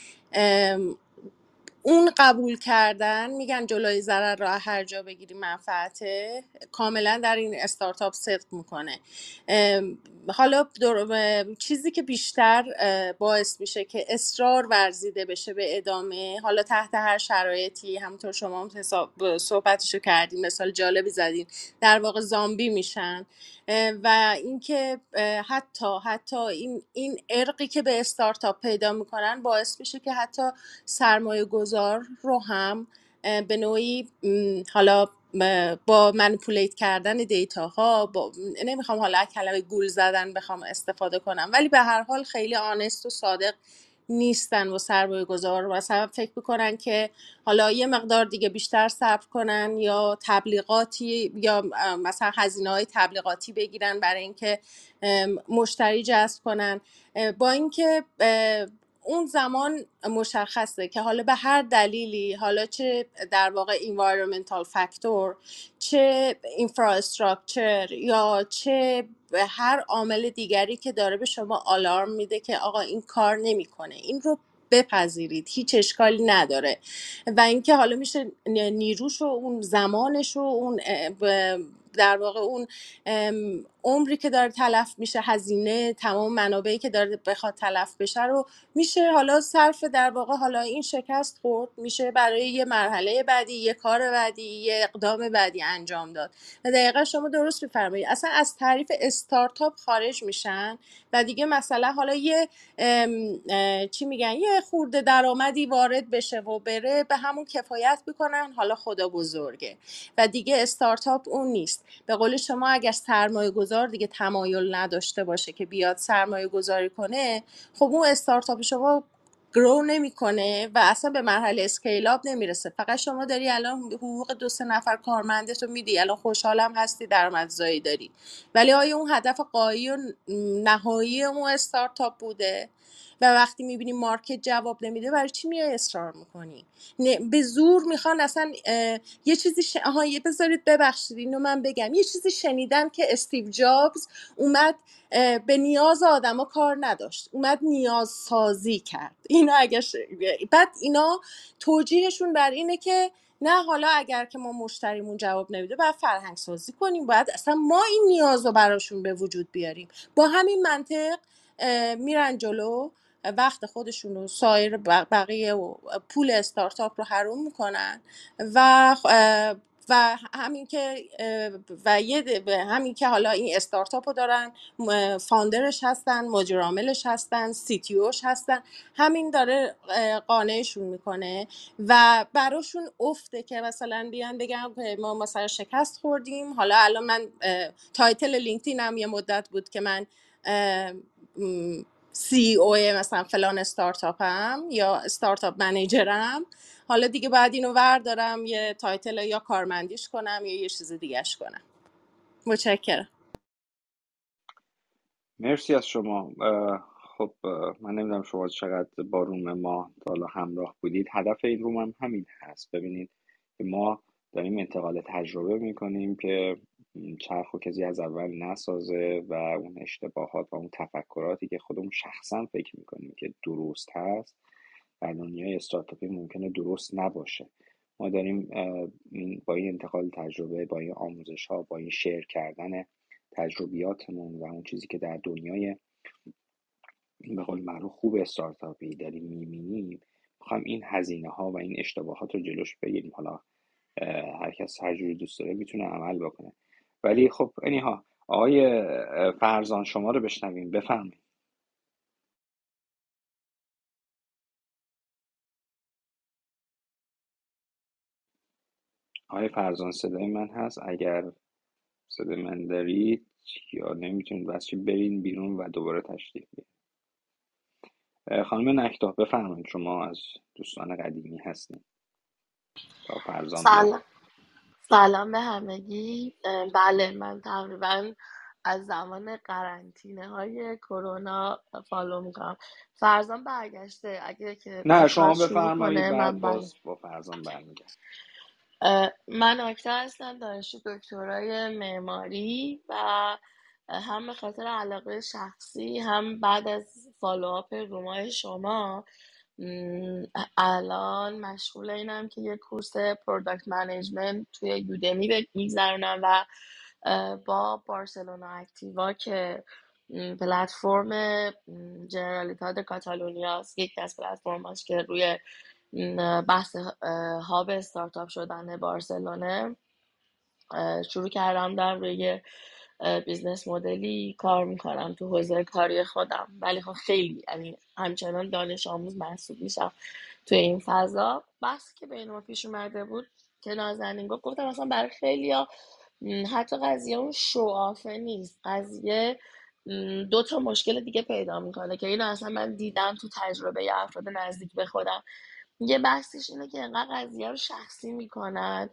اون قبول کردن میگن جلوی ضرر را هر جا بگیری منفعته کاملا در این استارتاپ صدق می‌کنه. حالا چیزی که بیشتر باعث میشه که اصرار ورزیده بشه به ادامه حالا تحت هر شرایطی همونطور شما هم صحبتشو کردین مثال جالبی زدین در واقع زامبی میشن. و اینکه حتی حتی این این ارقی که به استارتاپ پیدا می‌کنن باعث میشه که حتی سرمایه گذار رو هم به نوعی حالا با منپولیت کردن دیتا ها با نمی‌خوام حالا کلمه گول زدن بخوام استفاده کنم ولی به هر حال خیلی آنست و صادق نیستن و سرمایه گذار مثلا فکر می‌کنن که حالا یه مقدار دیگه بیشتر صبر کنن یا تبلیغاتی یا مثلا هزینه های تبلیغاتی بگیرن برای اینکه مشتری جذب کنن. با اینکه اون زمان مشخصه که حالا به هر دلیلی حالا چه در واقع environmental factor چه infrastructure یا چه به هر عامل دیگری که داره به شما آلارم میده که آقا این کار نمی‌کنه. این رو بپذیرید. هیچ اشکالی نداره. و اینکه حالا میشه نیروش و اون زمانش و اون در واقع اون عمری که داره تلف میشه هزینه تمام منابعی که داره بخواد تلف بشه رو میشه حالا صرف در واقع حالا این شکست خورد میشه برای یه مرحله بعدی یه کار بعدی یه اقدام بعدی انجام داد. و دقیقا شما درست میفرمایید. اصلا از تعریف استارتاپ خارج میشن و دیگه مثلا حالا یه چی میگن یه خورده درآمدی وارد بشه و بره به همون کفایت می‌کنن حالا خدا بزرگه. و دیگه استارتاپ اون نیست. به قول شما اگر سرمایه گذار دیگه تمایل نداشته باشه که بیاد سرمایه گذاری کنه خب اون استارتاپ شما grow نمی‌کنه و اصلا به مرحله scale up نمی‌رسه. فقط شما داری الان حقوق دو سه نفر کارمندت رو میدی. الان خوشحالم هستی درآمدزایی داری. ولی آیا اون هدف غایی و نهایی اون استارتاپ بوده؟ و وقتی می‌بینی market جواب نمیده برای چی میای اصرار می‌کنی؟ به زور می‌خوان اصلا یه چیزی ش... آها یه بذارید ببخشید اینو من بگم. یه چیزی شنیدم که استیو جابز اومد به نیاز آدما کار نداشت. اومد نیاز سازی کرد. اینا اگر ش... بعد اینا توجیهشون بر اینه که نه حالا اگر که ما مشتریمون جواب نمیده باید فرهنگ سازی کنیم. باید اصلا ما این نیاز رو براشون به وجود بیاریم. با همین منطق میرن جلو. وقت خودشون رو سایر بقیه و پول استارتاپ رو حروم می‌کنن و و همین که و یه همین که حالا این استارتاپ رو دارن founder ش هستن مدیر عاملش هستن CTO ش هستن همین داره قانعشون می‌کنه و براشون افته که مثلا بیان بگم ما مثلا شکست خوردیم. حالا الان من title لینکدین هم یه مدت بود که من CEO مثلا فلان استارتاپم یا startup manager م. حالا دیگه باید اینو وردارم یه title یا کارمندیش کنم یا یه چیز دیگهش کنم. متشکرم. مرسی از شما. خب من نمی‌دونم شما چقدر با room ما حالا همراه بودید. هدف این room هم همین هست. ببینید که ما داریم انتقال تجربه می‌کنیم که چرخ و کسی از اول نسازه و اون اشتباهات و اون تفکراتی که خودمون شخصا فکر می‌کنیم که درست هست در دنیای استارتاپی ممکنه درست نباشه. ما داریم با این انتقال تجربه با این آموزش ها با این شیر کردن تجربیاتمون و اون چیزی که در دنیای به قول معروف خوب استارتاپی داریم می‌بینیم می‌خوایم این هزینه ها و این اشتباهات رو جلوش بگیریم. حالا هر کس هر جوری دوست داره می‌تونه عمل بکنه. ولی خب اینها آقای فرزان شما رو بشنویم. بفرمایید. آقای فرزان صدای من هست؟ اگر صدای من دارید یا نمی‌تونید بس برین بیرون و دوباره تشریف بیارید. خانم نکتا بفرمایید. شما از دوستان قدیمی هستید فرزان سلام. سلام به همگی. بله من تقریبا از زمان قرنطینه های کرونا follow می‌کنم. فرزان برگشته. اگه که نه شما بفرمایید بعد باز با فرزان برمیگرد من آکتا هستم دانشجو دکترای معماری و هم به خاطر علاقه شخصی هم بعد از follow up room ای شما الان مشغول اینم که یه course product management توی Udemy میگذرونم و با Barcelona Activa که پلتفرم Generalitat کاتالونیا یکی از پلتفرم که روی بحث hub استارتاپ شدن بارسلونه شروع کردم در روی business model ی کار می‌کنم تو حوزه کاری خودم. ولی خب خیلی یعنی همچنان دانش آموز محسوب میشم تو این فضا. بحثی که بین ما پیش اومده بود که نازنین گفت گفتم اصلا برای خیلی ها حتی قضیه اون show off ه نیست. قضیه دو تا مشکل دیگه پیدا می‌کنه که اینو اصلا من دیدم تو تجربه افراد نزدیک به خودم. یه بحثش اینه که انقدر قضیه رو شخصی می‌کنن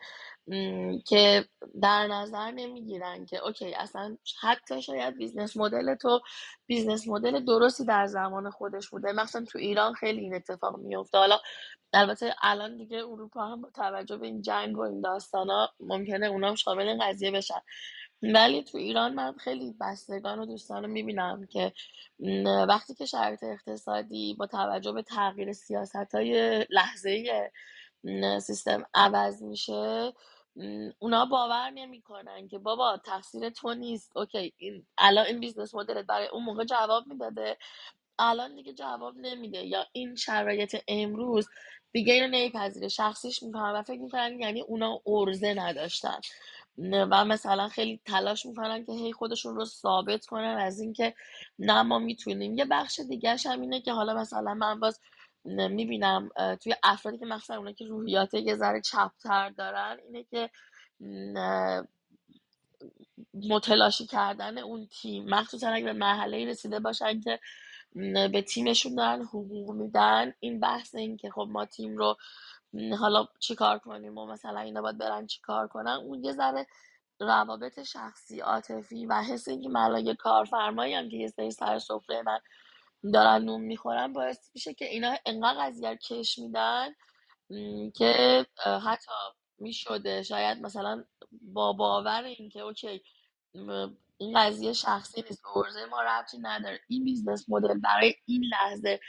که در نظر نمی‌گیرن که okay اصلا حتی شاید business model تو business model درستی در زمان خودش بوده. مثلا تو ایران خیلی این اتفاق میفته حالا البته الان دیگه اروپا هم توجه به این جنگ و این داستانا ممکنه اونام شامل این قضیه بشن. ولی تو ایران من خیلی بستگان و دوستان رو می‌بینم که وقتی که شرایط اقتصادی با توجه به تغییر سیاست های لحظه سیستم عوض میشه اونا باور نمی‌کنن که بابا تقصیر تو نیست. okay این الان این business model ت برای اون موقع جواب می‌داده الان دیگه جواب نمیده. یا این شرایط امروز دیگه اینو نمیپذیره. شخصیش می‌کنن و فکر می‌کنن یعنی اونا ارزه نداشتن. و مثلا خیلی تلاش می‌کنن که هی خودشون رو ثابت کنن از اینکه نه ما می‌تونیم. یه بخش دیگهش هم اینه که حالا مثلا من باز می‌بینم توی افرادی که مثلا اونا که روحیات یه ذره چپتر دارن اینه که متلاشی کردن اون تیم. مخصوصا اگه به مرحله رسیده باشن که به تیمشون دارن حقوق میدن این بحث این که خب ما تیم رو حالا چیکار کنیم و مثلا اینا باید برن چیکار کنن. اون یه ذره روابط شخصی عاطفی و حس اینکه من یه کارفرمایی هم که یه سری سر سفره من دارن نون می‌خورن باعث میشه که اینا انقدر قضیه کش میدن که حتی می‌شده. شاید مثلا با باور اینکه okay این قضیه شخصی نیست به ما ربطی نداره. این business model برای این لحظه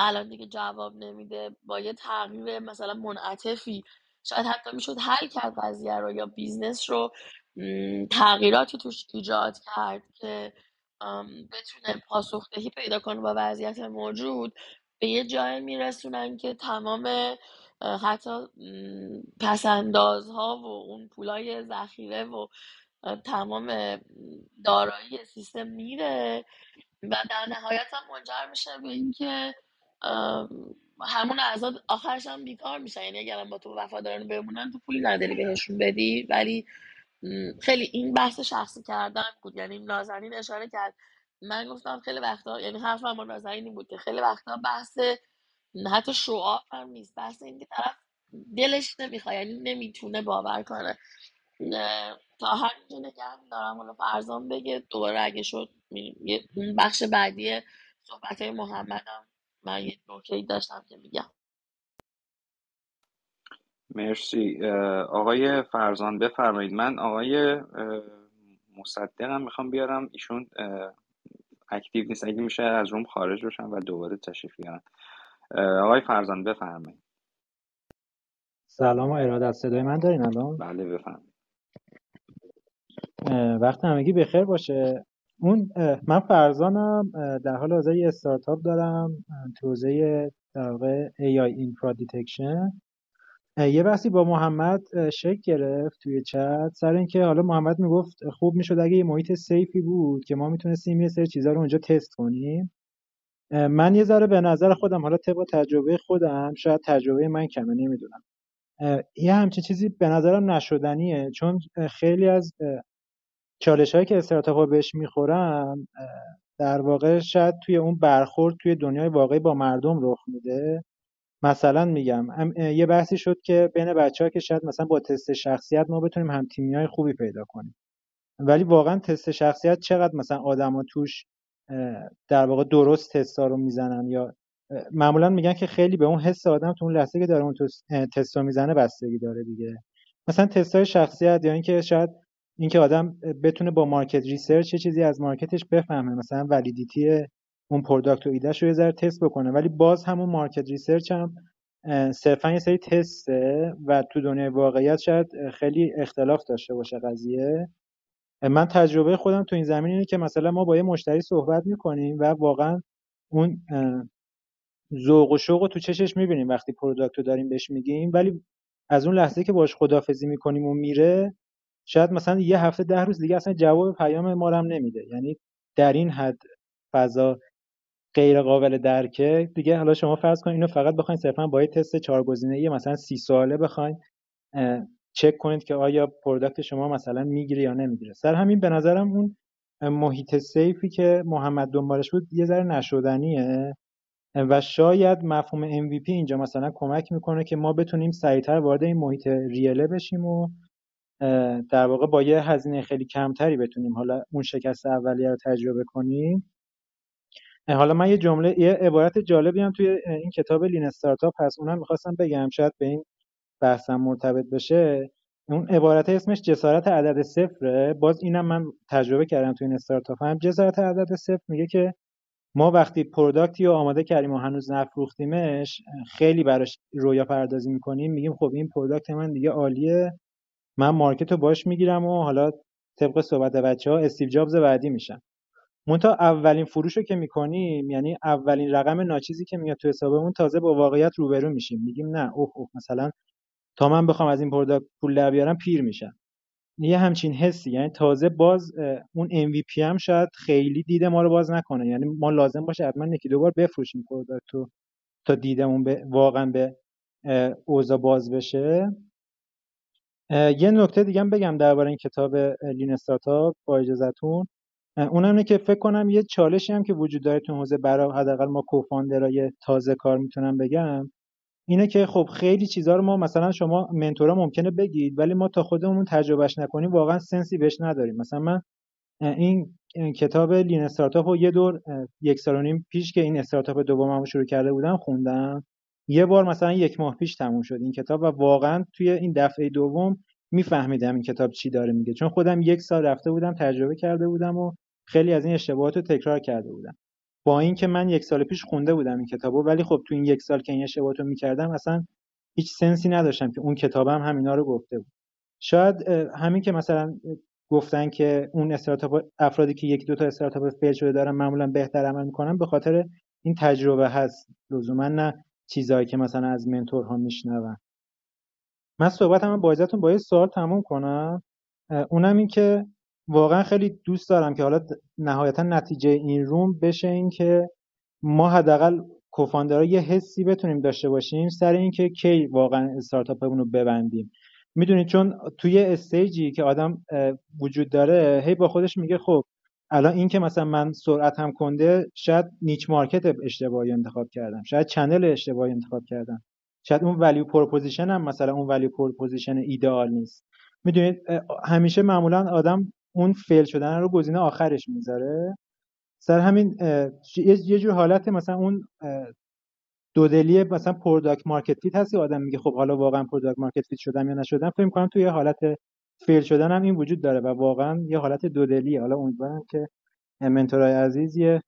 الان دیگه جواب نمیده با یه تغییر مثلا منعطفی. شاید حتی می‌شد حل کرد قضیه رو یا business رو تغییراتی توش ایجاد کرد که بتونه پاسخدهی پیدا کنه با وضعیت موجود. به یه جای میرسونن که تمام حتی پسندازها و اون پولای ذخیره و تمام دارایی سیستم میره و در نهایت هم منجر میشه به اینکه همون اعضا آخرش هم بیکار میشن. یعنی اگر با تو وفاداران بمونن تو پولی نداری بهشون بدی. ولی خیلی این بحث شخصی کردن بود. یعنی نازنین اشاره کرد. من گفتم خیلی وقتا یعنی حرفم با نازنین بود که خیلی وقتا بحث حتی شعاف هم نیست. بحث این که طرف دلش نمی‌خواد یعنی نمی‌تونه باور کنه. تا هر اینجا نگه دارم حالا فرزان بگه دوباره اگه شد یه بخش بعدی صحبت های محمدم من یه نکته داشتم که میگم. مرسی. آقای فرزان بفرمایید. من آقای مصدقم می‌خوام بیارم. ایشون اکتیو نیست. اگه میشه از روم خارج بشن و دوباره تشریف بیارن آقای فرزان بفرمایید. سلام و ارادت. صدای من دارین الان؟ بله بفرمایید. وقت همگی بخیر باشه. اون من فرزانم در حال حاضر یه استارتاپ دارم تو در واقع AI Infra Detection. یه بحثی با محمد شکل گرفت توی چت. سر اینکه حالا محمد می‌گفت خوب می‌شد اگه یه محیط سیفی بود که ما می‌تونستیم یه سری چیزها رو اونجا تست کنیم. من یه ذره به نظر خودم حالا طبق تجربه خودم شاید تجربه من کمه نمی‌دونم. یه همچین چیزی به نظرم نشدنیه چون خیلی از چالش هایی که استارتاپ ها بهش می‌خورن در واقع شاید توی اون برخورد توی دنیای واقعی با مردم رخ میده. مثلا میگم یه بحثی شد که بین بچه ها که شاید مثلا با تست شخصیت ما بتونیم هم تیمی های خوبی پیدا کنیم. ولی واقعا تست شخصیت چقدر مثلا آدما توش در واقع درست تستا رو می‌زنن یا معمولا میگن که خیلی به اون حس آدم تو اون لحظه که داره اون تست رو می‌زنه بستگی داره دیگه. مثلا تست های شخصیت یا اینکه شاید اینکه آدم بتونه با market research چه چیزی از market ش بفهمه مثلا validity اون product و ایدهش رو یه ذره تست بکنه. ولی باز همون market research هم صرفا یه سری تسته و تو دنیای واقعیت شاید خیلی اختلاف داشته باشه قضیه. من تجربه خودم تو این زمینه اینه که مثلا ما با یه مشتری صحبت می‌کنیم و واقعا اون ذوق و شوق رو تو چشش می‌بینیم وقتی product رو داریم بهش میگیم. ولی از اون لحظه که باش خدافزی می‌کنیم و میره شاید مثلا یه هفته ده روز دیگه اصلا جواب پیام ما هم نمیده. یعنی در این حد فضا غیر قابل درکه. دیگه حالا شما فرض کنید اینو فقط بخواید صرفا با یه تست چهار گزینه‌ای مثلا سی سواله بخواید چک کنید که آیا product شما مثلا می‌گیره یا نمی‌گیره. سر همین به نظرم اون محیط safe ی که محمد دنبالش بود یه ذره نشدنیه. و شاید مفهوم MVP اینجا مثلا کمک می‌کنه که ما بتونیم سریعتر وارد این محیط real ه بشیم و در واقع با یه هزینه خیلی کمتری بتونیم حالا اون شکست اولیه رو تجربه کنیم. حالا من یه جمله یه عبارت جالبی هم توی این کتاب Lean Startup هست. اونم می‌خواستم بگم شاید به این بحثم مرتبط بشه. اون عبارت اسمش جسارت عدد صفره. باز اینم من تجربه کردم توی این استارتاپ. هم جسارت عدد صفر میگه که ما وقتی product ی رو آماده کردیم و هنوز نفروختیمش خیلی براش رویا پردازی می‌کنیم میگیم خب این product من دیگه عالیه. من market رو باش می‌گیرم و حالا طبق صحبت بچه ها استیو جابز بعدی میشم. منتها اولین فروش رو که می‌کنیم یعنی اولین رقم ناچیزی که میاد تو حسابمون تازه با واقعیت روبرو میشیم. میگیم نه اوه اوه مثلا تا من بخوام از این product پول در بیارم پیر میشم. یه همچین حسی یعنی تازه باز اون MVP هم شاید خیلی دید ما رو باز نکنه. یعنی ما لازم باشه حتما یکی دو بار بفروشیم product رو تا دیدمون به واقعا به اوضاع باز بشه. یه نکته دیگه هم بگم درباره این کتاب لین استارتاپ با اجازهتون. اونم اینه که فکر کنم یه چالشی هم که وجود داره تو حوزه برای حداقل ما کوفاندرای تازه کار می‌تونم بگم اینه که خب خیلی چیزا رو ما مثلا شما منتورا ممکنه بگید ولی ما تا خودمون تجربهش نکنیم واقعا سنسی بهش نداریم. مثلا من این کتاب لین استارتاپ رو یه دور یک سال و نیم پیش که این استارتاپ دومم شروع کرده بودم خوندم. یه بار مثلا یک ماه پیش تموم شد این کتاب و واقعا توی این دفعه دوم میفهمیدم این کتاب چی داره میگه. چون خودم یک سال رفته بودم تجربه کرده بودم و خیلی از این اشتباهات رو تکرار کرده بودم. با اینکه من یک سال پیش خونده بودم این کتابو ولی خب تو این یک سال که این اشتباهات رو می‌کردم اصلا هیچ سنسی نداشتم که اون کتابم هم همینا رو گفته بود. شاید همین که مثلا گفتن که اون استارتاپ افرادی که یک دو تا استارتاپ فیل شده دارن معمولا بهتر عمل می‌کنن به خاطر این تجربه هست. لزوما نه چیزایی که مثلا از منتورها میشنون. من صحبتم با اجازهتون با یه سوال تموم کنم. اونم این که واقعا خیلی دوست دارم که حالا نهایتا نتیجه این روم بشه این که ما حداقل کوفاندرها یه حسی بتونیم داشته باشیم سر اینکه کی واقعا استارتاپمون رو ببندیم. می‌دونید چون توی استیجی که آدم وجود داره هی با خودش میگه خب الان این که مثلا من سرعتم کنده شاید niche market اشتباهی انتخاب کردم. شاید channel اشتباهی انتخاب کردم. شاید اون value proposition هم مثلا اون value proposition ایدئال نیست. می‌دونید همیشه معمولا آدم اون fail شدن رو گزینه آخرش می‌ذاره. سر همین یه جور حالت مثلا اون دودلی مثلا product market fit هستی آدم میگه خب حالا واقعا product market fit شدم یا نشدم. فکر کنم توی حالت فیل شدن هم این وجود داره و واقعا یه حالت دودلیه. حالا امیدوارم که منتورای عزیز یه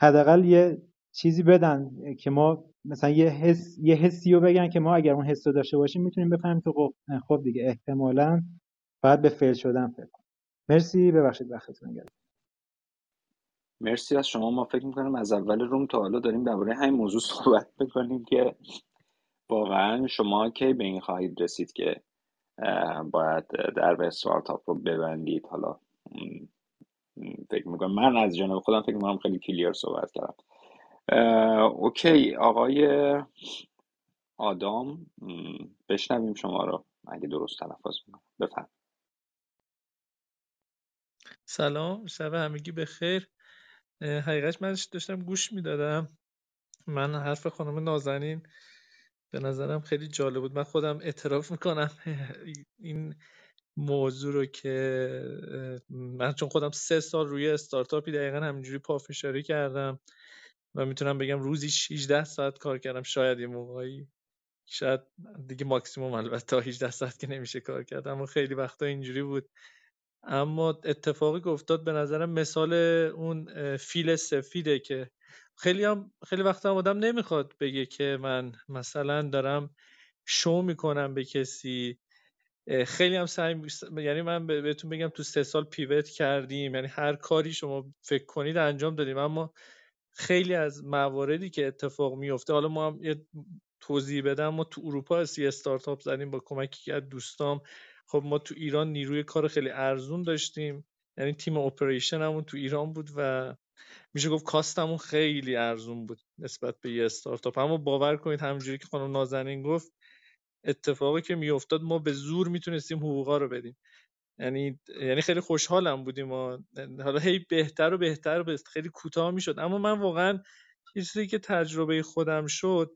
حداقل یه چیزی بدن که ما مثلا یه حس یه حسی رو بگن که ما اگر اون حس رو داشته باشیم می‌تونیم بفهمیم که خب خب دیگه احتمالاً باید به فیل شدن فکر کنیم. مرسی. ببخشید وقتتون گرفتم. مرسی از شما. ما فکر می‌کنم از اول روم تا حالا داریم درباره همین موضوع صحبت می‌کنیم که واقعا شما کی به این خواهید رسید که باید در به استارتاپ رو ببندید. حالا فکر می‌کنم. من از جانب خودم فکر می‌کنم خیلی کلیر صحبت کردم. اوکی آقای آدام بشنویم شما رو. اگه درست تلفظ می‌کنم. بفهم. سلام شب همگی بخیر حقیقتش من داشتم گوش می‌دادم. من حرف خانم نازنین به نظرم خیلی جالب بود. من خودم اعتراف می‌کنم این موضوع رو که من چون خودم سه سال روی استارتاپی دقیقا همینجوری پافشاری کردم و می‌تونم بگم روزی 18 ساعت کار کردم. شاید یه موقعی شاید دیگه ماکسیموم البته تا 18 ساعت که نمیشه کار کرد اما خیلی وقتا اینجوری بود. اما اتفاقی که افتاد به نظرم مثال اون فیل سفیده که خیلی هم خیلی وقتا هم آدم نمی‌خواد بگه که من مثلا دارم شو می‌کنم به کسی. خیلی هم سعی یعنی من بهتون بگم تو سه سال پیوت کردیم. یعنی هر کاری شما فکر کنید انجام دادیم. اما خیلی از مواردی که اتفاق میفته حالا ما هم یه توضیح بدم. ما تو اروپا سی استارتاپ زدیم با کمکی از دوستام. خب ما تو ایران نیروی کار خیلی ارزون داشتیم. یعنی تیم اپریشن همون تو ایران بود و میشه گفت کاستمون خیلی ارزون بود نسبت به یه استارتاپ. اما باور کنید همونجوری که خانم نازنین گفت اتفاقی که میافتاد ما به زور می‌تونستیم حقوقا رو بدیم. یعنی یعنی خیلی خوشحالم بودیم و حالا هی بهتر و بهتر و خیلی کوتاه می‌شد. اما من واقعا یه چیزی که تجربه خودم شد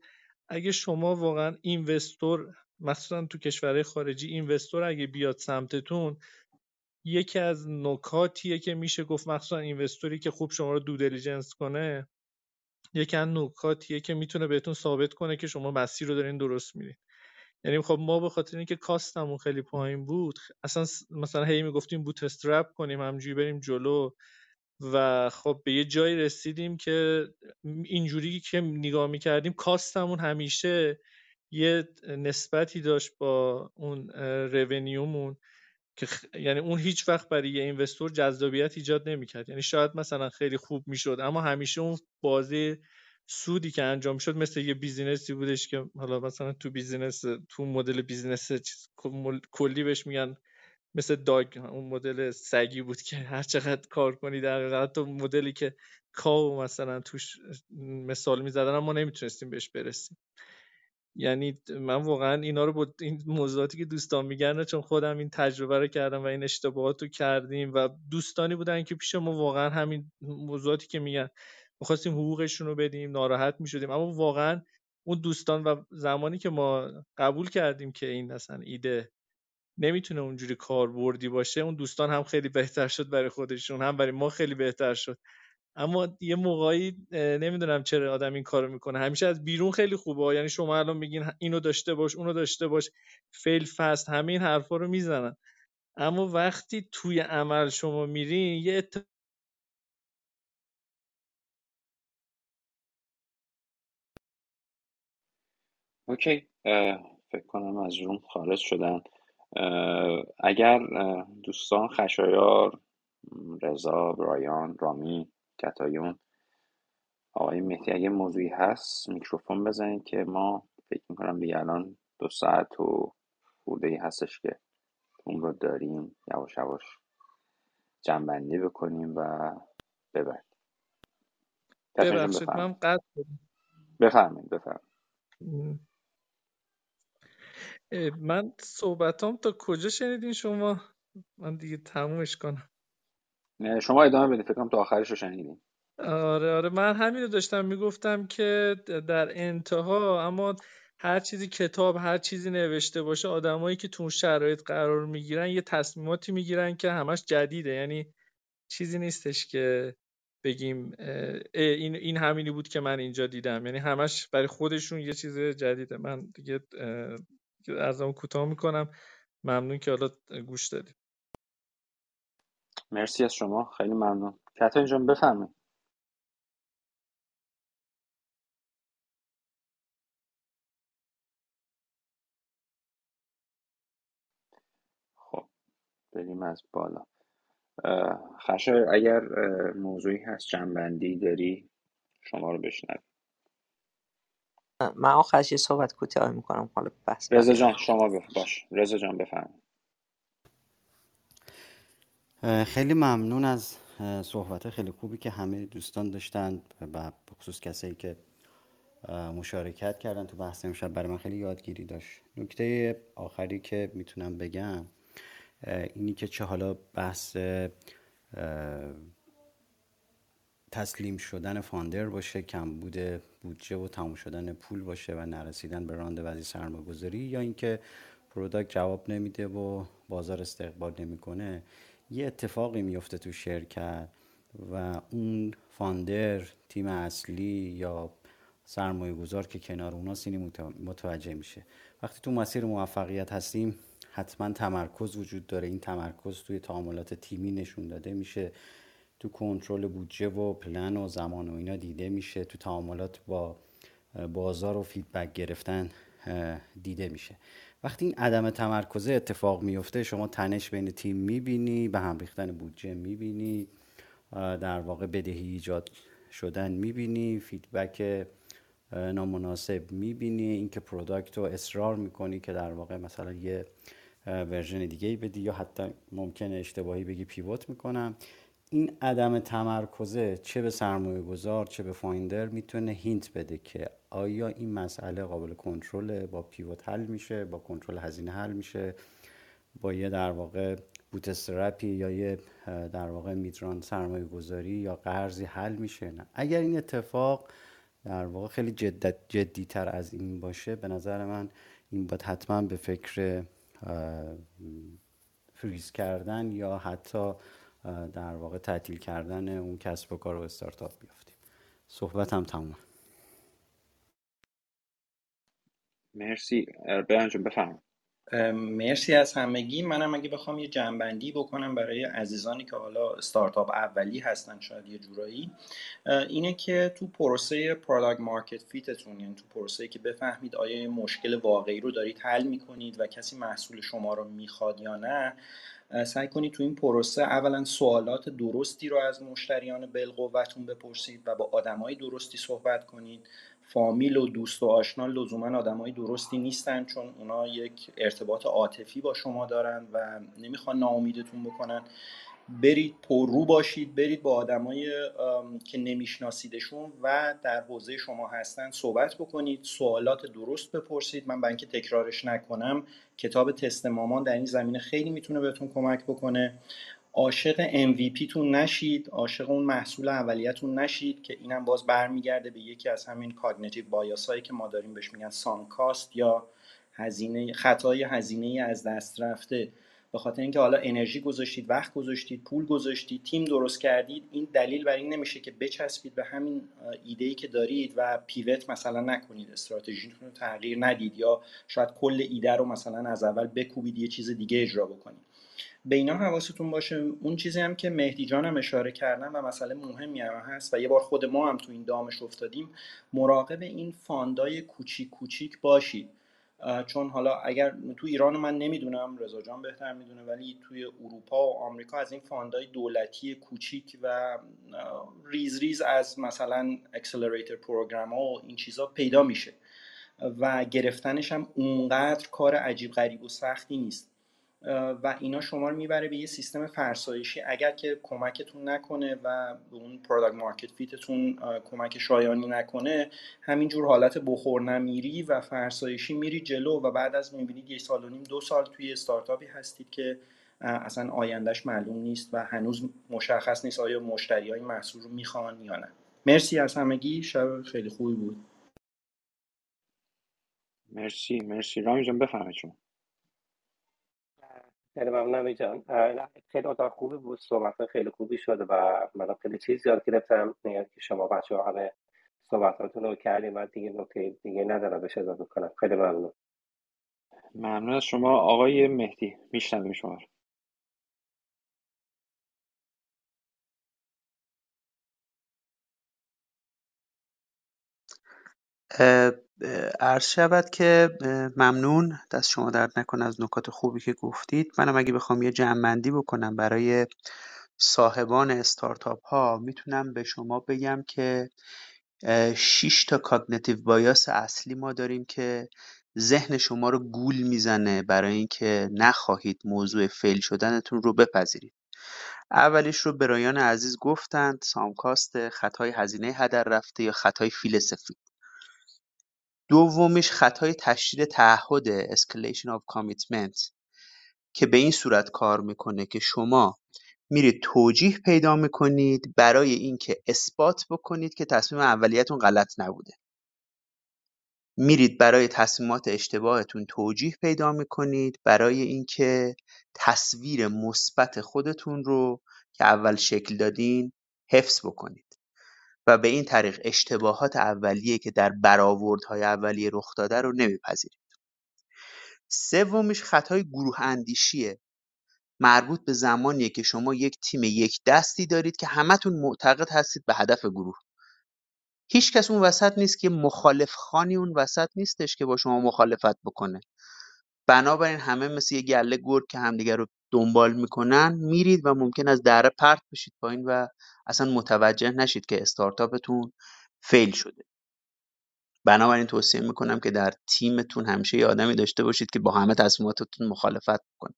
اگه شما واقعا اینوستور مثلا تو کشورهای خارجی اینوستور اگه بیاد سمتتون یکی از نکاتیه که میشه گفت مخصوصا اینوستوری که خوب شما رو دو دیلیجنس کنه یکی از نکاتیه که می‌تونه بهتون ثابت کنه که شما مسیر رو دارین درست میرین. یعنی خب ما به خاطر اینکه کاستمون خیلی پایین بود اصلا مثلا هی می‌گفتیم بوت استرپ کنیم همجوری بریم جلو و خب به یه جایی رسیدیم که اینجوری که نگاه می‌کردیم کاستمون همیشه یه نسبتی داشت با اون رونیومون که یعنی اون هیچ وقت برای یه اینوستور جذابیت ایجاد نمی‌کرد. یعنی شاید مثلا خیلی خوب می‌شد اما همیشه اون بازی سودی که انجام شد مثل یه بیزینسی بودش که حالا مثلا تو بیزینس تو مدل بیزینس کلی بهش میگن مثل داگ اون مدل سگی بود که هر چقدر کار کنی در تو مدلی که کاو مثلا توش مثال می‌زدن ما نمی‌تونستیم بهش برسیم. یعنی من واقعا اینا رو با این موضوعاتی که دوستان میگن چون خودم این تجربه رو کردم و این اشتباهات رو کردیم و دوستانی بودن که پیش ما واقعا همین موضوعاتی که میگن می‌خواستیم حقوقشون رو بدیم ناراحت می‌شدیم. اما واقعا اون دوستان و زمانی که ما قبول کردیم که این اصلا ایده نمی‌تونه اونجوری کاربردی باشه اون دوستان هم خیلی بهتر شد برای خودشون هم برای ما خیلی بهتر شد. اما یه موقعی نمی‌دونم چرا آدم این کارو می‌کنه. همیشه از بیرون خیلی خوبه. یعنی شما الان میگین اینو داشته باش اونو داشته باش فیل فست همه این حرفا رو می‌زنن. اما وقتی توی عمل شما میرین یه اوکی. فکر کنم از روم خارج شدن. اگر دوستان خشایار رضا برایان رامی کتایون آقای مهدی اگه موضوعی هست میکروفون بزنید که ما فکر می‌کنم دیگه الان دو ساعت و خورده ای هستش که اون رو داریم. یواش یواش جنبندی بکنیم و ببرد ببخشید من قطع بفرمایید بفرمایید. من صحبتام تا کجا شنیدین شما؟ من دیگه تمومش کنم. شما ادامه بدید فکرم تا آخرش رو شنیدین. آره آره. من همین رو داشتم می‌گفتم که در انتها اما هر چیزی کتاب هر چیزی نوشته باشه آدمایی که تو شرایط قرار می‌گیرن یه تصمیماتی می‌گیرن که همش جدیده. یعنی چیزی نیستش که بگیم این این همینی بود که من اینجا دیدم. یعنی همش برای خودشون یه چیز جدیده. من دیگه از اون کوتاه می‌کنم. ممنون که حالا گوش دادید. مرسی از شما خیلی ممنون. کتا جان بفهمید خب بریم از بالا. خشه اگر موضوعی هست جنبندی داری شما رو بشنویم. من آخرش یه صحبت کوتاه می‌کنم حالا بس رضا جان شما بف... باش. رضا جان بفرم خیلی ممنون از صحبت خیلی خوبی که همه دوستان داشتن و بخصوص کسایی که مشارکت کردن تو بحث امشب. برای من خیلی یادگیری داشت. نکته آخری که می‌تونم بگم اینی که چه حالا بحث تسلیم شدن founder باشه کم بوده بودجه و تموم شدن پول باشه و نرسیدن به round بعدی سرمایه گذاری یا اینکه product جواب نمیده و بازار استقبال نمی‌کنه. یه اتفاقی میفته تو شرکت و اون founder تیم اصلی یا سرمایه گذار که کنار اوناست اینو متوجه میشه. وقتی تو مسیر موفقیت هستیم حتما تمرکز وجود داره. این تمرکز توی تعاملات تیمی نشون داده میشه. تو کنترل بودجه و پلن و زمان و اینا دیده میشه. تو تعاملات با بازار و feedback گرفتن دیده میشه. وقتی این عدم تمرکز اتفاق میفته شما تنش بین تیم می‌بینی به هم ریختن بودجه می‌بینی در واقع بدهی ایجاد شدن می‌بینی feedback نامناسب می‌بینی اینکه product رو اصرار می‌کنی که در واقع مثلا یه version دیگه بدی یا حتی ممکنه اشتباهی بگی pivot می‌کنم. این عدم تمرکزه چه به سرمایه گذار چه به founder می‌تونه hint بده که آیا این مسئله قابل کنترل با pivot حل میشه با کنترل هزینه حل میشه با یه در واقع bootstrap ی یا یه در واقع mid round سرمایه گذاری یا قرضی حل میشه؟ نه. اگر این اتفاق در واقع خیلی جدی تر از این باشه به نظر من این باید حتما به فکر فریز کردن یا حتی در واقع تعطیل کردن اون کسب و کار و استارتاپ بیافتیم. صحبت هم تمومه مرسی برنجون بفهم مرسی از همگی. منم اگه بخوام یه جنبندی بکنم برای عزیزانی که حالا استارتاپ اولی هستن شاید یه جورایی. اینه که تو پروسه product market fit تون یعنی تو پروسه که بفهمید آیا یه مشکل واقعی رو دارید حل می‌کنید و کسی محصول شما رو می‌خواد یا نه سعی کنید تو این پروسه اولا سوالات درستی رو از مشتریان بالقوتون بپرسید و با آدمای درستی صحبت کنید. فامیل و دوست و آشنا لزوما آدمای درستی نیستن چون اونا یک ارتباط عاطفی با شما دارن و نمی‌خوان ناامیدتون بکنن. برید پررو باشید برید با آدمای که نمیشناسیدشون و در حوزه شما هستن صحبت بکنید سوالات درست بپرسید. من برای اینکه تکرارش نکنم کتاب تست مامان در این زمینه خیلی می‌تونه بهتون کمک بکنه. عاشق MVP تون نشید عاشق اون محصول اولیتون نشید که اینم باز برمیگرده به یکی از همین کاگنیتیو بایاس هایی که ما داریم بهش میگن سانکاست یا هزینه خطای هزینه از دست رفته. به خاطر اینکه حالا انرژی گذاشتید وقت گذاشتید پول گذاشتید تیم درست کردید این دلیل بر این نمیشه که بچسبید به همین ایده ای که دارید و پیوت مثلا نکنید استراتژیتون رو تغییر ندید یا شاید کل ایده رو مثلا از اول بکوبید یه چیز دیگه اجرا بکنید. به اینا حواستون باشه. اون چیزی هم که مهدی جانم اشاره کردن و مسئله مهمی هم هست و یه بار خود ما هم تو این دامش افتادیم مراقب این فاندای کوچیک کوچیک باشید. چون حالا اگر تو ایران من نمی‌دونم رضا جان بهتر می‌دونه ولی توی اروپا و آمریکا از این fund ای دولتی کوچیک و ریز ریز از مثلا accelerator program ها و این چیزا پیدا میشه و گرفتنش هم اونقدر کار عجیب غریب و سختی نیست. و اینا شما رو می‌بره به یه سیستم فرسایشی. اگر که کمکتون نکنه و به اون product market fit تون کمک شایانی نکنه همینجور حالت بخور نمیری و فرسایشی میری جلو و بعد از می‌بینید یه سال و نیم دو سال توی استارتاپی هستید که اصلا آیندهش معلوم نیست و هنوز مشخص نیست آیا مشتری های محصول رو می‌خوان یا نه. مرسی از همگی. شب خیلی خوبی بود. مرسی مرسی. رامی جان شما. خیلی ممنونم جان. خیلی اتاق خوبی بود صحبت خیلی خوبی شده و من خیلی چیز یاد گرفتم. میاد که شما بچه ها همه صحبتاتون رو کردیم و دیگه نکته دیگه ندارم بهش اضافه کنم. خیلی ممنون. ممنون از شما. آقای مهدی میشنویم شما رو. عرض شود که ممنون. دست شما درد نکنه از نکات خوبی که گفتید. منم اگه بخوام یه جمعبندی بکنم برای صاحبان استارتاپ ها می‌تونم به شما بگم که 6 تا cognitive bias اصلی ما داریم که ذهن شما رو گول می‌زنه برای اینکه نخواهید موضوع fail شدنتون رو بپذیرید. اولیش رو برایان عزیز گفتند. sunk cost خطای هزینه هدر رفته یا خطای فیل سفید دومیش خطای تشدید تعهد escalation of commitment که به این صورت کار می‌کنه که شما میرید توجیه پیدا می‌کنید برای اینکه اثبات بکنید که تصمیم اولیتون غلط نبوده. میرید برای تصمیمات اشتباهتون توجیه پیدا می‌کنید برای اینکه تصویر مثبت خودتون رو که اول شکل دادین حفظ بکنید. و به این طریق اشتباهات اولیه که در برآوردهای اولیه رخ داده رو نمیپذیرید. سومیش خطای گروه اندیشیه. مربوط به زمانیه که شما یک تیم یک دستی دارید که همتون معتقد هستید به هدف گروه. هیچ کس اون وسط نیست که مخالف خانی اون وسط نیستش که با شما مخالفت بکنه. بنابراین همه مثل یه گله گرگ که همدیگه رو دنبال می‌کنن میرید و ممکن از دره پرت بشید پایین و اصلا متوجه نشید که استارتاپتون فیل شده. بنابراین توصیه می‌کنم که در تیمتون همیشه یه آدمی داشته باشید که با همه تصمیماتتون مخالفت کنه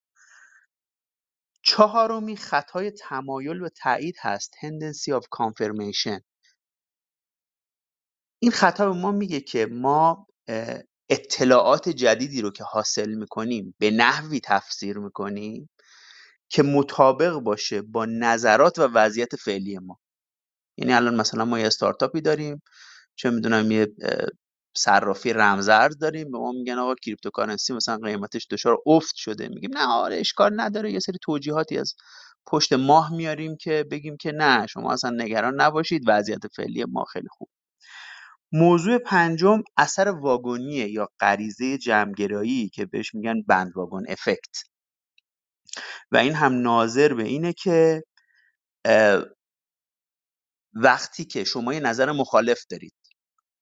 چهارمی خطای تمایل و تایید هست tendency of confirmation. این خطا به ما میگه که ما اطلاعات جدیدی رو که حاصل می‌کنیم به نحوی تفسیر می‌کنیم. که مطابق باشه با نظرات و وضعیت فعلی ما. یعنی الان مثلا ما یه استارتاپی داریم چه می‌دونم یه صرافی رمزارز داریم به ما میگن آقا cryptocurrency مثلا قیمتش دچار افت شده. میگیم نه آره اشکال نداره. یه سری توجیهاتی از پشت ماه میاریم که بگیم که نه شما اصلا نگران نباشید. وضعیت فعلی ما خیلی خوب. موضوع پنجم اثر واگونیه یا غریزه جمعگرایی که بهش میگن band effect. و این هم ناظر به اینه که وقتی که شما یه نظر مخالف دارید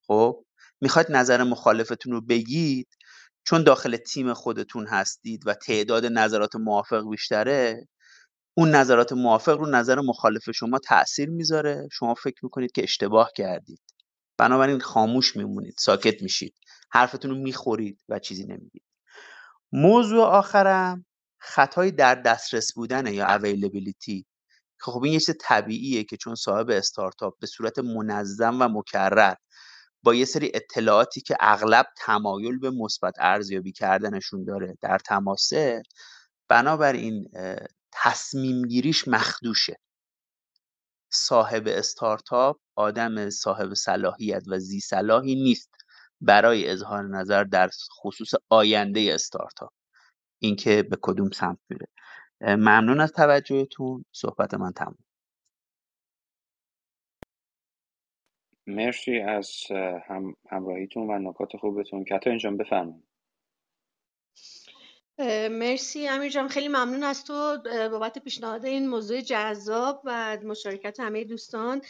خب؟ می‌خواید نظر مخالفتون رو بگید چون داخل تیم خودتون هستید و تعداد نظرات موافق بیشتره اون نظرات موافق رو نظر مخالف شما تاثیر می‌ذاره. شما فکر می‌کنید که اشتباه کردید. بنابراین خاموش میمونید ساکت میشید. حرفتون رو می‌خورید و چیزی نمیگید. موضوع آخرم خطای در دسترس بودن یا اویلیبیلیتی که خب این یه چیز طبیعیه که چون صاحب استارتاپ به صورت منظم و مکرر با یه سری اطلاعاتی که اغلب تمایل به مثبت ارزیابی کردنشون داره در تماسه بنابراین تصمیم گیریش مخدوشه. صاحب استارتاپ آدم صاحب صلاحیت و زی صلاحی نیست برای اظهار نظر در خصوص آینده استارتاپ. اینکه به کدوم سمت میره. ممنون از توجهتون. صحبت من تموم. مرسی از هم، همراهیتون و نکات خوبتون. کتا اینجا بفرمایید. مرسی امیر جان. خیلی ممنون از تو بابت پیشنهاد این موضوع جذاب و مشارکت همه دوستان.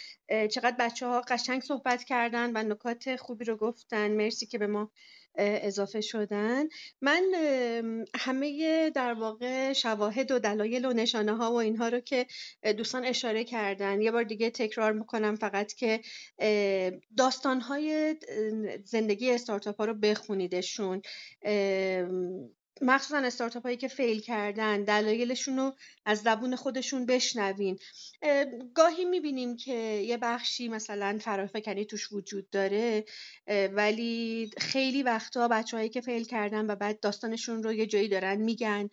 چقدر بچه ها قشنگ صحبت کردن و نکات خوبی رو گفتن. مرسی که به ما اضافه شدن. من همه در واقع شواهد و دلایل و نشانه ها و اینها رو که دوستان اشاره کردن یه بار دیگه تکرار می‌کنم فقط که داستان های زندگی استارتاپ ها رو بخونیدشون. مخصوصا استارتاپ هایی که فیل کردن دلایلشون رو از زبون خودشون بشنوین. گاهی می‌بینیم که یه بخشی مثلا فرافکنی توش وجود داره ولی خیلی وقتا بچه هایی که فیل کردن و بعد داستانشون رو یه جایی دارن میگن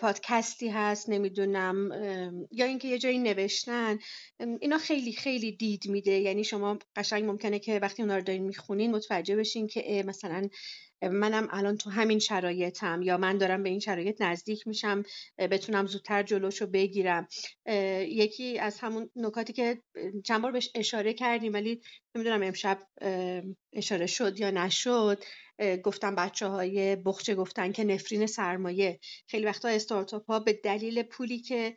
پادکستی هست نمی‌دونم یا اینکه یه جایی نوشتن. اینا خیلی خیلی دید میده. یعنی شما قشنگ ممکنه که وقتی اونا رو دارین می‌خونین متوجه بشین که مثلا منم الان تو همین شرایطم یا من دارم به این شرایط نزدیک میشم بتونم زودتر جلوشو بگیرم. یکی از همون نکاتی که چند بار بهش اشاره کردیم ولی نمی‌دونم امشب اشاره شد یا نشد گفتم بچه های بخچه گفتن که نفرین سرمایه. خیلی وقتا استارتاپ ها به دلیل پولی که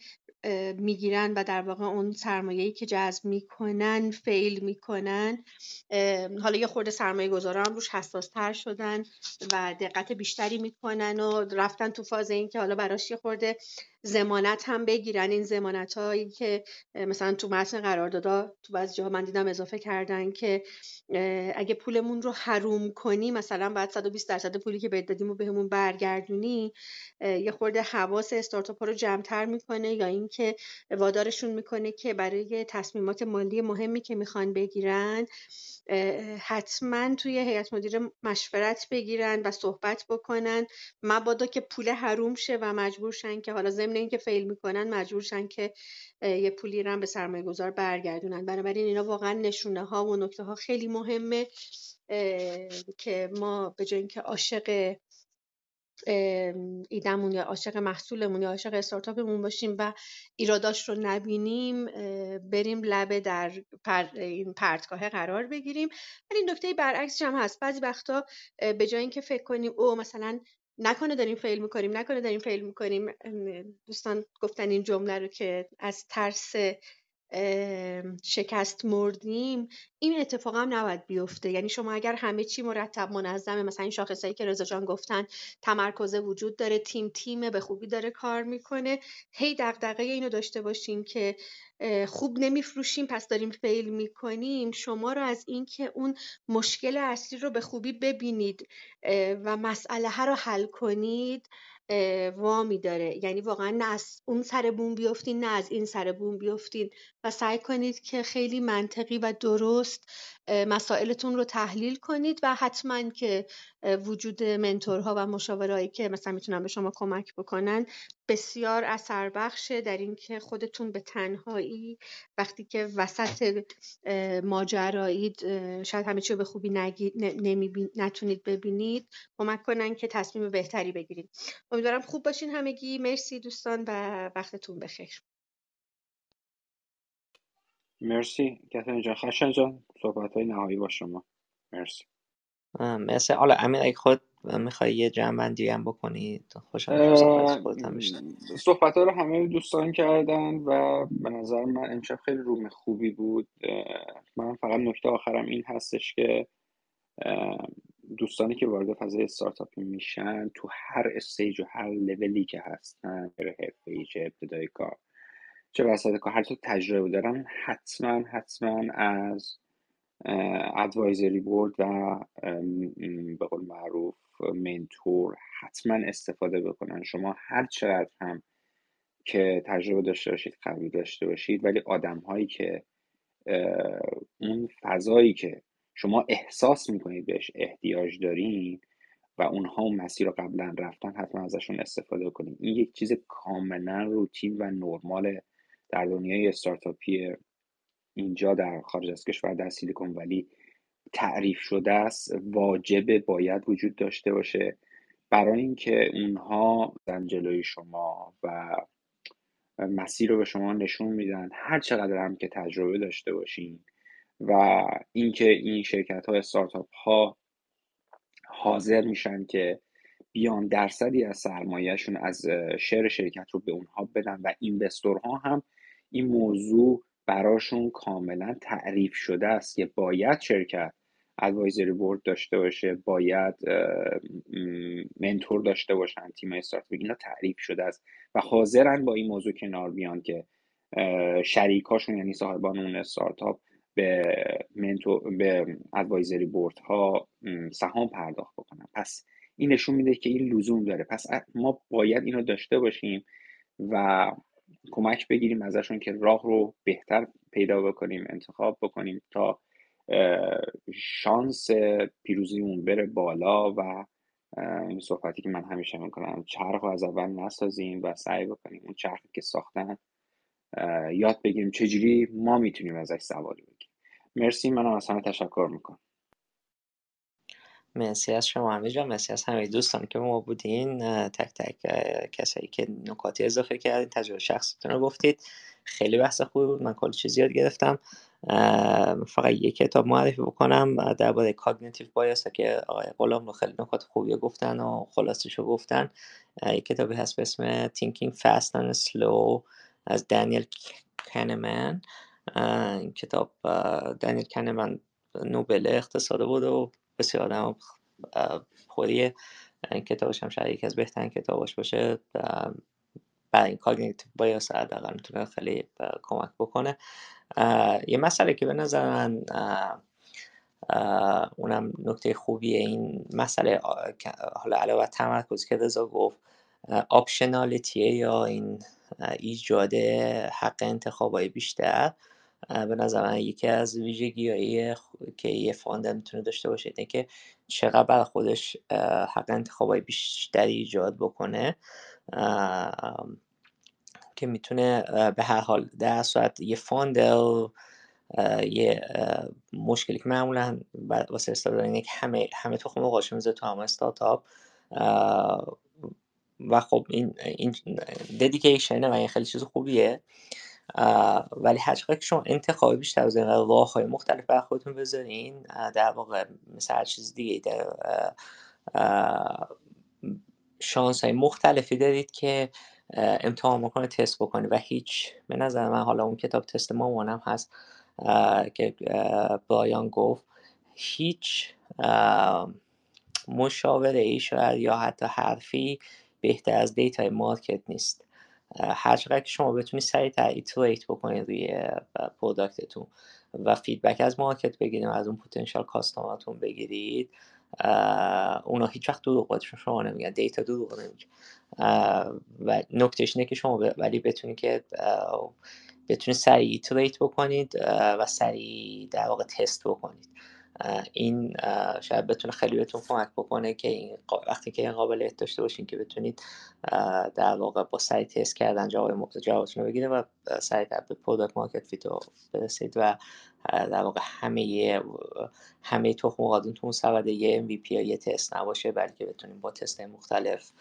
می‌گیرن و در واقع اون سرمایه‌ای که جذب می‌کنن فیل می‌کنن. حالا یه خورده سرمایه گذاران روش حساس تر شدن و دقت بیشتری می‌کنن و رفتن تو فاز این که حالا براش یه خورده زمانت هم بگیرن. این زمانت هایی که مثلا تو متن قراردادا تو بعضی جاها من دیدم اضافه کردن که اگه پولمون رو حروم کنی مثلا بعد 120 درصد پولی که بهت دادیم و بهمون برگردونی یه خورده حواس استارتاپ رو جمعتر می‌کنه یا اینکه وادارشون می‌کنه که برای تصمیمات مالی مهمی که می‌خوان بگیرن حتما توی هیئت مدیره مشورت بگیرن و صحبت بکنن. مبادا که پول حروم شه و مجبور شن که حالا ضمن اینکه فیل می‌کنن مجبور شن که یه پولی رو به سرمایه گذار برگردونن. بنابراین اینا واقعا نشونه ها و نکته ها خیلی مهمه که ما به جای اینکه عاشق ایدمون یا عاشق محصولمون یا عاشق استارتاپمون باشیم و ایراداش رو نبینیم بریم لبه در این پرتگاه قرار بگیریم. ولی نکته برعکسش هم هست. بعضی وقتا به جای اینکه فکر کنیم او مثلا نکنه داریم فیل می‌کنیم نکنه داریم فیل می‌کنیم. دوستان گفتن این جمله رو که از ترس شکست مردیم این اتفاق هم نباید بیفته. یعنی شما اگر همه چی مرتب منظمه مثلا این شاخصایی که رضا جان گفتن تمرکز وجود داره تیم تیم به خوبی داره کار می‌کنه. هی دغدغه اینو داشته باشیم که خوب نمیفروشیم پس داریم فیل می‌کنیم. شما رو از اینکه اون مشکل اصلی رو به خوبی ببینید و مسئله رو حل کنید وامی داره. یعنی واقعا نه از اون سر بوم بیفتین نه از این سر بوم بیفتین. و سعی کنید که خیلی منطقی و درست مسائلتون رو تحلیل کنید و حتما که وجود منتورها و مشاورایی که مثلا می‌تونن به شما کمک بکنن بسیار اثر بخشه در اینکه خودتون به تنهایی وقتی که وسط ماجرایید شاید همه چی به خوبی نگید نتونید ببینید کمک کنن که تصمیم بهتری بگیرید. امیدوارم خوب باشین همگی. مرسی دوستان و وقتتون بخیر. مرسی. کتن جان خشن جان صحبت های نهایی با شما. مرسی. مثل حالا امیر اگه خود می‌خوای یه جمع بندی هم بکنید خوشحال صحبت ها رو همه دوستان کردن و به نظر من امشب خیلی روم خوبی بود. من فقط نکته آخرم این هستش که دوستانی که وارد فضای استارتاپی میشن تو هر استیج و هر لولی که هستن حرفه چه ابتدای کار چه وسط کار هر تو تجربه دارن حتما حتما از ادوایزری بورد و به قول معروف منتور حتما استفاده بکنن. شما هر چقدر هم که تجربه داشته باشید قبلی داشته باشید ولی آدم هایی که اون فضایی که شما احساس می‌کنید بهش احتیاج دارین و اونها اون مسیر رو قبلا رفتن حتما ازشون استفاده کنید. این یک چیز کاملا روتین و نرمال در دنیای استارتاپی اینجا در خارج از کشور در سیلیکون ولی تعریف شده است. واجب باید وجود داشته باشه. برای اینکه اونها در جلوی شما و مسیر رو به شما نشون میدن هر چقدر هم که تجربه داشته باشین و اینکه این شرکت ها استارتاپ ها حاضر میشن که بیان درصدی از سرمایهشون از شر شرکت رو به اونها بدن و اینوستورها هم این موضوع براشون کاملا تعریف شده است که باید شرکت ادوایزری بورد داشته باشه باید منتور داشته باشن تیم استارتاپ اینا تعریف شده است و حاضرن با این موضوع کنار بیان که شریکاشون یعنی صاحبان اون استارتاپ به منتور به ادوایزری بورد ها سهام پرداخت بکنن پس این نشون میده که این لزوم داره. پس ما باید اینو داشته باشیم و کمک بگیریم ازشون که راه رو بهتر پیدا بکنیم انتخاب بکنیم تا شانس پیروزیمون بره بالا و این صحبتی که من همیشه می‌کنم چرخ رو از اول نسازیم و سعی بکنیم اون چرخی که ساختن یاد بگیریم چجوری ما می‌تونیم ازش سواری مرسی منم از همه تشکر می‌کنم. مرسی از شما همه جا مرسی از همه دوستان که ما بودین. تک تک کسایی که نکاتی اضافه کردین تجربه شخصیتون رو گفتید. خیلی بحث خوبی بود من کلی چیز یاد گرفتم. فقط یک کتاب معرفی بکنم درباره cognitive bias که آقای غلام خیلی نکات خوبی گفتن و خلاصش رو گفتن. یک کتابی هست به اسم Thinking Fast and Slow از دانیل کنمن این کتاب دانیل کنمن نوبل اقتصاد بود و بسیار آدم خوبیه. این کتابش هم شاید یکی از بهترین کتاباش باشه. برای این cognitive bias حداقل می‌تونه خیلی کمک بکنه. یه مسئله که به نظر من اونم نکته خوبیه این مسئله حالا علاوه تمرکز که رضا گفت optionality ه یا این ایجاد حق انتخابای بیشتر. به نظر من یکی از ویژگی که یه founder می‌تونه داشته باشه اینه که چقدر بر خودش حق انتخابای بیشتری ایجاد بکنه. که می‌تونه به هر حال در صورت یه فاندل یه مشکلی که معمولا واسه استارتاپ اینه که همه همه تخم قاشق می‌ذاره تو همه استارتاپ. و خب این این ددیکیشنه و این خیلی چیز خوبیه. ولی هر که شما انتخاب بیشتر از این های مختلف بر خودتون بذارین در واقع مثل هر چیز دیگه در شانس های مختلفی دارید که امتحان بکنه تست بکنی و هیچ به نظر من حالا اون کتاب تست مامان هم هست که برایان گفت هیچ مشاوره ای شاید یا حتی حرفی بهتر از data ی market نیست. هر چقدر که شما بتونید سریعتر iterate بکنید روی product تون و feedback از market بگیرید از اون potential customer تون بگیرید اونا هیچ وقت دروغ شما نمیگن data دروغ نمیگه. و نکتهش اینه که شما ولی بتونید که بتونید سریع iterate بکنید و سریع در واقع تست بکنید. این شاید بتونه خیلی بهتون کمک بکنه که این وقتی که این قابلیت داشته باشین که بتونید در واقع با سریع تست کردن جواب جوابتون رو بگیره و سریع به product market fit برسید و در واقع همه همه تخم تو اون سبد یه MVP یا یه تست نباشه بلکه بتونیم با تست مختلف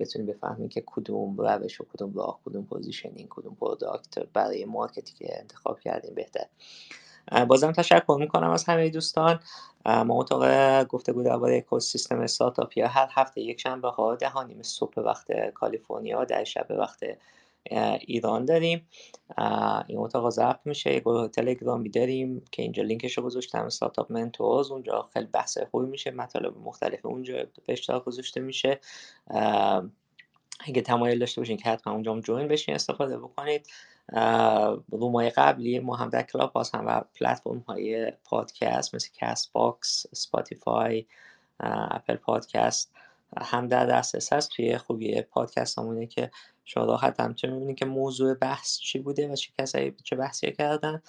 بتونیم بفهمیم که کدوم روش و کدوم راه کدوم positioning کدوم product برای market ی که انتخاب کردیم بهتر. بازم تشکر می‌کنم از همه دوستان. ما اتاق گفتگو درباره اکوسیستم استارتاپ یا هر هفته یک شنبه ها ده نیم صبح وقت کالیفرنیا در شب وقت ایران داریم. این اتاق ضبط میشه یه گروه تلگرامی داریم که اینجا لینکش رو گذاشتم Startup Mentors. اونجا خیلی بحث خوبی میشه مطالب مختلف اونجا به اشتراک گذاشته میشه. اگه تمایل داشته باشین که حتما اونجا join بشین استفاده بکنید. room های قبلی ما هم در Clubhouse هم و پلتفرم های پادکست مثل Castbox Spotify Apple Podcast هم در دسترس هست توی خوبی پادکست همونه که شما راحت هم می‌تونید که موضوع بحث چی بوده و چه کسایی چه بحثی کردن.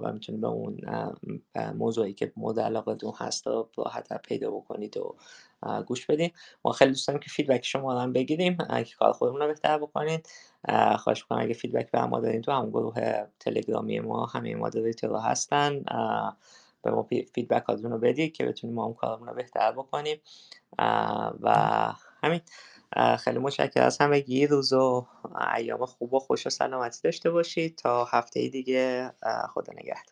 و می‌تونید به اون موضوعی که مورد علاقه تون هست رو راحت پیدا بکنید و گوش بدین ما خیلی دوست داریم که feedback شما رو بگیریم. که کار خودمون رو بهتر بکنید. خواهش کنم اگه feedback به ما دارین تو هم گروه تلگرامی ما همه رو هستن. به ما فیدبک رو بدید که بتونیم ما هم کارمون رو بهتر بکنیم. و همین. خیلی متشکرم از همگی روز و ایام خوب و خوش و سلامتی داشته باشید. تا هفته دیگه خدا نگهدار.